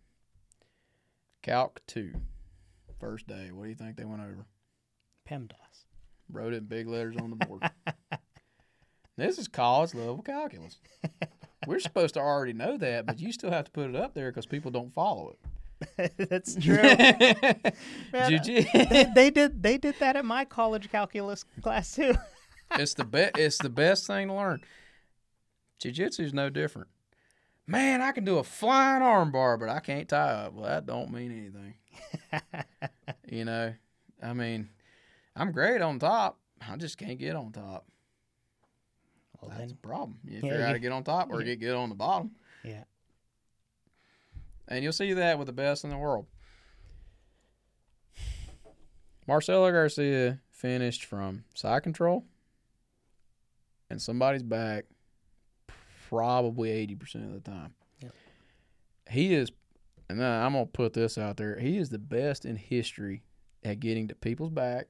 Calc 2, first day. What do you think they went over? PEMDAS. Wrote it in big letters on the board. this is college level calculus. We're supposed to already know that, but you still have to put it up there because people don't follow it. That's true. Man, they, they did they did that at my college calculus class too. it's the best. It's the best thing to learn. Jiu-jitsu is no different. Man, I can do a flying armbar, but I can't tie up. Well, that don't mean anything. you know, I mean, I'm great on top. I just can't get on top. Well, That's a then, problem. You Yeah, figure out how to get on top or yeah. get good on the bottom. Yeah. And you'll see that with the best in the world. Marcelo Garcia finished from side control and somebody's back probably 80% of the time. Yep. He is, and I'm going to put this out there, he is the best in history at getting to people's back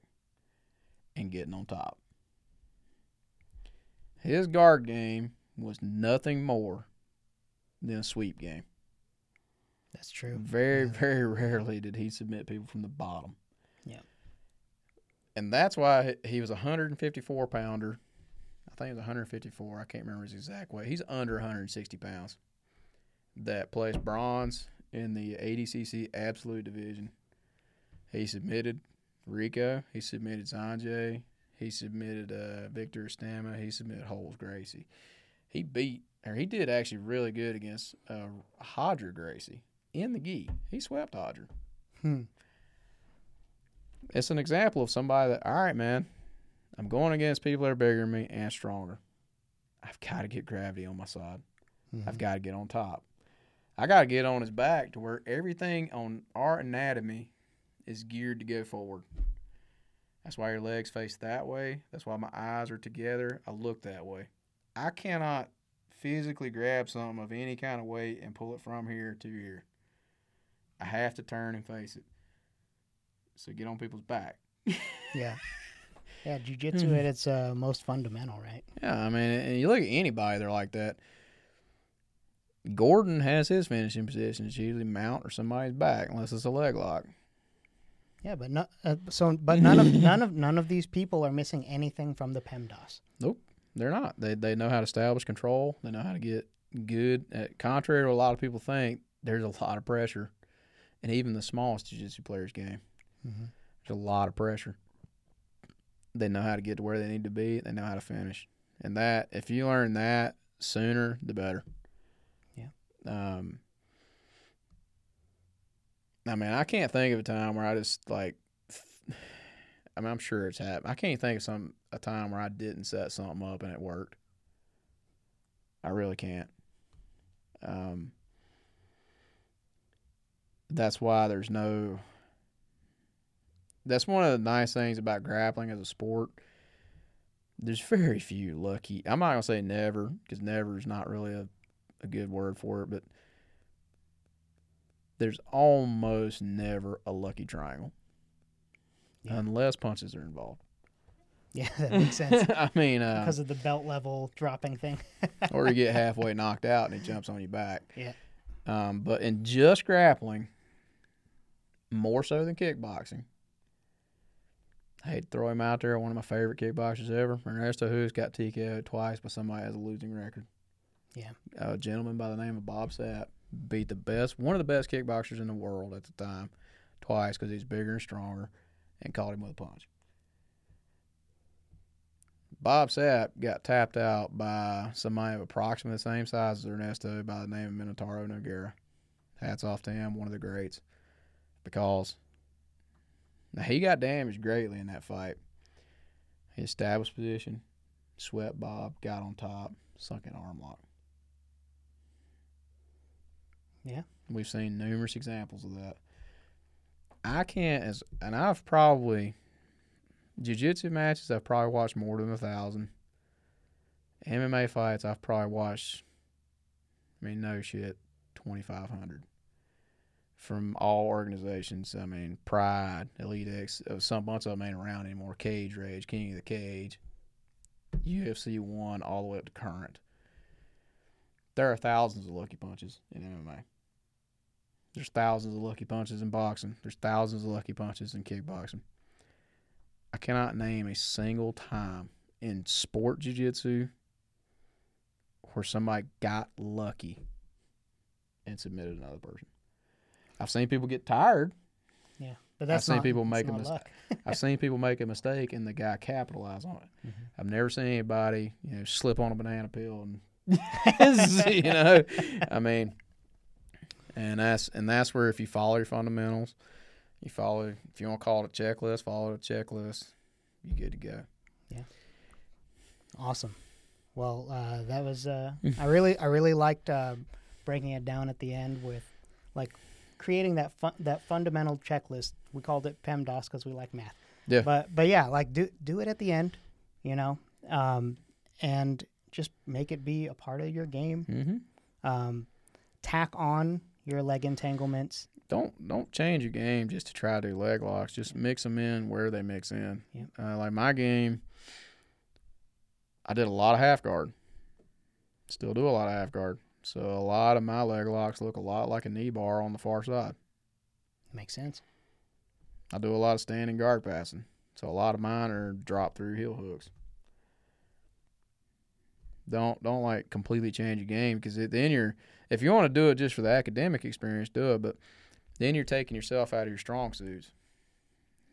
and getting on top. His guard game was nothing more than a sweep game. that's true. Very, Yeah. very rarely did he submit people from the bottom. Yeah. And that's why he was a 154 pounder. I think it was 154. I can't remember his exact weight. He's under 160 pounds. That placed bronze in the ADCC absolute division. He submitted Ricco. He submitted Sanjay. He submitted uh, Victor Stama. He submitted Rolles Gracie. He beat, or he did actually really good against uh, Roger Gracie in the gi. He swept Hodger. Hmm. It's an example of somebody that, all right, man, I'm going against people that are bigger than me and stronger. I've got to get gravity on my side. I've Mhm. got to get on top. I got to get on his back to where everything on our anatomy is geared to go forward. That's why your legs face that way. That's why my eyes are together. I look that way. I cannot physically grab something of any kind of weight and pull it from here to here. I have to turn and face it. So get on people's back. Yeah. Yeah, jujitsu Mhm. at its uh, most fundamental, right? Yeah, I mean, and you look at anybody, they're like that. Gordon has his finishing position. It's usually mount or somebody's back, unless it's a leg lock. Yeah, but no, uh, so but none of none of none of these people are missing anything from the PEMDAS. Nope, they're not. They they know how to establish control. They know how to get good. At, contrary to what a lot of people think, there's a lot of pressure, and even the smallest jiu-jitsu players game, Mm-hmm. there's a lot of pressure. They know how to get to where they need to be. They know how to finish, and that if you learn that sooner, the better. Yeah. Um. I mean, I can't think of a time where I just like. I mean, I'm sure it's happened. I can't think of some a time where I didn't set something up and it worked. I really can't. Um, that's why there's no. That's one of the nice things about grappling as a sport. There's very few lucky. I'm not gonna say never because never is not really a, a good word for it, but there's almost never a lucky triangle Yeah. unless punches are involved. Yeah, that makes sense I mean, uh, because of the belt level dropping thing. or you get halfway knocked out and he jumps on your back. Yeah. Um, but in just grappling, more so than kickboxing, I hate to throw him out there. One of my favorite kickboxers ever. Ernesto Who's got TKO twice by somebody has a losing record. Yeah. A gentleman by the name of Bob Sapp beat the best, one of the best kickboxers in the world at the time, twice because he's bigger and stronger, and caught him with a punch. Bob Sapp got tapped out by somebody of approximately the same size as Ernesto by the name of Minotauro Nogueira. Hats off to him, one of the greats, because now he got damaged greatly in that fight. He established position, swept Bob, got on top, sunk in arm lock. Yeah. We've seen numerous examples of that. I can't as and I've probably jiu-jitsu matches I've probably watched more than a thousand. MMA fights I've probably watched I mean no shit, twenty five hundred. From all organizations. I mean Pride, Elite X uh, some bunch of them ain't around anymore. Cage Rage, King of the Cage, UFC one all the way up to current. There are thousands of lucky punches in MMA. There's thousands of lucky punches in boxing. There's thousands of lucky punches in kickboxing. I cannot name a single time in sport jiu-jitsu where somebody got lucky and submitted another person. I've seen people get tired. Yeah. But that's I've seen not, people make a not mis- luck. I've seen people make a mistake and the guy capitalize on it. Mhm. I've never seen anybody, you know, slip on a banana peel and you know, I mean, and that's and that's where if you follow your fundamentals, you follow. If you want to call it a checklist, follow the checklist. you're good to go. Yeah. Awesome. Well, uh, that was uh, I really I really liked uh, breaking it down at the end with like creating that fun, that fundamental checklist. We called it PEMDAS because we like math. Yeah. But but yeah, like do do it at the end, you know, um, and just make it be a part of your game. Mm-hmm. Um, tack on your leg entanglements. Don't don't change your game just to try to do leg locks. Just mix them in where they mix in. Yep. Uh, like my game, I did a lot of half guard. Still do a lot of half guard. So a lot of my leg locks look a lot like a knee bar on the far side. Makes sense. I do a lot of standing guard passing. So a lot of mine are drop through heel hooks. Don't don't like completely change your game because then you're if you want to do it just for the academic experience, do it. But then you're taking yourself out of your strong suits.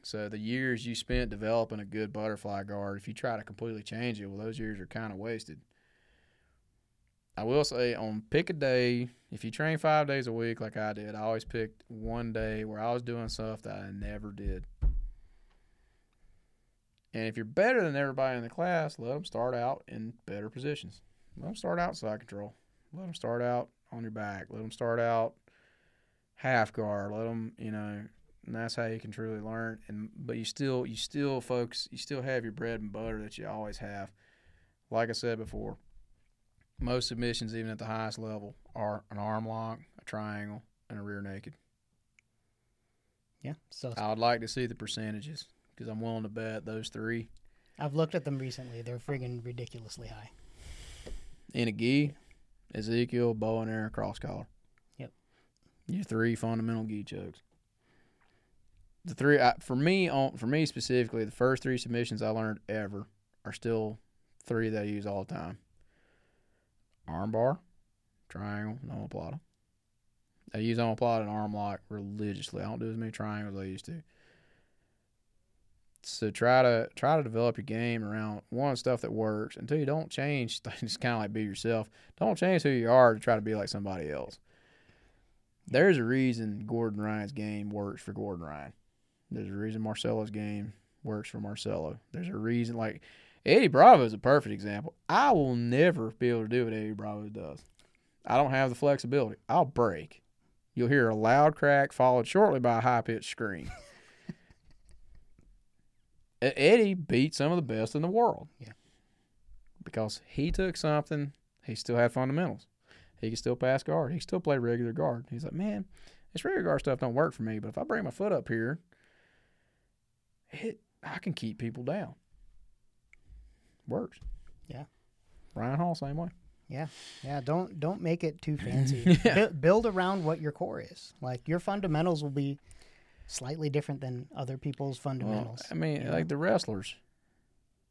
So the years you spent developing a good butterfly guard, if you try to completely change it, well, those years are kind of wasted. I will say on pick a day, if you train five days a week like I did, I always picked one day where I was doing stuff that I never did. And if you're better than everybody in the class, let them start out in better positions. Let them start out side control. Let them start out on your back. Let them start out half guard. Let them, you know, and that's how you can truly learn. And but you still, you still, folks, you still have your bread and butter that you always have. Like I said before, most submissions, even at the highest level, are an arm lock, a triangle, and a rear naked. Yeah. So I would like to see the percentages because I'm willing to bet those three I've looked at them recently. They're friggin' ridiculously high. in a gi, Ezekiel, bow and arrow, cross collar. Yep. Your three fundamental gi chokes. The three I, for me on for me specifically, the first three submissions I learned ever are still three that I use all the time. Arm bar, triangle, and omoplata. I use omoplata and arm lock religiously. I don't do as many triangles as I used to. So try to try to develop your game around one stuff that works. Until you don't change, it's kind of like be yourself. Don't change who you are to try to be like somebody else. There's a reason Gordon Ryan's game works for Gordon Ryan. There's a reason Marcelo's game works for Marcelo. There's a reason like Eddie Bravo is a perfect example. I will never be able to do what Eddie Bravo does. I don't have the flexibility. I'll break. You'll hear a loud crack followed shortly by a high pitched scream. Eddie beat some of the best in the world. Yeah. Because he took something, he still had fundamentals. He could still pass guard. He could still play regular guard. He's like, man, this regular guard stuff don't work for me, but if I bring my foot up here, it I can keep people down. Works. Yeah. Ryan Hall, same way. Yeah, yeah. don't don't make it too fancy. Yeah. Bu- build around what your core is. Like your fundamentals will be slightly different than other people's fundamentals. Well, I mean, you know? like the wrestlers,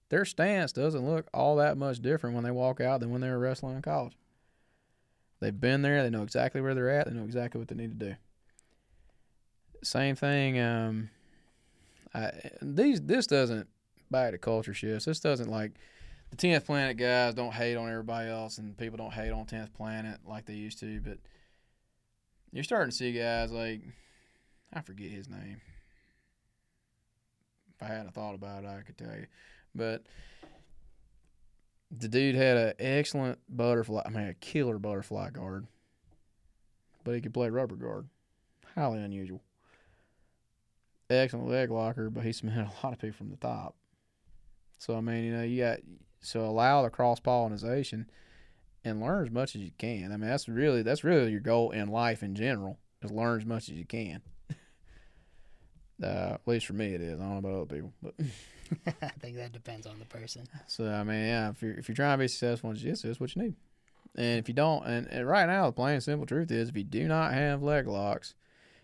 their stance doesn't look all that much different when they walk out than when they were wrestling in college. They've been there. They know exactly where they're at. They know exactly what they need to do. Same thing. Um, I, these this doesn't back to culture shifts. This doesn't like the tenth planet guys don't hate on everybody else, and people don't hate on tenth planet like they used to. But you're starting to see guys like I forget his name. If I hadn't thought about it, I could tell you. But the dude had an excellent butterfly. I mean, a killer butterfly guard, but he could play rubber guard. Highly unusual. Excellent leg locker, but he submitted a lot of people from the top. So I mean, you know, you got so allow the cross pollination and learn as much as you can. I mean, that's really that's really your goal in life in general is learn as much as you can. Uh, at least for me, it is. I don't know about other people, but I think that depends on the person. so I mean, yeah, if you're if you're trying to be successful in jiu-jitsu, that's what you need. And if you don't, and, and right now, the plain simple truth is, if you do not have leg locks,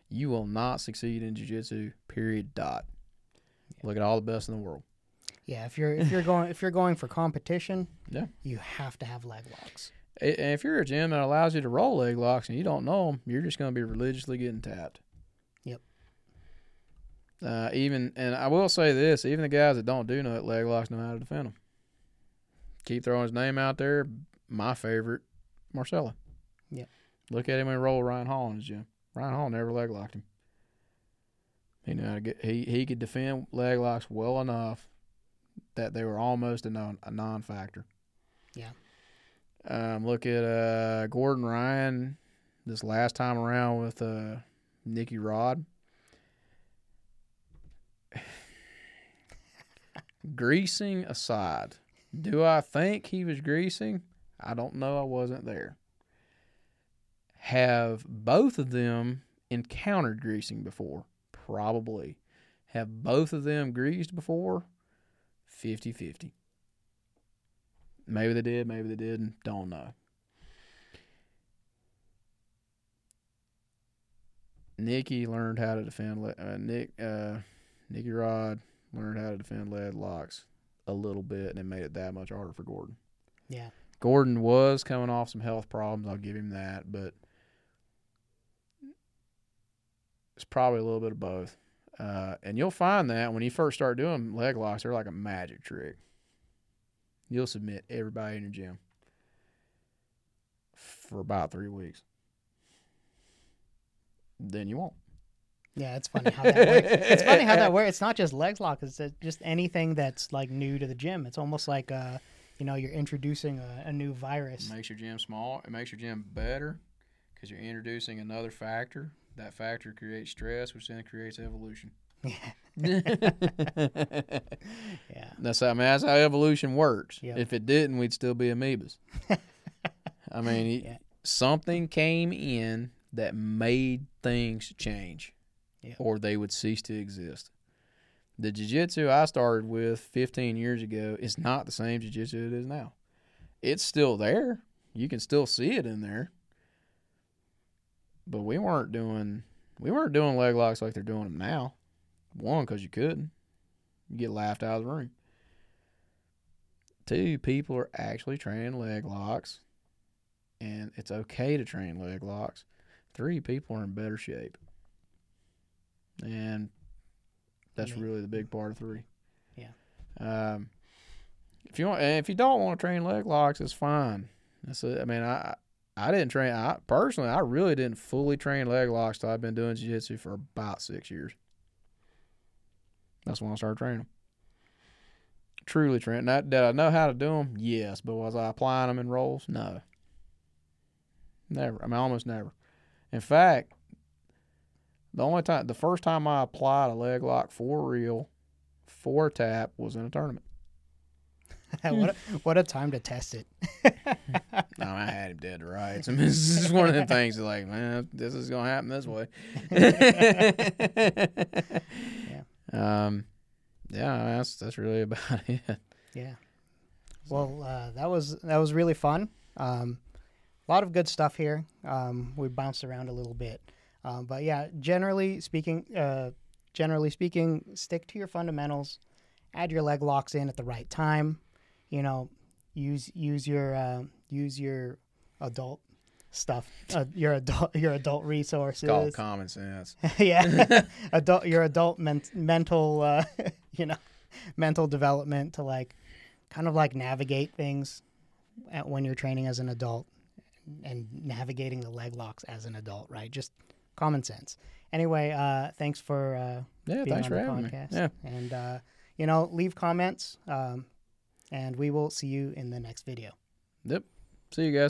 you will not succeed in jiu-jitsu. Period. Dot. Look at all the best in the world. Yeah, if you're if you're going if you're going for competition, Yeah. you have to have leg locks. And if you're a gym that allows you to roll leg locks and you don't know them, you're just going to be religiously getting tapped. Uh, even and I will say this: even the guys that don't do no leg locks know how to defend them. Keep throwing his name out there. My favorite, Marcelo. Yep. Look at him and roll Ryan Hall in his gym. Ryan Hall never leg locked him. He knew how to get. He he could defend leg locks well enough that they were almost a non a non factor. Yeah. Um, look at uh, Gordon Ryan this last time around with uh, Nicky Rod. Greasing aside, do I think he was greasing? I don't know. I wasn't there. Have both of them encountered greasing before? Probably. Have both of them greased before? 50 50. Maybe they did, maybe they didn't. Don't know. Nicky learned how to defend. Uh, Nick, uh, Nicky Rod learned how to defend leg locks a little bit, and it made it that much harder for Gordon. Yeah. Gordon was coming off some health problems. I'll give him that, but it's probably a little bit of both. Uh, and you'll find that when you first start doing leg locks, they're like a magic trick. You'll submit everybody in your gym for about three weeks. Then you won't. Yeah, it's funny how that works. It's funny how that works. It's not just leg lock. It's just anything that's like new to the gym. It's almost like uh, you know, you're introducing a, a new virus. It makes your gym small. It makes your gym better because you're introducing another factor. That factor creates stress, which then creates evolution. Yeah. That's how, I mean, that's how evolution works. Yep. If it didn't, we'd still be amoebas. I mean, Yeah. something came in that made things change, Yep. or they would cease to exist. The jiu-jitsu I started with 15 years ago is not the same jiu-jitsu it is now. It's still there. You can still see it in there. But we weren't doing we weren't doing leg locks like they're doing them now. One, because you couldn't. You get laughed out of the room. Two, people are actually training leg locks, and it's okay to train leg locks. Three, people are in better shape, and that's Yeah. really the big part of three. Yeah. Um, if you want, if you don't want to train leg locks, it's fine. That's it. I mean, I I didn't train. I personally, I really didn't fully train leg locks till I've been doing jiu-jitsu for about six years. That's when I started training them. Truly train. Now, did I know how to do them? Yes, but was I applying them in rolls? No. Never. I mean, almost never. In fact, the only time, the first time I applied a leg lock for real, for tap, was in a tournament. what a, what a time to test it. No, I had him dead to rights. I mean, this is one of the things that, like, man, this is gonna happen this way. Yeah. Um, yeah, that's that's really about it. Yeah. Well, uh, that was that was really fun. Um, a lot of good stuff here. Um, we bounced around a little bit, um, but yeah, generally speaking, uh, generally speaking, stick to your fundamentals. Add your leg locks in at the right time. You know, use use your uh, use your adult stuff. Uh, your adult your adult resources. It's called common sense. yeah, adult your adult men- mental uh, you know mental development to like kind of like navigate things at, when you're training as an adult and navigating the leg locks as an adult, right? Just common sense. Anyway, uh, thanks for uh, Yeah, being thanks on for the having podcast. me. Yeah. and uh, you know, leave comments, um, and we will see you in the next video. Yep. See you guys.